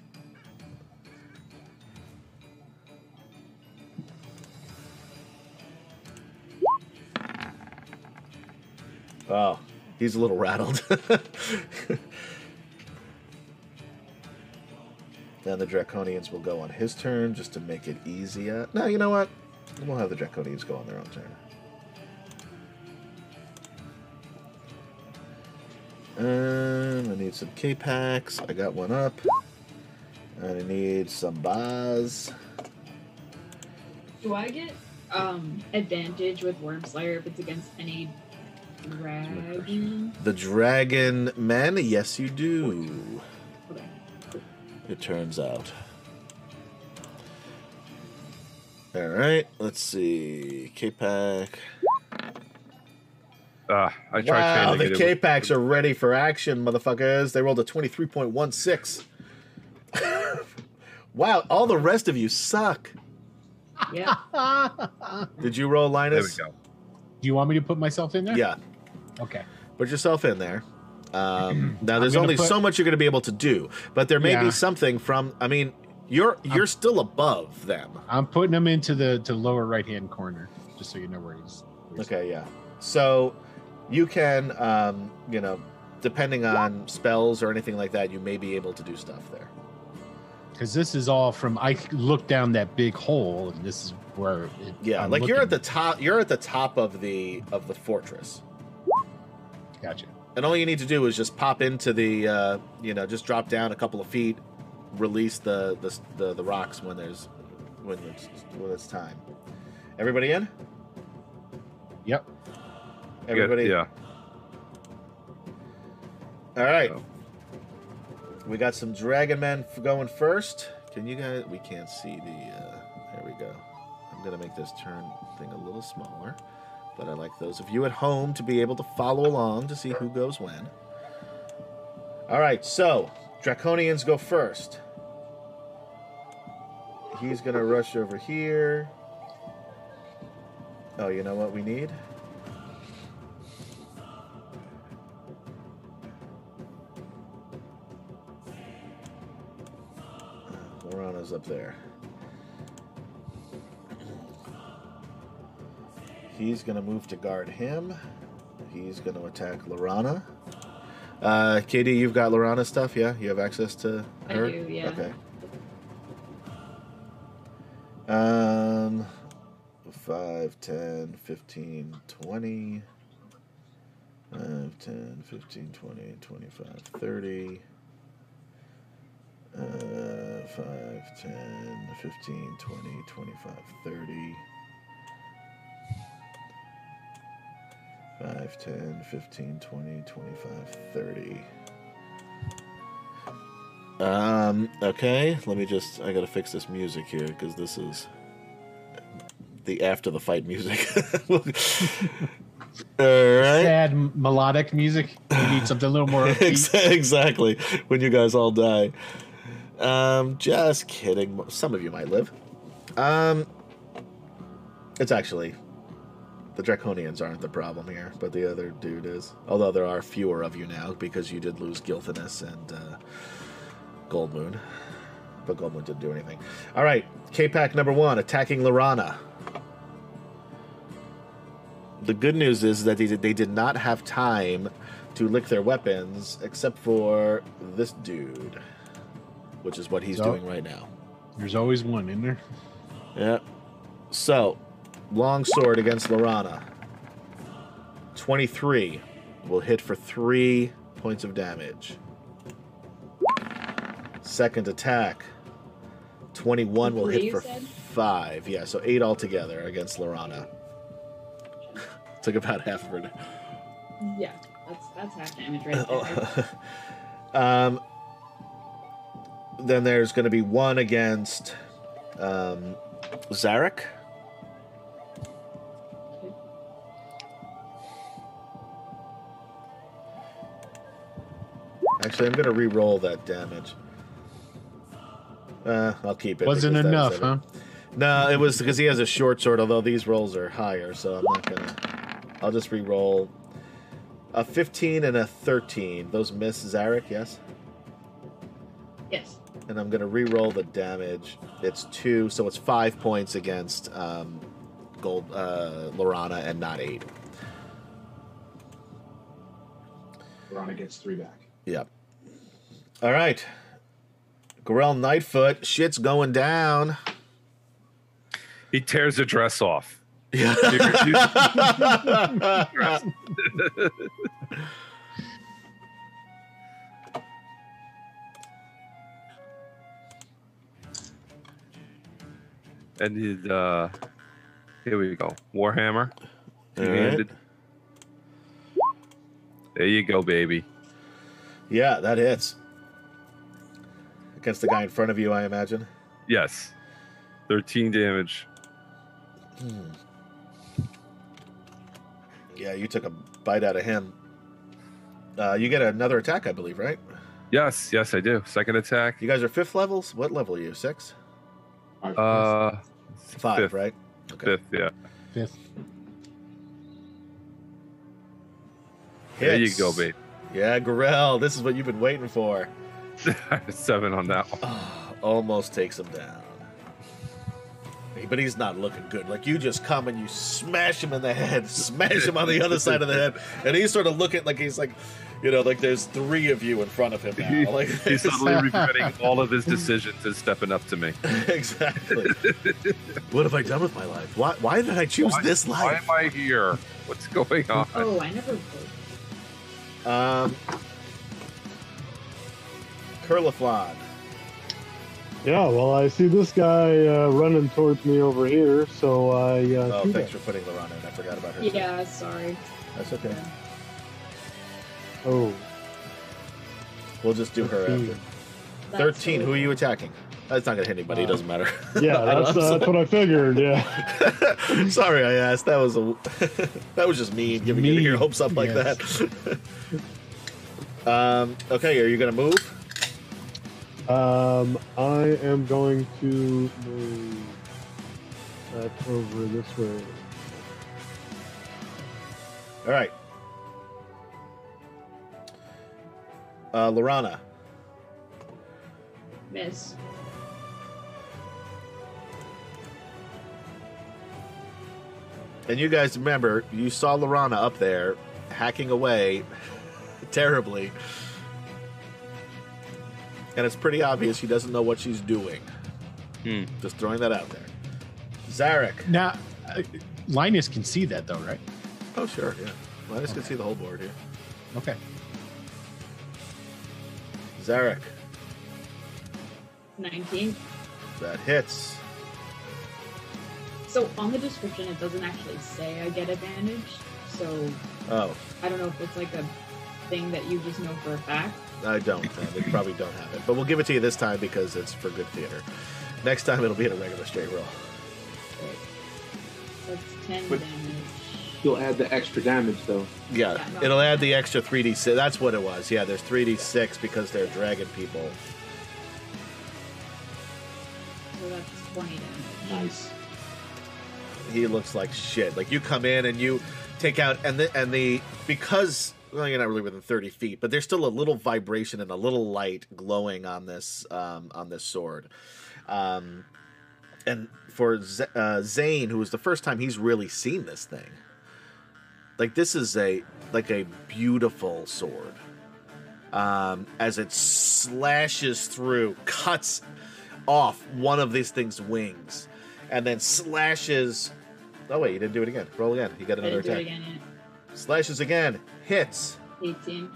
Oh, he's a little rattled. then the Draconians will go on his turn just to make it easier. No, you know what? We'll have the Draconians go on their own turn. Um, I need some K packs. I got one up. And I need some bars. Do I get um advantage with Wyrmslayer if it's against any dragon? The Dragon Men, yes, you do. Okay. It turns out. All right, let's see. K pack. Ah, I tried Wow, the it. It K was- packs are ready for action, motherfuckers. They rolled a 23.16. wow, all the rest of you suck. Yeah. Did you roll Linus? There we Linus? go. Do you want me to put myself in there? Yeah. Okay. Put yourself in there. Um, now, there's only put- so much you're going to be able to do, but there may Yeah. be something from. I mean, you're you're still above them. I'm putting him into the to lower right hand corner, just so you know where he's. Where he's Okay, yeah. So you can, um, you know, depending on spells or anything like that, you may be able to do stuff there. Because this is all from. I looked down that big hole, and this is where. It, Yeah, I'm like you're at the top. You're at the top of the of the fortress, Gotcha. And all you need to do is just pop into the, uh, you know, just drop down a couple of feet, release the the the, the rocks when there's when it's when it's time. Everybody in? Yep. Everybody. Yeah. All right. Oh. We got some Dragon Men going first. Can you guys? We can't see the. Uh, there we go. I'm gonna make this turn thing a little smaller, but I like those of you at home to be able to follow along to see who goes when. All right, so Draconians go first. He's gonna rush over here. Oh, you know what we need? Uh, Laurana's up there. He's gonna move to guard him. He's gonna attack Laurana. Uh, Katie, you've got Laurana stuff, yeah? You have access to I her? do, yeah. Okay. Um, 5, 10, 15, 20. 5, 10, 15, 20, 25, 30. Uh, 5, 10, 15, 20, 25, 30. 5, 10, 15, 20, 25, 30. Um, okay, let me just, I gotta fix this music here because this is the after the fight music. All right. Sad melodic music. You need something a little more exactly. When you guys all die. Um, just kidding. Some of you might live. Um, it's actually the Draconians aren't the problem here, but the other dude is. Although there are fewer of you now because you did lose Gilthanas and uh, Goldmoon. But Goldmoon didn't do anything. All right, Kapak number one, attacking Laurana. The good news is that they did, they did not have time to lick their weapons except for this dude, which is what he's So- doing right now. There's always one in there. Yeah. So, long sword against Laurana. 23 will hit for 3 points of damage. Second attack. 21 will hit for 5. Yeah, so 8 altogether against Laurana. Took about half of her. Yeah, that's that's half damage right there. Um, then there's going to be one against um, Zarek. Actually, I'm going to re-roll that damage. Uh, I'll keep it. Wasn't enough, is huh? No, it was because he has a short sword. Although these rolls are higher, so I'm not gonna. I'll just re-roll. A 15 and a 13. Those miss Zarek, yes. yes. And I'm gonna re-roll the damage. It's two, so it's five points against um, Gold uh, Laurana, and not eight. Laurana gets three back. Yep. All right. Gorell Nightfoot, shit's going down. He tears the dress off. Yeah. And he, uh, here we go. Warhammer. Right. There you go, baby. Yeah, that hits. Against the guy in front of you, I imagine. Yes. 13 damage. Yeah, you took a bite out of him. Uh, you get another attack, I believe, right? Yes, yes, I do. Second attack. You guys are fifth levels. What level are you? Six, Five Uh, five, Fifth. right? Okay. fifth, yeah. Fifth. There you go, babe. Yeah, Gorell, this is what you've been waiting for. Seven on that one. Oh, almost takes him down. But he's not looking good. Like you just come and you smash him in the head, smash him on the other side of the head, and he's sort of looking like he's like, you know, like there's three of you in front of him now. Like He's suddenly regretting all of his decisions and stepping up to me. exactly. what have I done with my life? Why? Why did I choose Why- this life? Why am I here? What's going oh, on? Oh, I never. Um, Curliflon. Yeah, well, I see this guy uh, running towards me over here, so I uh, Oh, thanks him. for putting Laurana in. I forgot about her. too. Yeah, sorry. That's okay. Oh, We'll just do her after. That's 13. so- Who are you attacking? That's not going to hit anybody. It doesn't matter. yeah, I that's, uh, that's what I figured. Yeah, Sorry, I asked. That was a that was just mean giving you your Mean, hopes up like yes. that. Um, okay, are you gonna move? Um, I am going to move that over this way. All right. Uh, Laurana. Miss. And you guys remember, you saw Laurana up there hacking away terribly. And it's pretty obvious she doesn't know what she's doing. Hmm. Just throwing that out there. Zarek. Now, uh, Linus can see that though, right? Oh, sure, yeah. Linus can see the whole board here. Okay. Zarek. 19. That hits. So on the description, it doesn't actually say I get advantage. So Oh, I don't know if it's like a thing that you just know for a fact. I don't. Uh, they probably don't have it. But we'll give it to you this time because it's for good theater. Next time it'll be in a regular straight roll. That's 10 But- damage. You'll add the extra damage though. Yeah, Yeah, no. it'll add the extra 3d6. That's what it was. Yeah, there's 3d6 because they're dragon people. So that's 20 damage. Nice. He looks like shit. Like you come in and you take out and the and the because well you're not really within 30 feet, but there's still a little vibration and a little light glowing on this um, on this sword. Um, and for Z- uh, Zane, who was the first time he's really seen this thing, like this is a like a beautiful sword. Um, as it slashes through, cuts off one of these thing's wings, and then slashes. Oh wait, you didn't do it again. Roll again. You got another didn't do it attack. again Slashes again. Hits. 18.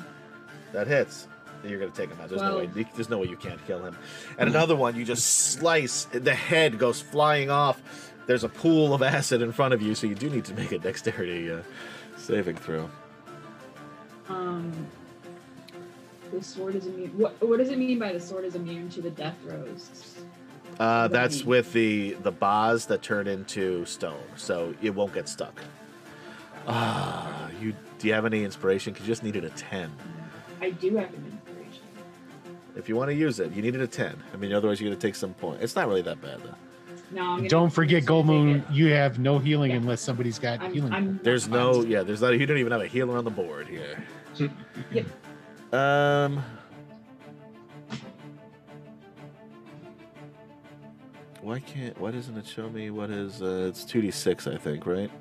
That hits. You're gonna take him out. There's no way. There's no way you can't kill him. And another one, you just slice. The head goes flying off. There's a pool of acid in front of you, so you do need to make a dexterity uh, saving throw. Um, the sword is immune. What, what does it mean by the sword is immune to the death throws? Uh, that's with the the bars that turn into stone, so it won't get stuck. Ah, you do you have any inspiration? Because you just needed a ten. I do have an inspiration. If you want to use it, you needed a ten. I mean, otherwise you're gonna take some point. It's not really that bad though. No, I'm Don't forget, just Goldmoon. You have no healing Yeah. unless somebody's got I'm, healing. I'm There's no, yeah, there's not. You don't even have a healer on the board here. Yep. Um. Why can't? Why doesn't it show me what is? Uh, it's two d six, I think, right?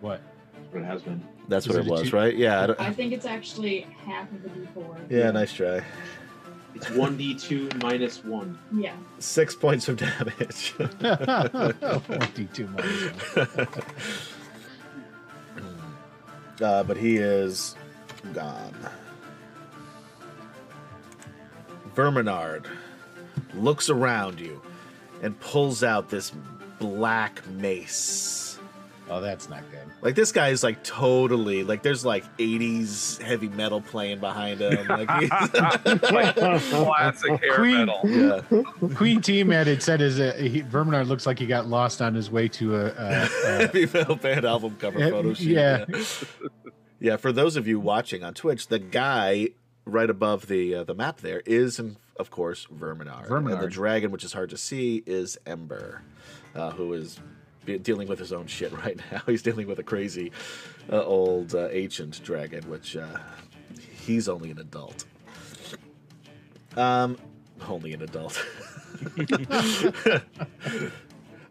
what? What it has been. That's Is what it it was, two- right? Yeah. I don't, I think it's actually half of the d4. yeah. Nice try. It's one d two minus one. Yeah. Six points of damage. 22 minus one. uh, but he is gone. Verminaard looks around you and pulls out this black mace. Oh, that's not good. Like this guy is like totally like there's like 80s heavy metal playing behind him. Like he's, Classic hair Queen- metal. yeah. Queen Team had it said is that he, Verminaard looks like he got lost on his way to a. a, a heavy metal band album cover Yeah, photo shoot. yeah. yeah. Yeah, for those of you watching on Twitch, the guy right above the uh, the map there is, in, of course, Verminaard. And the dragon, which is hard to see, is Ember, uh, who is be- dealing with his own shit right now. He's dealing with a crazy uh, old uh, ancient dragon, which uh, he's only an adult. Um, only an adult.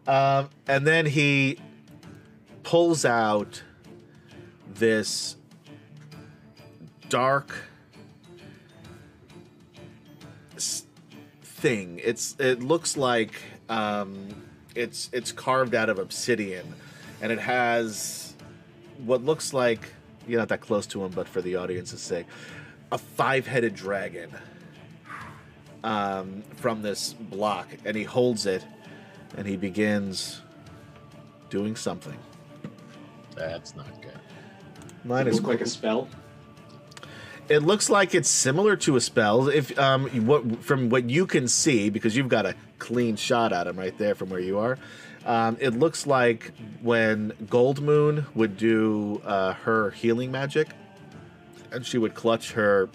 um, and then he pulls out this dark thing. It's it looks like um, it's it's carved out of obsidian, and it has what looks like you're not that close to him, but for the audience's sake, a five-headed dragon um, from this block, and he holds it, and he begins doing something. that's not good. Mine is it look like a spell? It looks like it's similar to a spell. If um, what from what you can see, because you've got a clean shot at him right there from where you are, um, it looks like when Goldmoon would do uh, her healing magic, and she would clutch her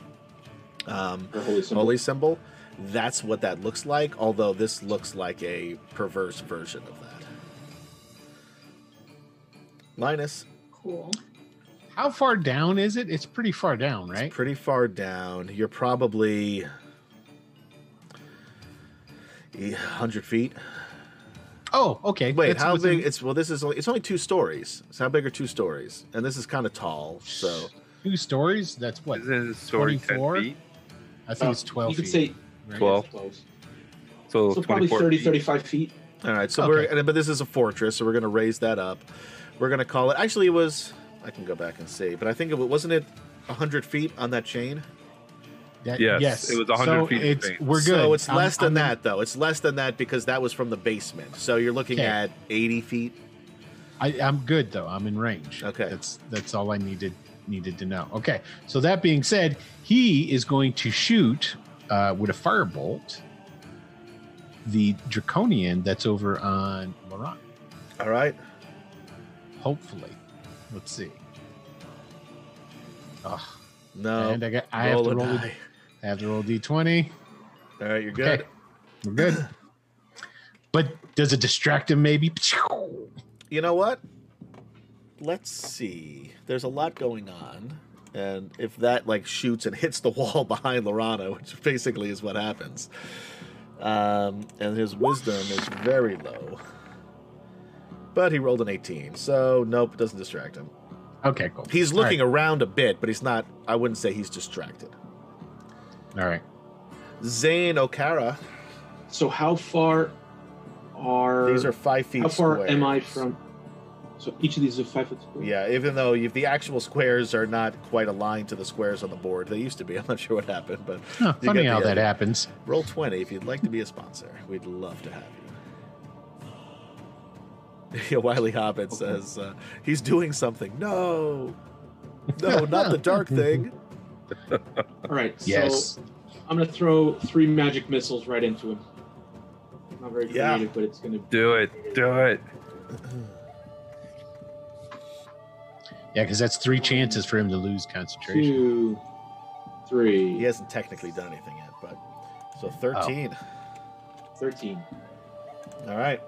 um, Or holy symbol. holy symbol. That's what that looks like. Although this looks like a perverse version of that. Linus, Cool. How far down is it? It's pretty far down, right? It's pretty far down. You're probably a hundred feet. Oh, okay. Wait, That's how within- big? It's well, this is only, it's only two stories. So how big are two stories? And this is kind of tall. So two stories? That's what? Isn't his story 24? 10 feet? I think Uh, it's 12 You could feet, say right? 12. close. So, So probably 24 30, feet. 35 feet. all right. So Okay. we're but this is a fortress, so we're gonna raise that up. We're gonna call it. Actually, it was. I can go back and see, but I think it wasn't it hundred feet on that chain. That- Yes, it was 100 so feet in It's, we're good. So it's I'm- less than I'm- that, though. It's less than that because that was from the basement. So you're looking Okay. at eighty feet. I, I'm good though. I'm in range. Okay. That's that's all I needed needed to know. Okay. So that being said, he is going to shoot uh, with a firebolt the draconian that's over on Laurana. All right. Hopefully. Let's see. Oh, No. and I got I have to roll. I have to roll d20. All right, you're good. Okay. We're good. but does it distract him? Maybe. You know what? Let's see. There's a lot going on. And if that like shoots and hits the wall behind Laurana, which basically is what happens, um, and his wisdom is very low, but he rolled an 18, so nope, it doesn't distract him. Okay, cool. He's looking right. around a bit, but he's not. I wouldn't say he's distracted. All right. Zane Okara, So how far are these are five feet. how far am I from? So each of these are five foot square. Yeah, even though if the actual squares are not quite aligned to the squares on the board, they used to be. I'm not sure what happened, but Huh, funny get the how that idea. happens. roll 20 if you'd like to be a sponsor. We'd love to have you. Yeah, Wiley Hobbit says uh, he's doing something. No, no, not the dark thing. All right. Yes. So I'm gonna throw three magic missiles right into him. Not very Yeah. creative, but it's gonna. Do it. Do it. Yeah, because that's three chances for him to lose concentration. Two, three, He hasn't technically done anything yet, but so 13. 13. All right.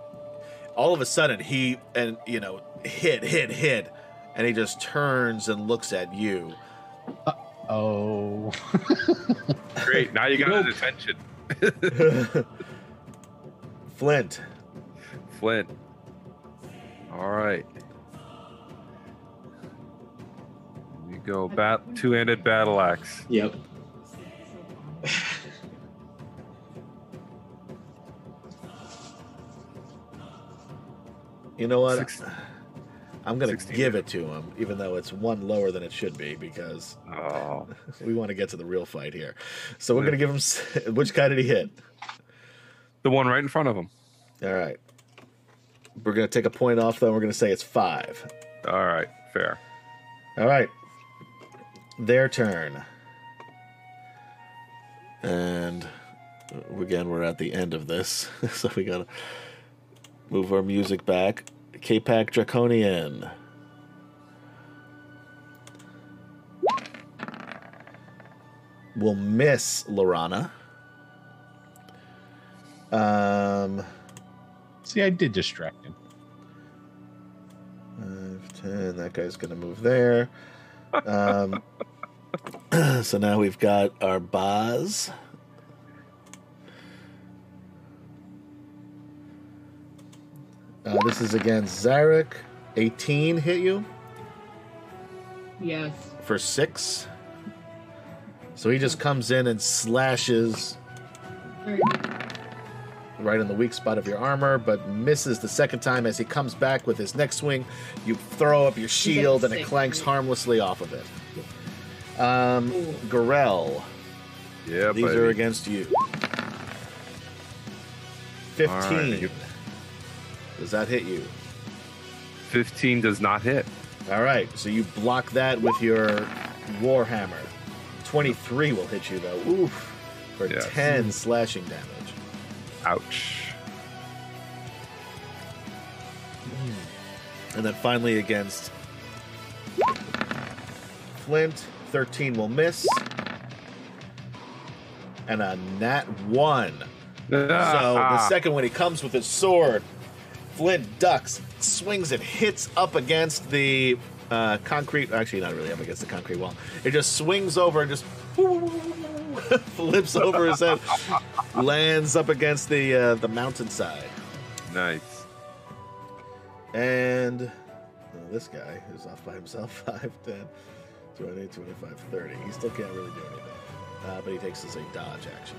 All of a sudden, he and you know hit, hit, hit, and he just turns and looks at you. Uh, oh, Great. Now you got his attention. Flint. Flint. All right. You go. Bat two-handed battle axe. Yep. You know what? Six- I'm gonna 16. give it to him, even though it's one lower than it should be, because Oh, we want to get to the real fight here. So we're gonna give him. Which guy did he hit? the one right in front of him. All right. We're gonna take a point off, though. We're gonna say it's five. All right. Fair. All right. Their turn. And uh, again, we're at the end of this, so we gotta move our music back. Kapak Draconian. We'll miss Laurana. Um, see, I did distract him. Five, ten. That guy's gonna move there. Um, so now we've got our Baz. Uh, this is against Zarek. 18 hit you Yes. for six. So he just comes in and slashes right in the weak spot of your armor, but misses the second time as he comes back with his next swing. You throw up your shield and it clanks harmlessly off of it. Um, cool. Gorell, Yeah, these buddy. are against you. 15. All right. Does that hit you? Fifteen does not hit. All right, so you block that with your Warhammer. 23 will hit you, though. Oof. For Yes. 10 slashing damage. Ouch. Hmm. And then finally against Flint, 13 will miss. and a nat one. So the second one, he comes with his sword. Flint ducks, swings it, hits up against the uh, concrete. Actually, not really up against the concrete wall. It just swings over and just flips over his head, lands up against the uh, the mountainside. nice. And this guy is off by himself 5, 10, 20, 25, 30. He still can't really do anything. Uh, but he takes this a dodge action.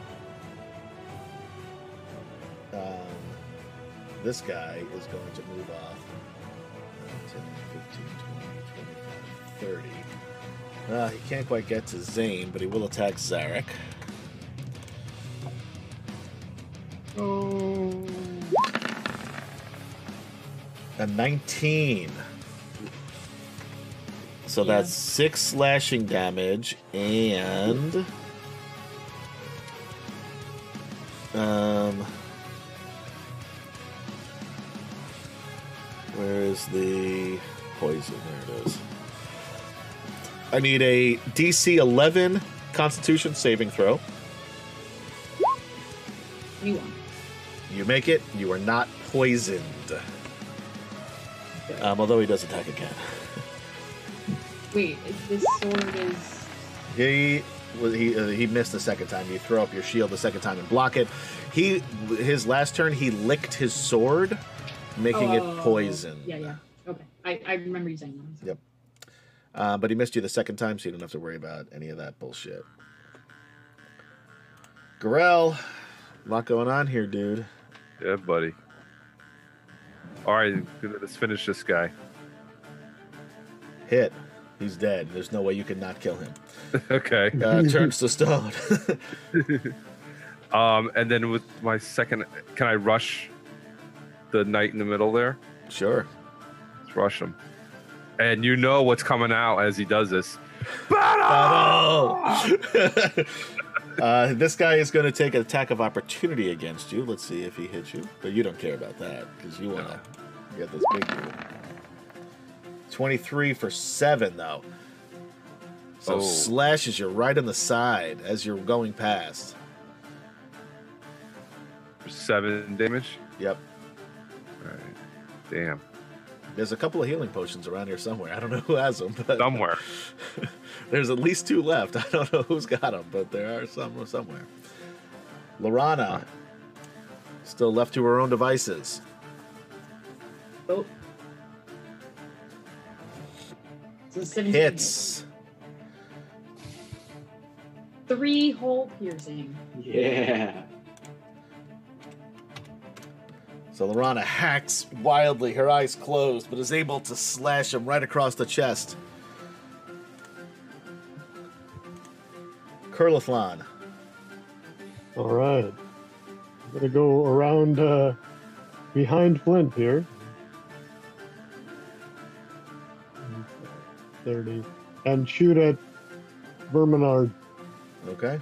Um, this guy is going to move off uh, 10, 15, 20, 25, 30. Uh, he can't quite get to Zane, but he will attack Zarek. Oh. A 19. So Yeah. that's six slashing damage and. Um. The poison? There it is. I need a DC 11 Constitution saving throw. 21. You make it. You are not poisoned. Um, although he does attack again. Wait, this sword is. He was he uh, he missed the second time. You throw up your shield the second time and block it. He his last turn he licked his sword, making Oh, it poison. Yeah, yeah. Okay. I, I remember you saying that. Yep. Uh, but he missed you the second time, so you don't have to worry about any of that bullshit. Gorell, a lot going on here, dude. Yeah, buddy. All right, let's finish this guy. Hit. He's dead. There's no way you can not kill him. okay. Uh, turns to stone. Um, and then with my second, can I rush the knight in the middle there? sure. Let's rush him. And you know what's coming out as he does this. Oh! uh, this guy is going to take an attack of opportunity against you. Let's see if he hits you. But you don't care about that because you want to get this big dude. 23 for 7, though. So Oh. slashes you right in the side as you're going past. Seven damage. Yep. All right. Damn. There's a couple of healing potions around here somewhere. I don't know who has them, but Somewhere. there's at least two left. I don't know who's got them, but there are some somewhere. Laurana, still left to her own devices. Oh. So 17 Hits. Three hole piercing. Yeah. So Laurana hacks wildly, her eyes closed, but is able to slash him right across the chest. Curlithlon. All right. I'm gonna go around uh, behind Flint here. Thirty, and shoot at Verminaard. Okay.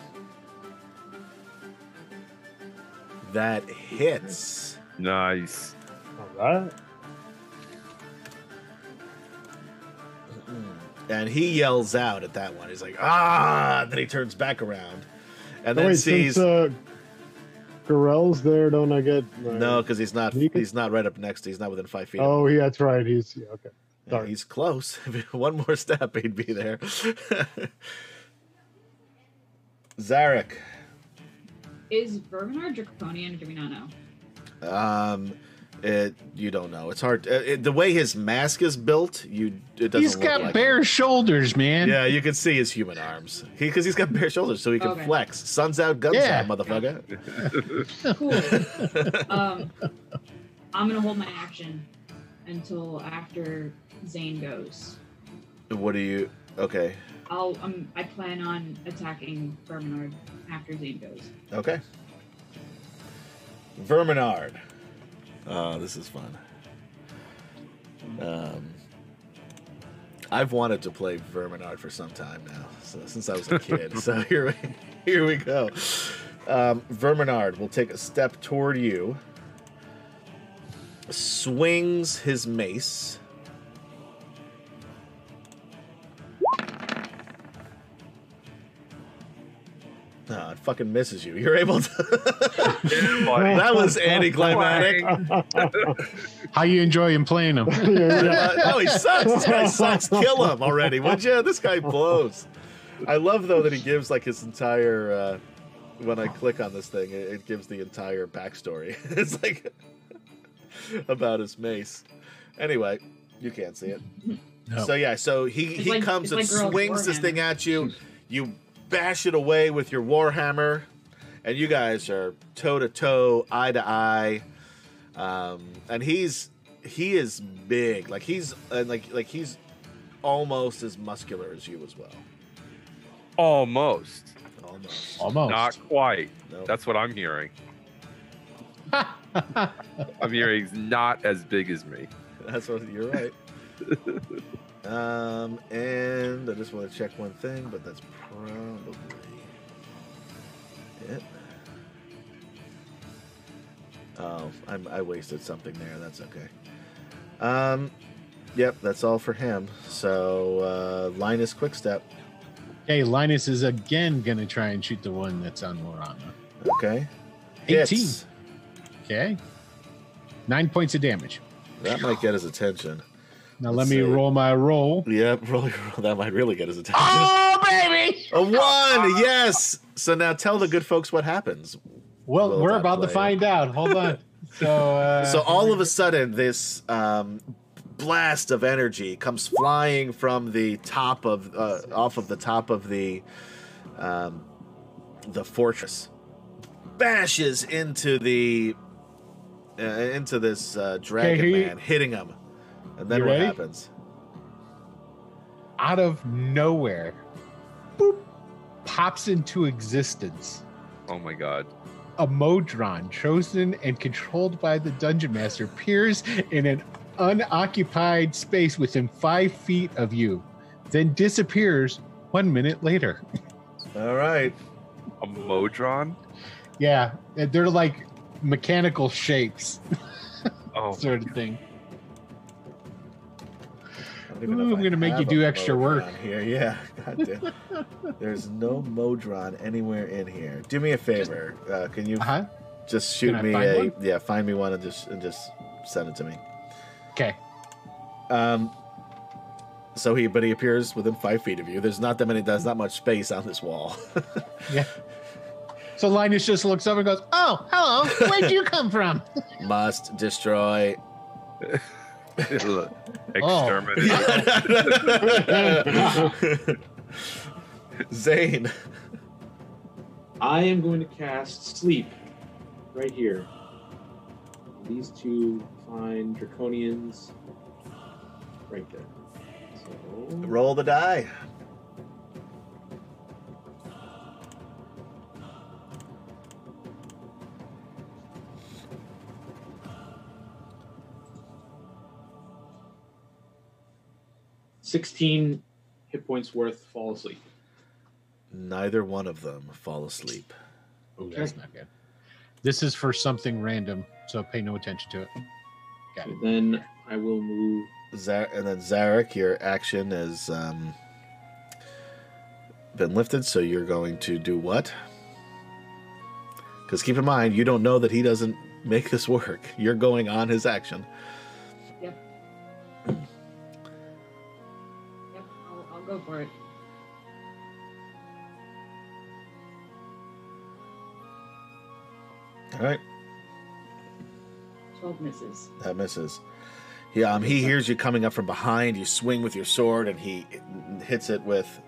That hits. Nice. All right. And he yells out at that one. He's like, ah! Then he turns back around. And Oh, then wait, sees. since uh, Gorell's there, don't I get? my- no, because he's not He he's not right up next. He's not within five feet. Oh, yeah, that's right. He's yeah, okay. Yeah, sorry. he's close. One more step, he'd be there. Zarek. Is Verminaard draconian or do we not know? Um, it you don't know. It's hard. uh, It, the way his mask is built, you it doesn't. He's look got like bare shoulders, man. Yeah, you can see his human arms. He because he's got bare shoulders, so he can Okay. flex. Sun's out, guns Yeah. out, motherfucker. Cool. um, I'm gonna hold my action until after Zane goes. What do you? Okay, I'll um, I plan on attacking Verminaard after Zane goes. okay. Verminaard. Oh, this is fun. Um, I've wanted to play Verminaard for some time now, so since I was a kid. so here we here we go. Um, Verminaard will take a step toward you, swings his mace. Oh, fucking misses you. You're able to. buddy. that was anticlimactic. How you enjoying playing them? Uh, no, he sucks. This guy sucks. Kill him already, would you? This guy blows. I love though that he gives like his entire. Uh, when I click on this thing, it, it gives the entire backstory. it's like about his mace. Anyway, you can't see it. No. So yeah, so he It's he like- comes and like swings this thing at you. You bash it away with your warhammer, and you guys are toe to toe, eye to eye. Um, and he's he is big, like he's and like like he's almost as muscular as you as well. Almost. Almost. Almost. Not quite. Nope. That's what I'm hearing. I'm hearing he's not as big as me. That's what you're right. um, and I just want to check one thing, but that's probably it. Oh, I'm, I wasted something there. That's okay. Um, yep, that's all for him. So uh, Linus Quickstep. Okay, Linus is again gonna try and shoot the one that's on Laurana. Okay. 18. Hits. Okay. Nine points of damage. That might get his attention. Now Let's let me see. roll my roll. Yep, roll, your roll. That might really get his attention. Oh baby! A one, yes. So now tell the good folks what happens. Well, Well we're done, about to player. find out. Hold on. So uh So all of a sudden, this um, blast of energy comes flying from the top of, uh, off of the top of the, um, the fortress, bashes into the, uh, into this uh, dragon here you- man, hitting him, and then You what ready? happens? out of nowhere, boop, pops into existence. Oh my god. A Modron, chosen and controlled by the dungeon master, appears in an unoccupied space within five feet of you, then disappears one minute later. All right. A Modron? Yeah, they're like mechanical shapes, Oh, sort of thing. I don't even know Ooh, if I'm gonna make you do extra work. Here, yeah. There's no Modron anywhere in here. Do me a favor. Uh, can you Uh huh. just shoot Can me a one? yeah? Find me one and just and just send it to me. Okay. Um. So he, but he appears within five feet of you. There's not that many. There's not much space on this wall. Yeah. So Linus just looks up and goes, "Oh, hello. Where'd you come from?" Must destroy. Oh. exterminate. Zane. I am going to cast sleep right here. These two fine draconians right there. So Roll the die. Sixteen hit points worth fall asleep. Neither one of them fall asleep. Oh, that's not good. This is for something random, so pay no attention to it. Got it. Then I will move Zar- and then Zarek, your action has um, been lifted, so you're going to do what? Because keep in mind, you don't know that he doesn't make this work. You're going on his action. Go for it. All right, 12 misses. that misses. Yeah, um, he hears you coming up from behind. You swing with your sword, and he hits it with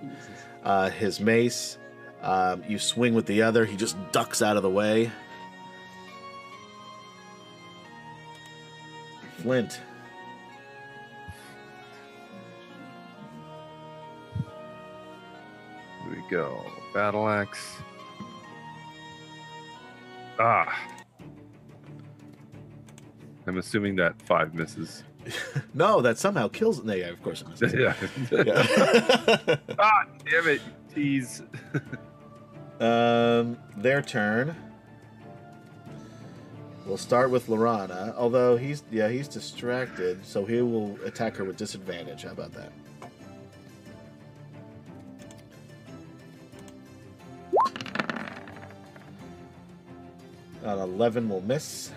uh, his mace. Um, you swing with the other. He just ducks out of the way. Flint. We go. Battle axe. Ah. I'm assuming that five misses. No, that somehow kills. No, yeah, of course it misses. yeah. Yeah. ah, damn it. Tease. um, their turn. We'll start with Laurana. Although he's yeah he's distracted, so he will attack her with disadvantage. How about that? An 11 will miss.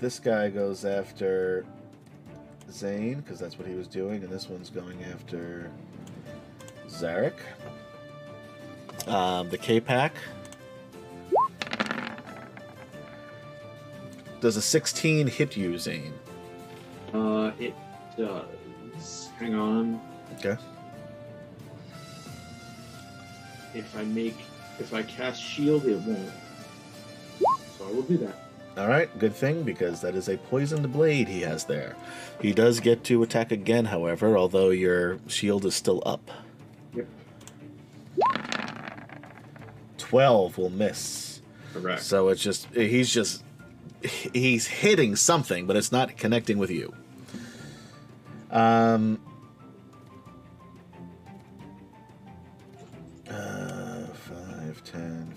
This guy goes after Zane, because that's what he was doing, and this one's going after Zarek. Um, the Kapak. Does a 16 hit you, Zane? Uh, it does. Hang on. Okay. If I make, if I cast shield, it won't. So I will do that. All right, good thing because that is a poisoned blade he has there. He does get to attack again, however, although your shield is still up. Yep. 12 will miss. Correct. So it's just he's just he's hitting something, but it's not connecting with you. Um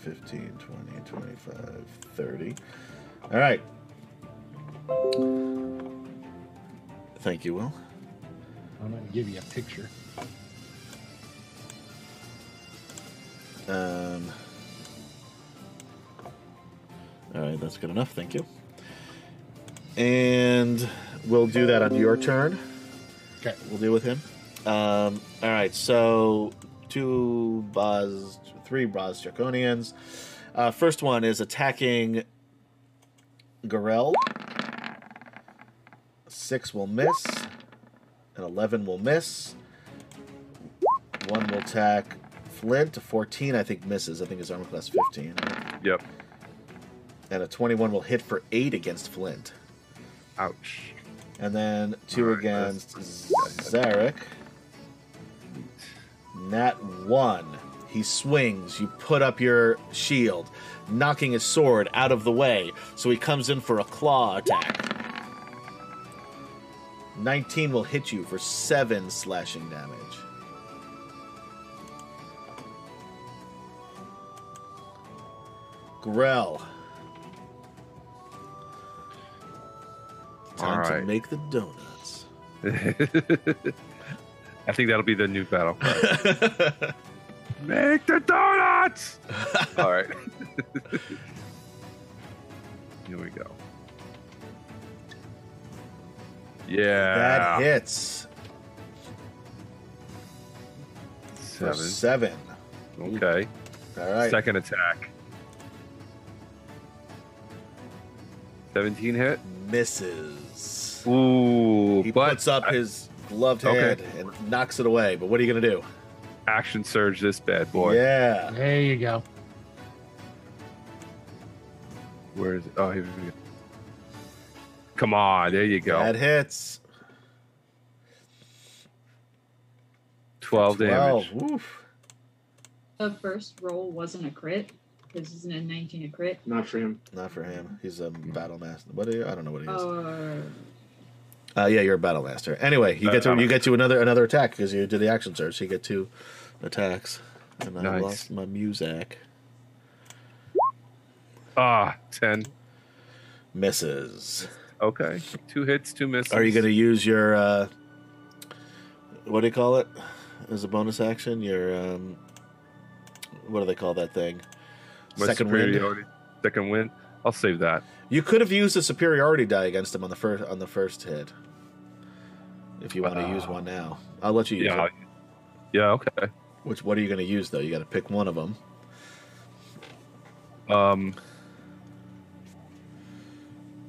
15, 20, 25, 30. All right. Thank you, Will. I'm going to give you a picture. Um, all right, that's good enough. Thank you. And we'll do that on your turn. Okay. We'll deal with him. Um, all right, so two Boz, three Baaz Draconians. Uh, first one is attacking Gorell. Six will miss. An 11 will miss. One will attack Flint. A 14, I think, misses. I think his armor class 15. Yep. And a 21 will hit for 8 against Flint. Ouch. And then 2 Alright, against Zarek. Nat 1. He swings. You put up your shield, knocking his sword out of the way. So he comes in for a claw attack. 19 will hit you for 7 slashing damage. Gorell. Time to make the donuts. I think that'll be the new battle. cry. Make the donuts. All right. Here we go. Yeah. That hits for Seven. seven. Okay. All right. Second attack. 17 hit. Misses. Ooh, He but puts up I- his gloved Okay. hand and knocks it away. But what are you gonna do? Action surge this bad boy. Yeah. There you go. Where is it? Oh, here we go. Come on, there you go. That hits. 12 damage. Oof. The first roll wasn't a crit. This isn't a 19 a crit. Not for him. Not for him. He's a battle master. What are you? I don't know what he is. Oh, Uh, yeah, you're a battle master. Anyway, you Uh, get to I'm- you get to another another attack because you did the action surge. So you get two attacks. And I lost my muzak. Ah, 10. Misses. Okay. Two hits, two misses. Are you going to use your uh, what do you call it as a bonus action? Your um, what do they call that thing? My Second wind. Second win. I'll save that. You could have used a superiority die against him on the first on the first hit. If you want to use Uh, one now, I'll let you use Yeah. it. Yeah, okay. Which what are you going to use though? You got to pick one of them. Um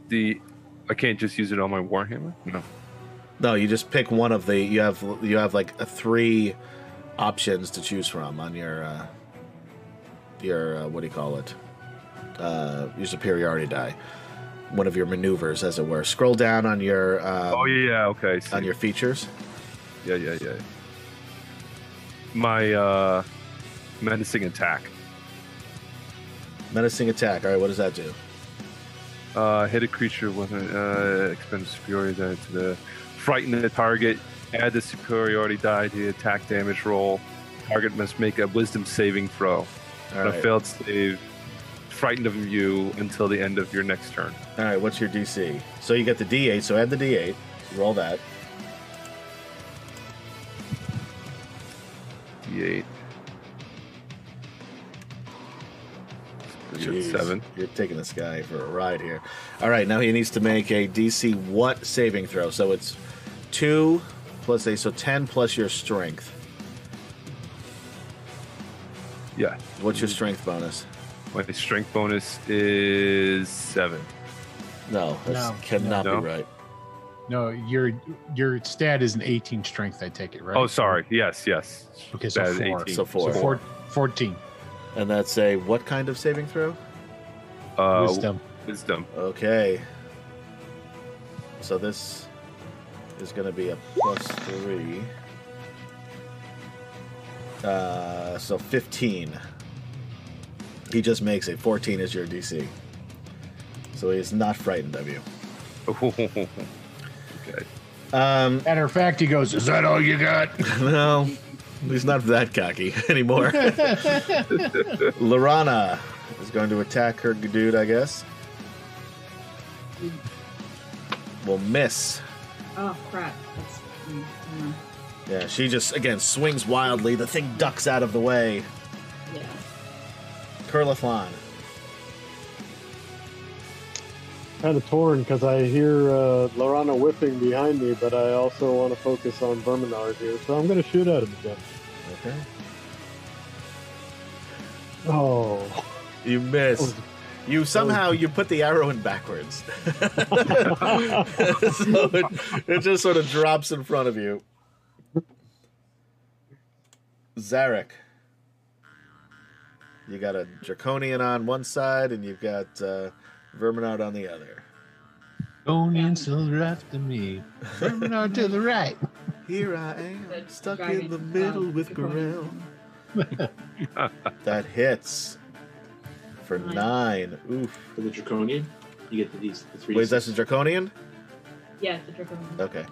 the I can't just use it on my warhammer? No. No, you just pick one of the. You have you have like a three options to choose from on your uh, your uh, what do you call it? Uh, your superiority die. One of your maneuvers, as it were. Scroll down on your um, oh yeah, okay. on your features. Yeah, yeah, yeah. My uh menacing attack. Menacing attack. All right, what does that do? Uh, hit a creature with an uh, expend superiority die to the frighten the target. Add the superiority die to the attack damage roll. Target must make a Wisdom saving throw. All On a right. failed save, frightened of you until the end of your next turn. All right, what's your DC? So you get the D8, so add the D8. Roll that. D8. Seven. You're taking this guy for a ride here. All right, now he needs to make a DC what saving throw? So it's two plus plus a. so ten plus your strength. Yeah. What's your strength bonus? My strength bonus is seven. No, that No. cannot No. be right. No, your your stat is an 18 strength. I take it right. Oh, sorry. Yes, yes. Okay, so That is four. 18. So four. So four, 14. And that's a what kind of saving throw? Uh, Wisdom. Wisdom. Okay. So this is going to be a plus three. Uh, so 15. He just makes it. 14 is your DC. So he is not frightened of you. okay. Um, Matter of fact, he goes, "Is that all you got?" no, he's not that cocky anymore. Laurana is going to attack her dude, I guess. Will miss. Oh crap! That's mm, mm, Yeah, she just again swings wildly. The thing ducks out of the way. Yeah. Curlithlon. Kind of torn because I hear uh, Laurana whipping behind me, but I also want to focus on Verminaard here, so I'm going to shoot at him again. Okay. Oh, You missed. You somehow you put the arrow in backwards. so it, it just sort of drops in front of you. Zarek. You got a draconian on one side and you've got uh, Verminaard on the other. Onion to the left of me, Verminaard to the right. Here I am, stuck in the middle um, with draconian. That hits for Nine. nine. Oof. For the draconian, you get the, these the three. Wait, that's the draconian? Yeah, the draconian. Okay.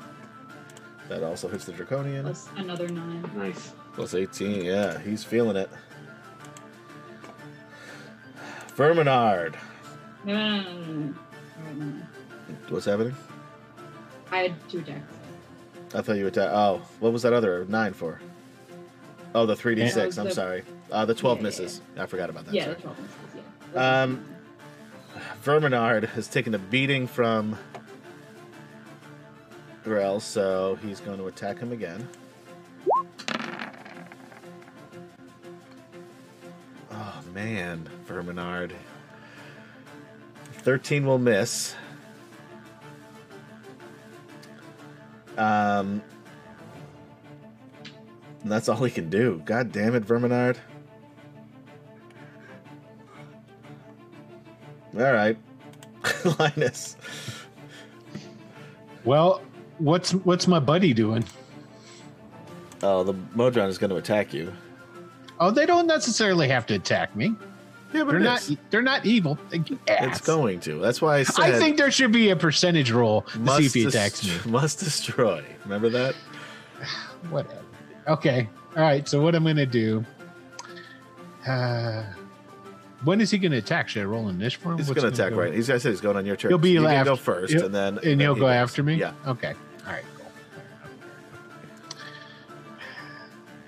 That also hits the draconian. Plus another nine. nice. Plus 18. Yeah, he's feeling it. Verminaard. No, no, no, no, no, no. Alright, no, no. What's happening? I had two attacks. I thought you attacked. Oh, what was that other nine for? Oh, the 3d6. Yeah. I'm The- sorry. Uh, the 12 Yeah, yeah, misses. I forgot about that. yeah, sorry. the twelve misses. Yeah. Um, Verminaard has taken a beating from Gorell, so he's going to attack him again. Oh man, Verminaard. 13 will miss. Um, that's all he can do. God damn it, Verminaard. All right, Linus. Well, what's what's my buddy doing? Oh, the Modron is going to attack you. Oh, they don't necessarily have to attack me. Yeah, but They're not they're not evil. It's going to. That's why I said. I think there should be a percentage roll to must see if he des- attacks me. Must destroy. Remember that? Whatever. Okay. All right. So what I'm going to do? Uh, when is he going to attack? Should I roll an initiative for him? He's What's going to attack go? right. He's I said he's going on your turn. He'll be you can after- go 1st he'll- and then and he'll he go goes. after me. Yeah. Okay. All right. Cool.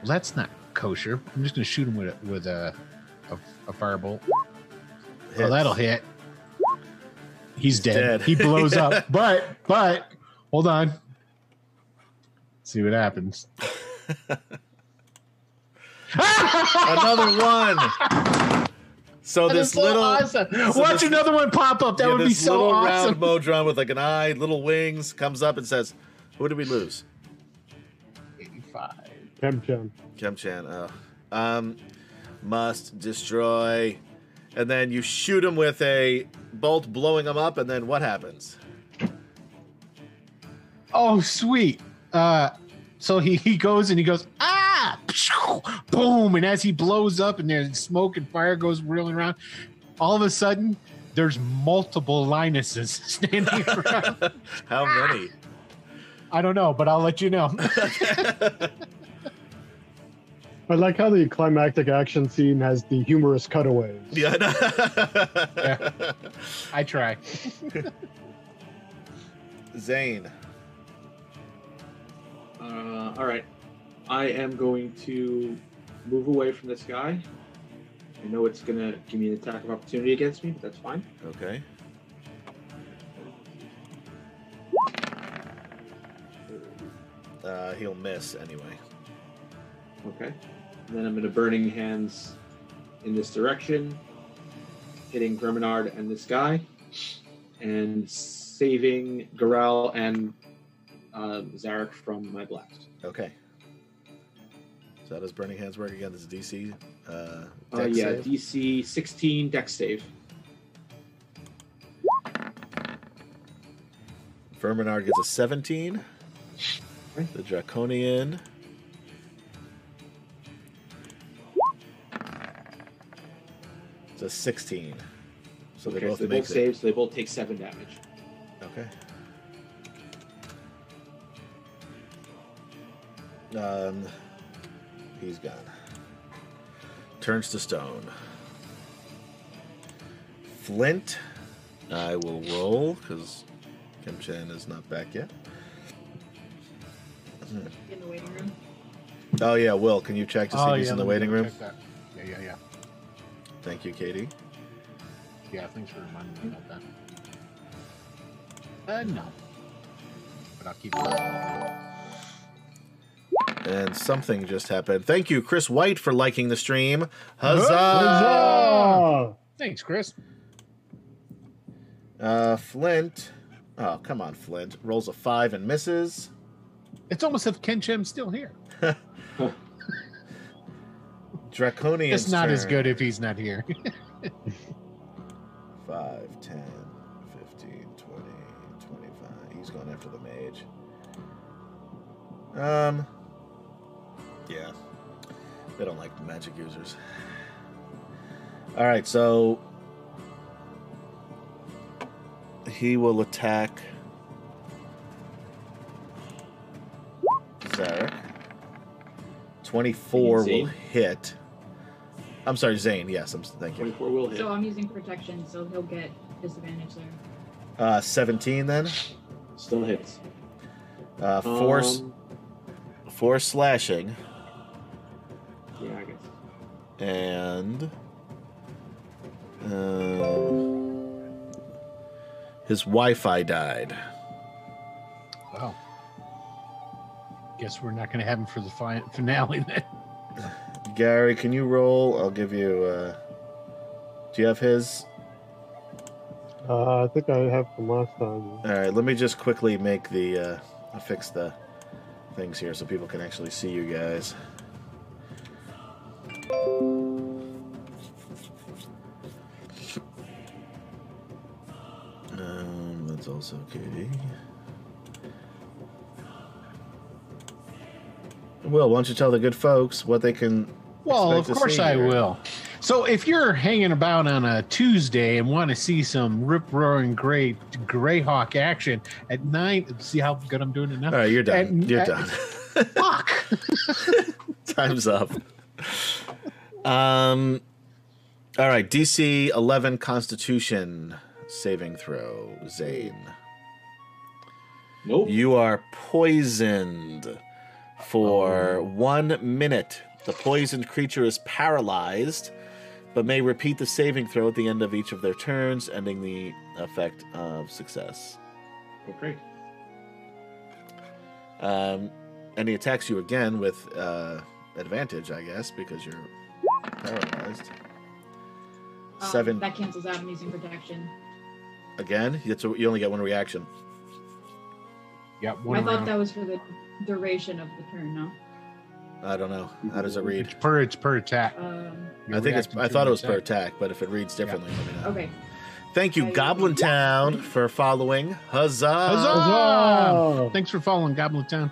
Well, that's not kosher. I'm just going to shoot him with a with a a, a firebolt. Hits. Oh, that'll hit. He's, dead. dead. He blows up. But but hold on. See what happens. Another one. So That this so little awesome. so Watch this- another one pop up. That yeah, would be this so little awesome. round Modron with like an eye, little wings, comes up and says, "Who did we lose?" 85. Chemchan. Kemchan. Oh. Um, must destroy, and then you shoot him with a bolt, blowing him up, and then what happens? Oh, sweet. Uh, so he, he goes and he goes, ah, boom. And as he blows up and there's smoke and fire goes whirling around, all of a sudden, there's multiple Linuses standing around. How many? I don't know, but I'll let you know. I like how the climactic action scene has the humorous cutaways. yeah. I. I try. Zane. Uh, all right. I am going to move away from this guy I know it's gonna give me an attack of opportunity against me, but that's fine. Okay. Uh, he'll miss anyway. Okay. And then I'm gonna burning hands in this direction, hitting Verminaard and this guy, and saving Gorell and uh, Zarek from my blast. Okay. So how does Burning Hands work again? This is DC. Uh, Uh, yeah, save? DC 16 dex save. Verminaard gets a 17. The Draconian. It's a 16. So they both so they make both it. save, so they both take seven damage. Okay. Um, he's gone. Turns to stone. Flint, I will roll because Kim Chen is not back yet. in the waiting room. Oh yeah, Will, can you check to see Oh, if he's yeah, in the waiting room? check that. Yeah, yeah, yeah. Thank you, Katie. Yeah, thanks for reminding me about that. Uh, no. But I'll keep it. And something just happened. Thank you, Chris White, for liking the stream. Huzzah! Huzzah! Thanks, Chris. Uh, Flint. Oh, come on, Flint. Rolls a five and misses. It's almost if Ken Chim's still here. Draconian. It's not as good if he's not here. 5, 10, 15, 20, 25. He's going after the mage. Um. Yeah. They don't like the magic users. Alright, so. He will attack. Zarek. 24 will hit. I'm sorry, Zane. Yes, I'm. Thank you. 24 will hit. So I'm using protection, so he'll get disadvantage there. Uh, 17 then. Still hits. Uh, force Um, four slashing yeah, I guess. and um, his Wi-Fi died. oh. Guess we're not going to have him for the fi- finale then. Gary, can you roll? I'll give you. Uh, do you have his? Uh, I think I have from last time. All right, let me just quickly make the uh, fix the things here so people can actually see you guys. Um, that's also Katie. Well, why don't you tell the good folks what they can? Well, of course I here? will. So if you're hanging about on a Tuesday and want to see some rip roaring great Greyhawk action at nine, see how good I'm doing it now? All right, you're done. And- you're uh, done. Fuck. Time's up. Um. All right, DC 11 Constitution saving throw, Zane. Nope. You are poisoned for one minute. The poisoned creature is paralyzed, but may repeat the saving throw at the end of each of their turns, ending the effect of success. Okay. Um, and he attacks you again with uh, advantage, I guess, because you're paralyzed. Um, Seven That cancels out. I'm using protection. again. It's a, you only get one reaction. Yeah, one I thought round. that was for the duration of the turn. No. I don't know. How does it read? It's per it's per attack. Um, I think it's. I thought it was per attack. attack, but if it reads differently, let me know. okay. Thank you, I- Goblin Town, for following. Huzzah! Huzzah! Huzzah! Thanks for following Goblin Town.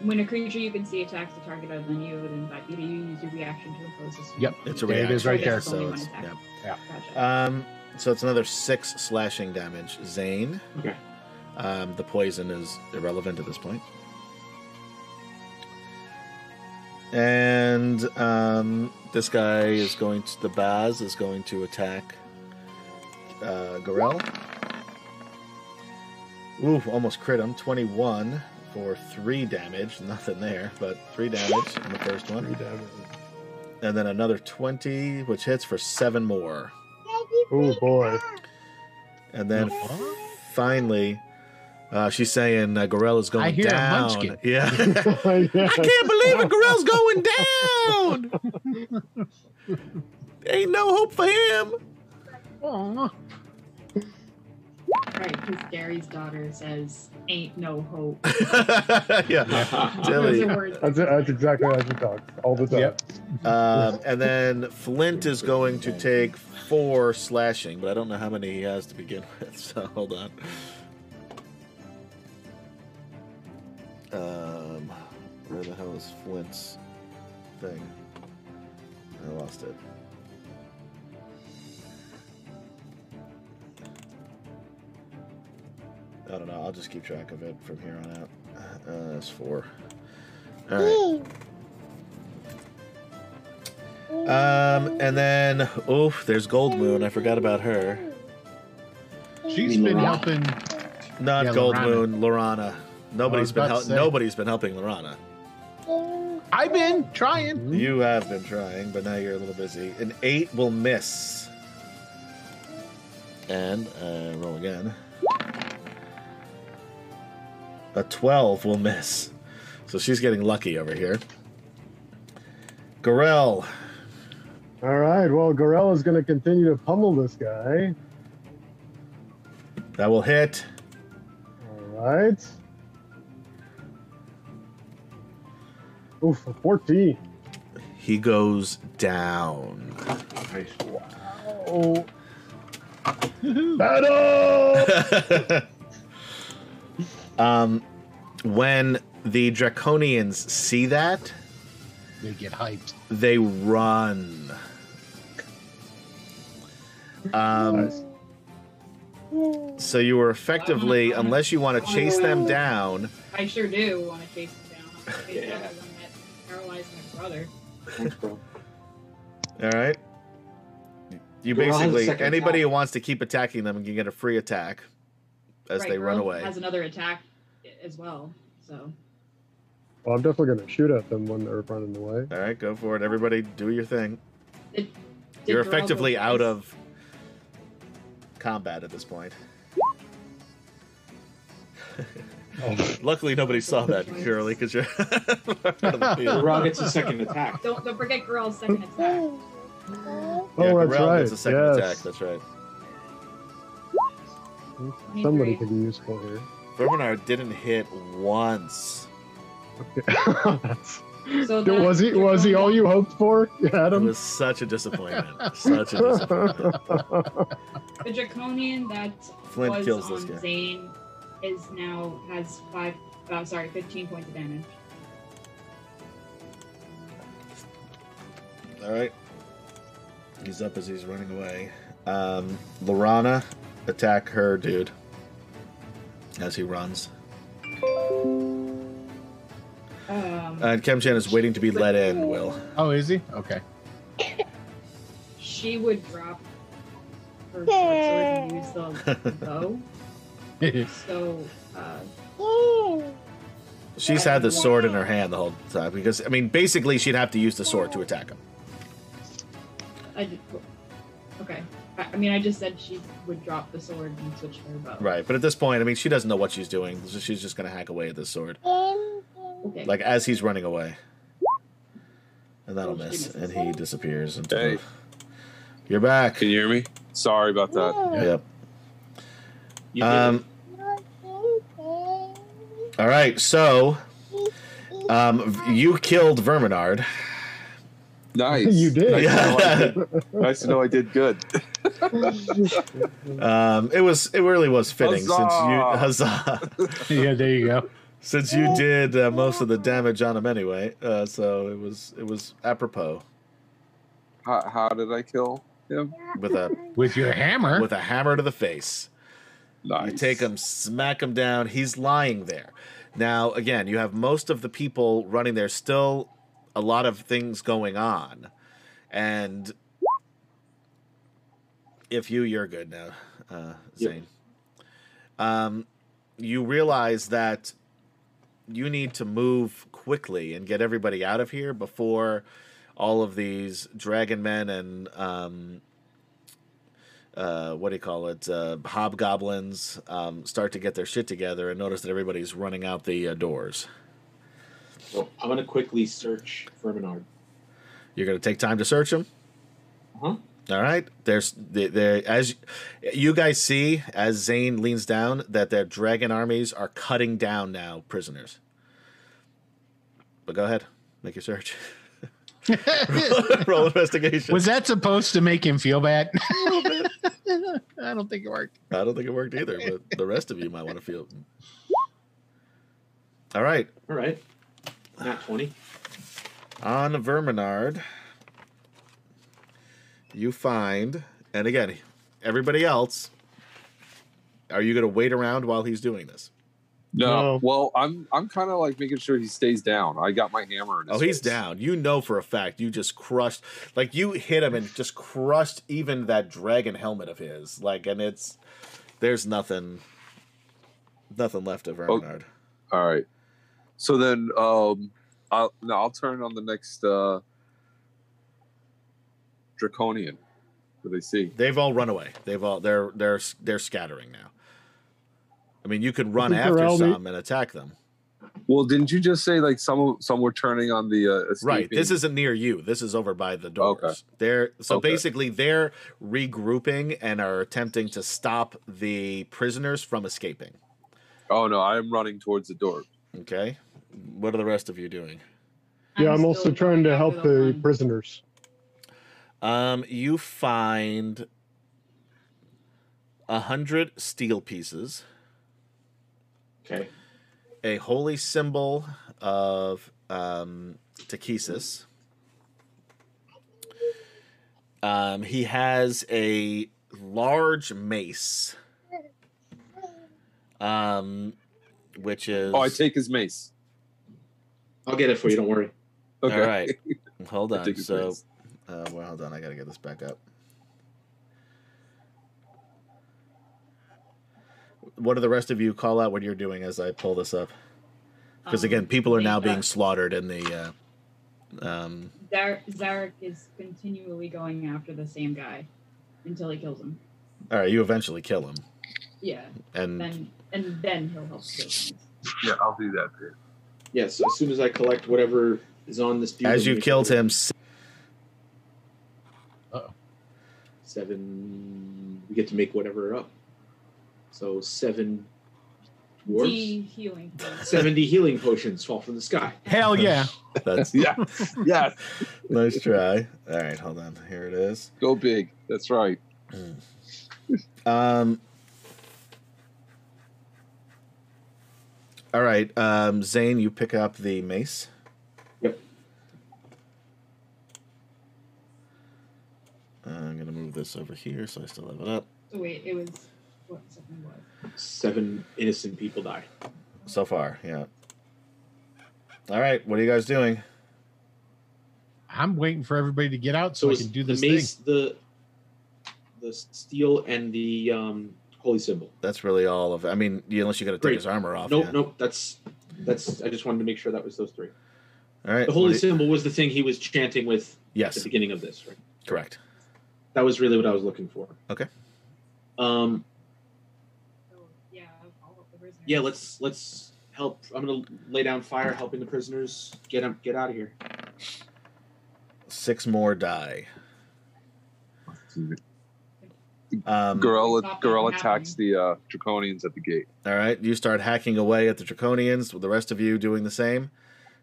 When a creature you can see attacks the target other than you, then invite you to use your reaction to impose this. Yep. It's a There it reaction. is right there. guess it's only So it's, attack. yeah. Gotcha. Um, so it's another six slashing damage. Zane. Okay. Um, the poison is irrelevant at this point. And um, this guy is going to the Baaz is going to attack uh, Gorell. Ooh, almost crit him. Twenty-one for three damage. Nothing there, but three damage in the first one. Three damage. and then another 20, which hits for seven more. Oh boy. And then finally, uh, she's saying uh, Gorella's going I hear a down. munchkin. Yeah. Yeah. I can't believe it. Gorell's going down. Ain't no hope for him. Aw. Right, because Gary's daughter says, "Ain't no hope." yeah. Those Tilly. are words. That's. That's exactly how she talks all the time. Yep. Um, and then Flint is going to take four slashing, but I don't know how many he has to begin with. So hold on. Um, where the hell is Flint's thing? I lost it. I don't know. I'll just keep track of it from here on out. Uh, it's four. All right. Um, and then, oof, there's Goldmoon. I forgot about her. She's been helping. Not Yeah, Gold Laurana. Moon, Laurana. Nobody's was been about hel- nobody's been helping Laurana. I've been trying. You have been trying, but now you're a little busy. An eight will miss. And uh, roll again. A twelve will miss. So she's getting lucky over here. Gorell. All right. Well, Gorella's going to continue to pummel this guy. That will hit. All right. Oof, 14. He goes down. Oh. Battle! um, when the Draconians see that, They get hyped. they run. Um, Nice. so you were effectively, unless you want to chase them down, I sure do want to chase them down. I want to chase Yeah. Brother. Thanks, bro. all right. You Gorell basically anybody attack. who wants to keep attacking them can get a free attack as right, they run Girl away. Has another attack as well. So Well, I'm definitely going to shoot at them when they're running away. All right, go for it. Everybody, do your thing. Did- You're Girl effectively out of combat at this point. Luckily, nobody saw that, Shirley, because you're out of the field. Gorell gets a second attack. Don't don't forget Girl's second attack. Oh, yeah, that's Corral right. gets a second yes. attack. That's right. Somebody could be useful here. Verminaard didn't hit once. That's- So that- was he was he all you hoped for? You had It was such a disappointment. such a disappointment. The draconian that Flint was kills this on guy. Zane is now has five. Uh, sorry, fifteen points of damage. All right. He's up as he's running away. Um, Laurana, attack her, dude. As he runs. Um, And Kemchan is waiting to be let in, Will. Oh, is he? Okay. she would drop her short sword and use the bow. So uh, She's had the sword in her hand the whole time because, I mean, basically, she'd have to use the sword to attack him. I did, okay. I, I mean, I just said she would drop the sword and switch to her bow. Right. But at this point, I mean, she doesn't know what she's doing. so She's just going to hack away at this sword. Okay. Like, as he's running away. And that'll miss. And he disappears. Into Hey. You're back. Can you hear me? Sorry about that. Yep. You Um, all right. So, um, you killed Verminaard. Nice. You did. Nice, to know I Yeah. did. nice to know I did good. Um, it was. It really was fitting since you Huzzah! huzzah. yeah, there you go. since you did uh, most of the damage on him anyway. Uh, so it was. It was apropos How, how did I kill him? with a With your hammer. with a hammer to the face. Nice. You take him, smack him down. He's lying there. Now, again, you have most of the people running there. Still, a lot of things going on, and if you, you're good now, uh, Yep. Zane. Um, you realize that you need to move quickly and get everybody out of here before all of these dragon men and um, uh, what do you call it? Uh, hobgoblins um, start to get their shit together and notice that everybody's running out the uh, doors. So I'm gonna quickly search Verminaard. You're gonna take time to search him? Uh-huh. All right. There's there there- as you guys see as Zane leans down that their dragon armies are cutting down now prisoners. But go ahead, make your search. Roll investigation. Was that supposed to make him feel bad? I don't think it worked. I don't think it worked either, but the rest of you might want to feel. All right, All right. Not twenty. on Verminaard, you find, and again, everybody else. Are you going to wait around while he's doing this? No. No. Well, I'm I'm kind of like making sure he stays down. I got my hammer. Oh, he's face. down. You know for a fact you just crushed, like you hit him and just crushed even that dragon helmet of his. Like, and it's there's nothing, nothing left of Verminaard. All right. So then, um, I'll no, I'll turn on the next uh draconian. What do they see? They've all run away. They've all they're they're they're scattering now. I mean, you could run after Corral some and attack them. Well, didn't you just say like some some were turning on the uh, escaping? Right. This isn't near you. This is over by the doors. Okay. They're so Okay. basically they're regrouping and are attempting to stop the prisoners from escaping. Oh no, I am running towards the door. Okay. What are the rest of you doing? Yeah, I'm still also trying going to help the one. prisoners. Um, you find a hundred steel pieces, Okay. a holy symbol of um, Takhisis. Um, he has a large mace, um, which is Oh, I take his mace. I'll get it for you. Don't worry. Okay. all right. Hold on. So, uh, well, hold on. I gotta get this back up. What do the rest of you call out what you're doing as I pull this up? Because Um, again, people are now think, being slaughtered in the. Uh, um, Zar- Zarek is continually going after the same guy until he kills him. all right, you eventually kill him, Yeah, and then and then he'll help kill him. Yeah, I'll do that. Dude. Yeah. So as soon as I collect whatever is on this dude, as you gonna killed kill him, s- seven, we get to make whatever up. So seven dwarves. D healing. 70 healing potions fall from the sky. Hell yeah. that's Yeah. yes. nice try. All right, hold on. Here it is. Go big. That's right. Um. All right, um, Zane, you pick up the mace. Yep. I'm gonna move this over here so I still have it up. So wait, it was what something was. Seven innocent people die. So far, yeah. All right, what are you guys doing? I'm waiting for everybody to get out so, So I can do the this mace, the the steel, and the um, holy symbol. That's really all of. I mean, unless you got to take Great. his armor off. Nope, yeah. nope. That's that's. I just wanted to make sure that was those three. All right. The holy do you- symbol was the thing he was chanting with at yes, the beginning of this, right? correct. That was really what I was looking for. Okay. Um. So yeah, all of the prisoners. Yeah. Let's let's help. I'm gonna lay down fire, helping the prisoners get them get out of here. Six more die. Um, Gorilla, Stop Gorilla attacks the uh, draconians at the gate. All right, you start hacking away at the draconians. With the rest of you doing the same,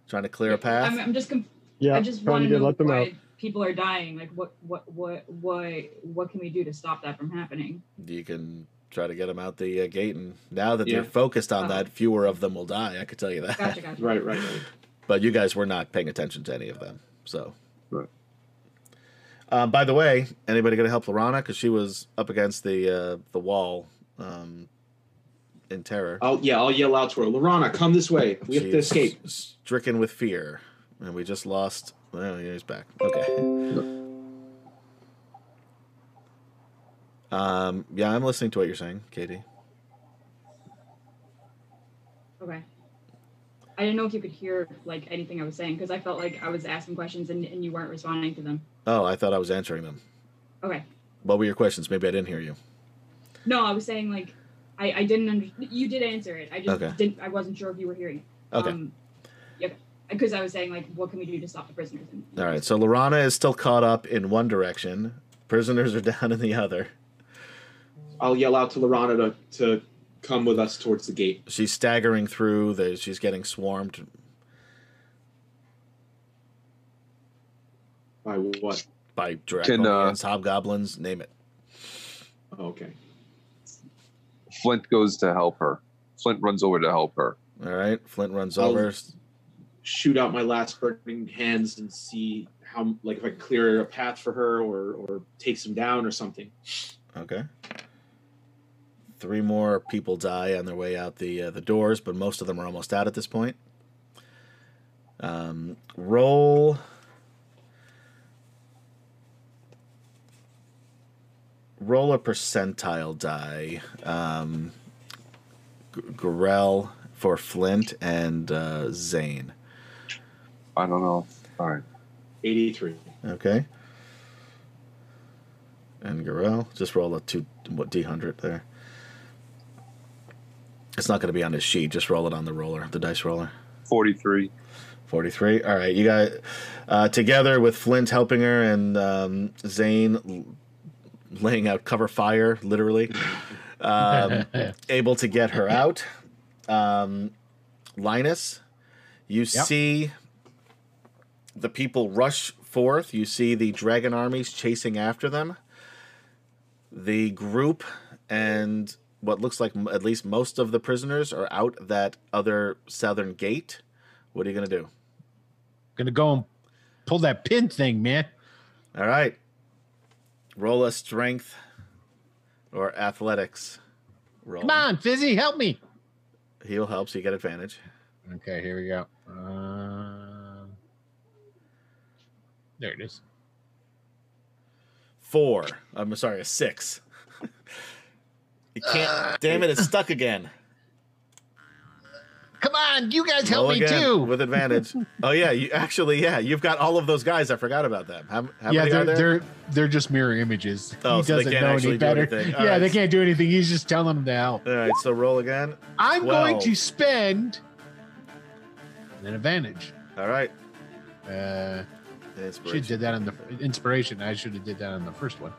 trying to clear a path. I'm, I'm just. Conf- Yeah, I just trying want to to get know let them why out. people are dying. Like, what, what, what, what, what can we do to stop that from happening? you can try to get them out the uh, gate, and now that Yeah. they're focused on Oh. that, fewer of them will die. I could tell you that. Gotcha, gotcha. Right, right, right. But you guys were not paying attention to any of them, so. Right. Uh, by the way, anybody going to help Laurana because she was up against the uh, the wall um, in terror. I'll yeah. I'll yell out to her, Laurana, come this way. We have to escape. Stricken with fear, and we just lost. Oh, yeah, he's back. Okay. Um. Yeah, I'm listening to what you're saying, Katie. Okay. I didn't know if you could hear like anything I was saying because I felt like I was asking questions and, and you weren't responding to them. Oh, I thought I was answering them. Okay. What were your questions? Maybe I didn't hear you. No, I was saying like I I didn't under- you did answer it. I just Okay. didn't I wasn't sure if you were hearing. it. Okay. Um. Because I was saying like what can we do to stop the prisoners? And, All right. So Laurana is still caught up in one direction. Prisoners are down in the other. I'll yell out to Laurana to, to come with us towards the gate. She's staggering through. The, she's getting swarmed By what? by Can, uh, hobgoblins, name it. Oh, okay. Flint goes to help her. Flint runs over to help her. All right. Flint runs I'll- over. Shoot out my last burning hands and see how, like, if I can clear a path for her or or take some down or something. Okay. Three more people die on their way out the uh, the doors, but most of them are almost out at this point. Um, roll. Roll a percentile die. Um, G- Gorell for Flint and uh, Zane. I don't know. All right. Eighty-three. Okay. And Gorell, just roll a two what D hundred there. It's not going to be on his sheet. Just roll it on the roller, the dice roller. 43. 43. All right. You got uh, together with Flint helping her and um, Zane laying out cover fire, literally, um, able to get her out. Um, Linus, you see the people rush forth. You see the dragon armies chasing after them. The group and what looks like at least most of the prisoners are out that other southern gate. What are you going to do? Gonna go and pull that pin thing, man. All right. Roll a strength or athletics roll. Come on, Fizzy, help me. He'll help, so you get advantage. Okay, here we go. Uh, there it is. Four. I'm sorry, a six. you can't. damn it, it's stuck again. Come on, you guys help Roll me again too. With advantage. oh, yeah. You Actually, yeah. You've got all of those guys. I forgot about them. How, how yeah, many they're are there? they're they're just mirror images. Oh, he so doesn't can't know any better. yeah, right. they can't do anything. He's just telling them to help. All right, so roll again. I'm going to spend an advantage. All right. Uh, should did that on the inspiration. I should have did that on the first one.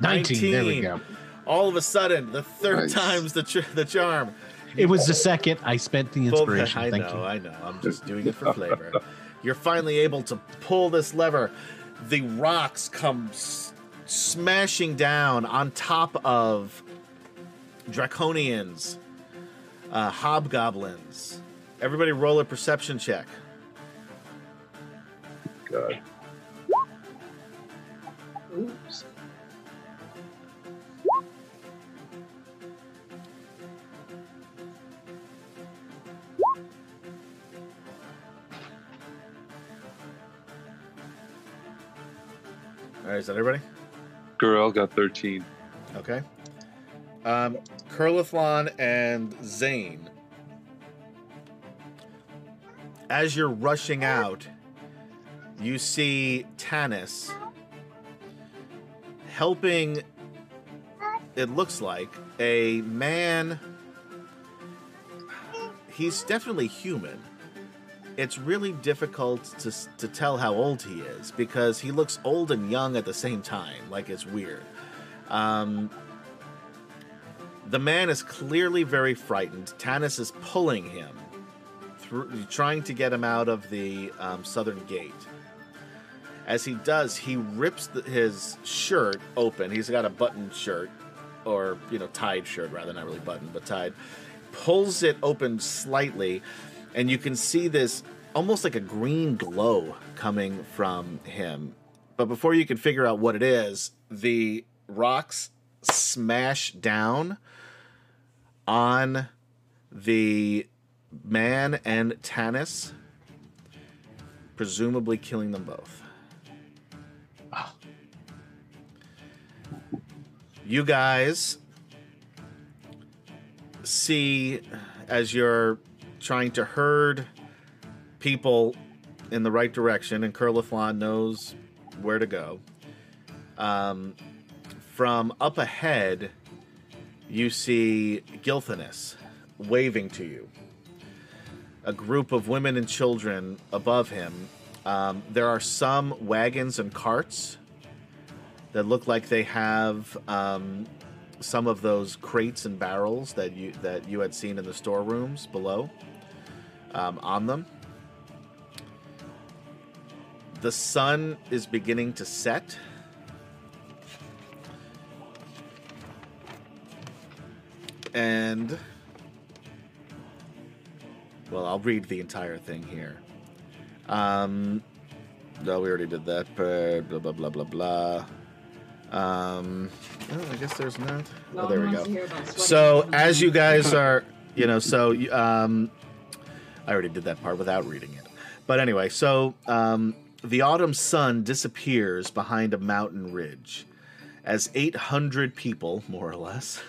19. There we go. All of a sudden, the third Nice. time's the, ch- the charm. It was the second. I spent the Pull- inspiration. I Thank know, you. I know. I'm just doing it for flavor. You're finally able to pull this lever. The rocks come s- smashing down on top of draconians, uh, hobgoblins. Everybody, roll a perception check. God. Oops. All right, is that everybody? Girl got 13. Okay. Um, Kurlithlon and Zane. As you're rushing out, you see Tanis helping, it looks like, a man. He's definitely human. It's really difficult to, to tell how old he is because he looks old and young at the same time. Like it's weird. Um, the man is clearly very frightened. Tanis is pulling him, through, trying to get him out of the um, southern gate. As he does, he rips the, his shirt open. He's got a buttoned shirt, or you know, tied shirt rather, not really buttoned, but tied. Pulls it open slightly, and you can see this almost like a green glow coming from him. But before you can figure out what it is, the rocks smash down on the man and Tanis, presumably killing them both. Ah. You guys see as you're trying to herd people in the right direction, and Kurlathlon knows where to go. Um, from up ahead, you see Gilthanas waving to you. A group of women and children above him. Um, there are some wagons and carts that look like they have um, some of those crates and barrels that you that you had seen in the storerooms below um, on them. The sun is beginning to set. And well, I'll read the entire thing here. Um, no, we already did that. Blah blah blah blah blah. Um, oh, I guess there's not. Oh, there we go. to hear about sweating So as you guys are, you know, so um, I already did that part without reading it. But anyway, so um, the autumn sun disappears behind a mountain ridge, as 800 people, more or less,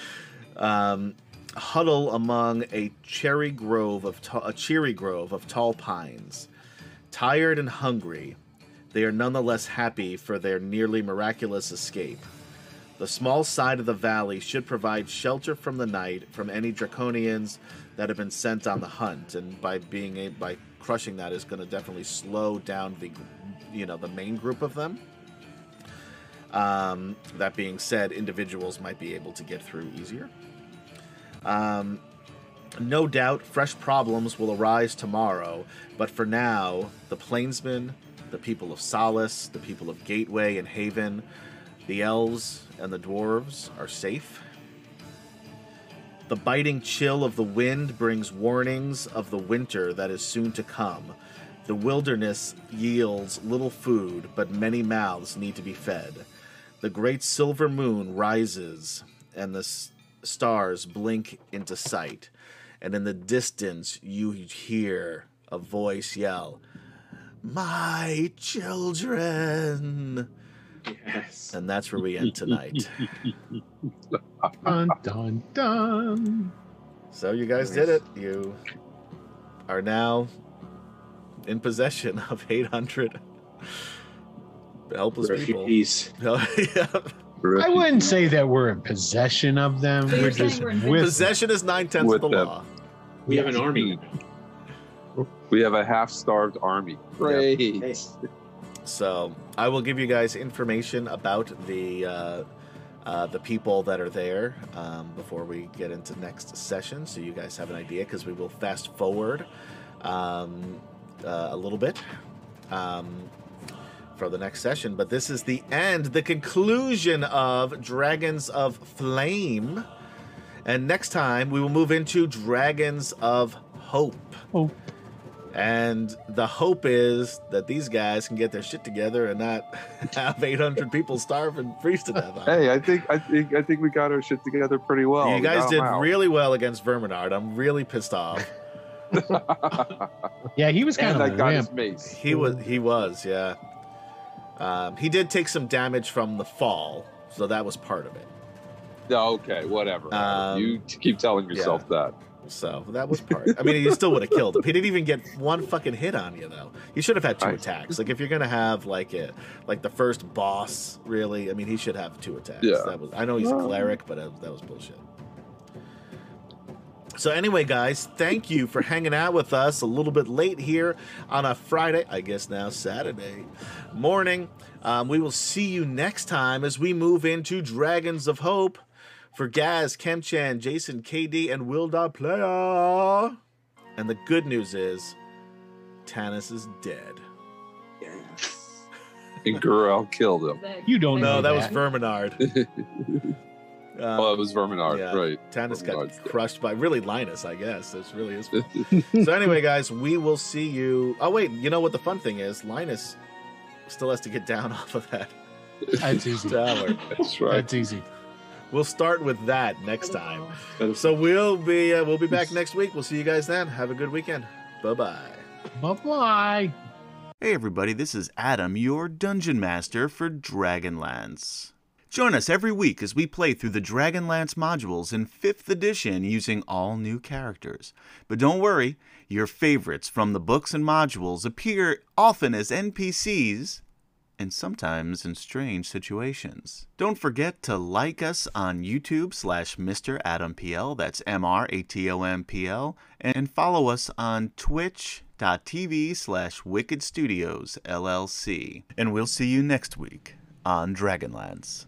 um, huddle among a cherry grove of ta- a cheery grove of tall pines. Tired and hungry, they are nonetheless happy for their nearly miraculous escape. The small side of the valley should provide shelter from the night from any draconians that have been sent on the hunt, and by being a, by crushing that is going to definitely slow down the you know the main group of them. Um, that being said, individuals might be able to get through easier. Um, no doubt, fresh problems will arise tomorrow, but for now, the plainsmen, the people of Solace, the people of Gateway and Haven, the elves and the dwarves are safe. The biting chill of the wind brings warnings of the winter that is soon to come. The wilderness yields little food, but many mouths need to be fed. The great silver moon rises, and the s- stars blink into sight. And in the distance, you hear a voice yell, My children! Yes. And that's where we end tonight. Dun dun dun. So you guys did it. You are now in possession of 800 helpless people. Refugees. Oh, yeah. I wouldn't say that we're in possession of them. So We're just we're in with them. Possession is nine tenths of the them. law. We have an army. We have a half-starved army. Great. So I will give you guys information about the uh, uh, the people that are there um, before we get into next session, so you guys have an idea because we will fast forward um, uh, a little bit um, for the next session. But this is the end, the conclusion of Dragons of Flame, and next time we will move into Dragons of Hope. Hope. And the hope is that these guys can get their shit together and not have 800 people starve and freeze to death. Hey, I think I think I think we got our shit together pretty well. you We guys did out. really well against Verminaard. I'm really pissed off. Yeah, he was kind and of a got wimp. his mace. He was, he was, yeah. Um, he did take some damage from the fall, so that was part of it. No, okay, whatever. Um, you keep telling yourself that. So that was part. I mean, he still would have killed him. He didn't even get one fucking hit on you, though. You should have had two I- attacks. Like if you're gonna have like a like the first boss, really. I mean, he should have two attacks. Yeah. That was. I know he's a cleric, but uh, that was bullshit. So anyway, guys, thank you for hanging out with us a little bit late here on a Friday, I guess now Saturday morning. Um, we will see you next time as we move into Dragons of Hope. For Gaz, Kemchan, Jason, KD, and Will Dot Player. And the good news is, Tanis is dead. And Gorell killed him. You don't know that was. Verminaard. Um, oh, it was Verminaard, yeah. right? Tanis got Verminaard's dead. crushed by really Linus, I guess. That's really his fault. so anyway, guys, we will see you. Oh wait, you know what the fun thing is? Linus still has to get down off of that That's easy. tower. That's right. That's easy. We'll start with that next time. So we'll be uh, we'll be back next week. We'll see you guys then. Have a good weekend. Bye bye. Bye bye. Hey everybody, this is Adam, your dungeon master for Dragonlance. Join us every week as we play through the Dragonlance modules in 5th edition using all new characters. But don't worry, your favorites from the books and modules appear often as NPCs and sometimes in strange situations. Don't forget to like us on YouTube slash Mr. Adam PL, that's M-R-A-T-O-M-P-L, and follow us on twitch.tv slash Wicked Studios LLC. And we'll see you next week on Dragonlance.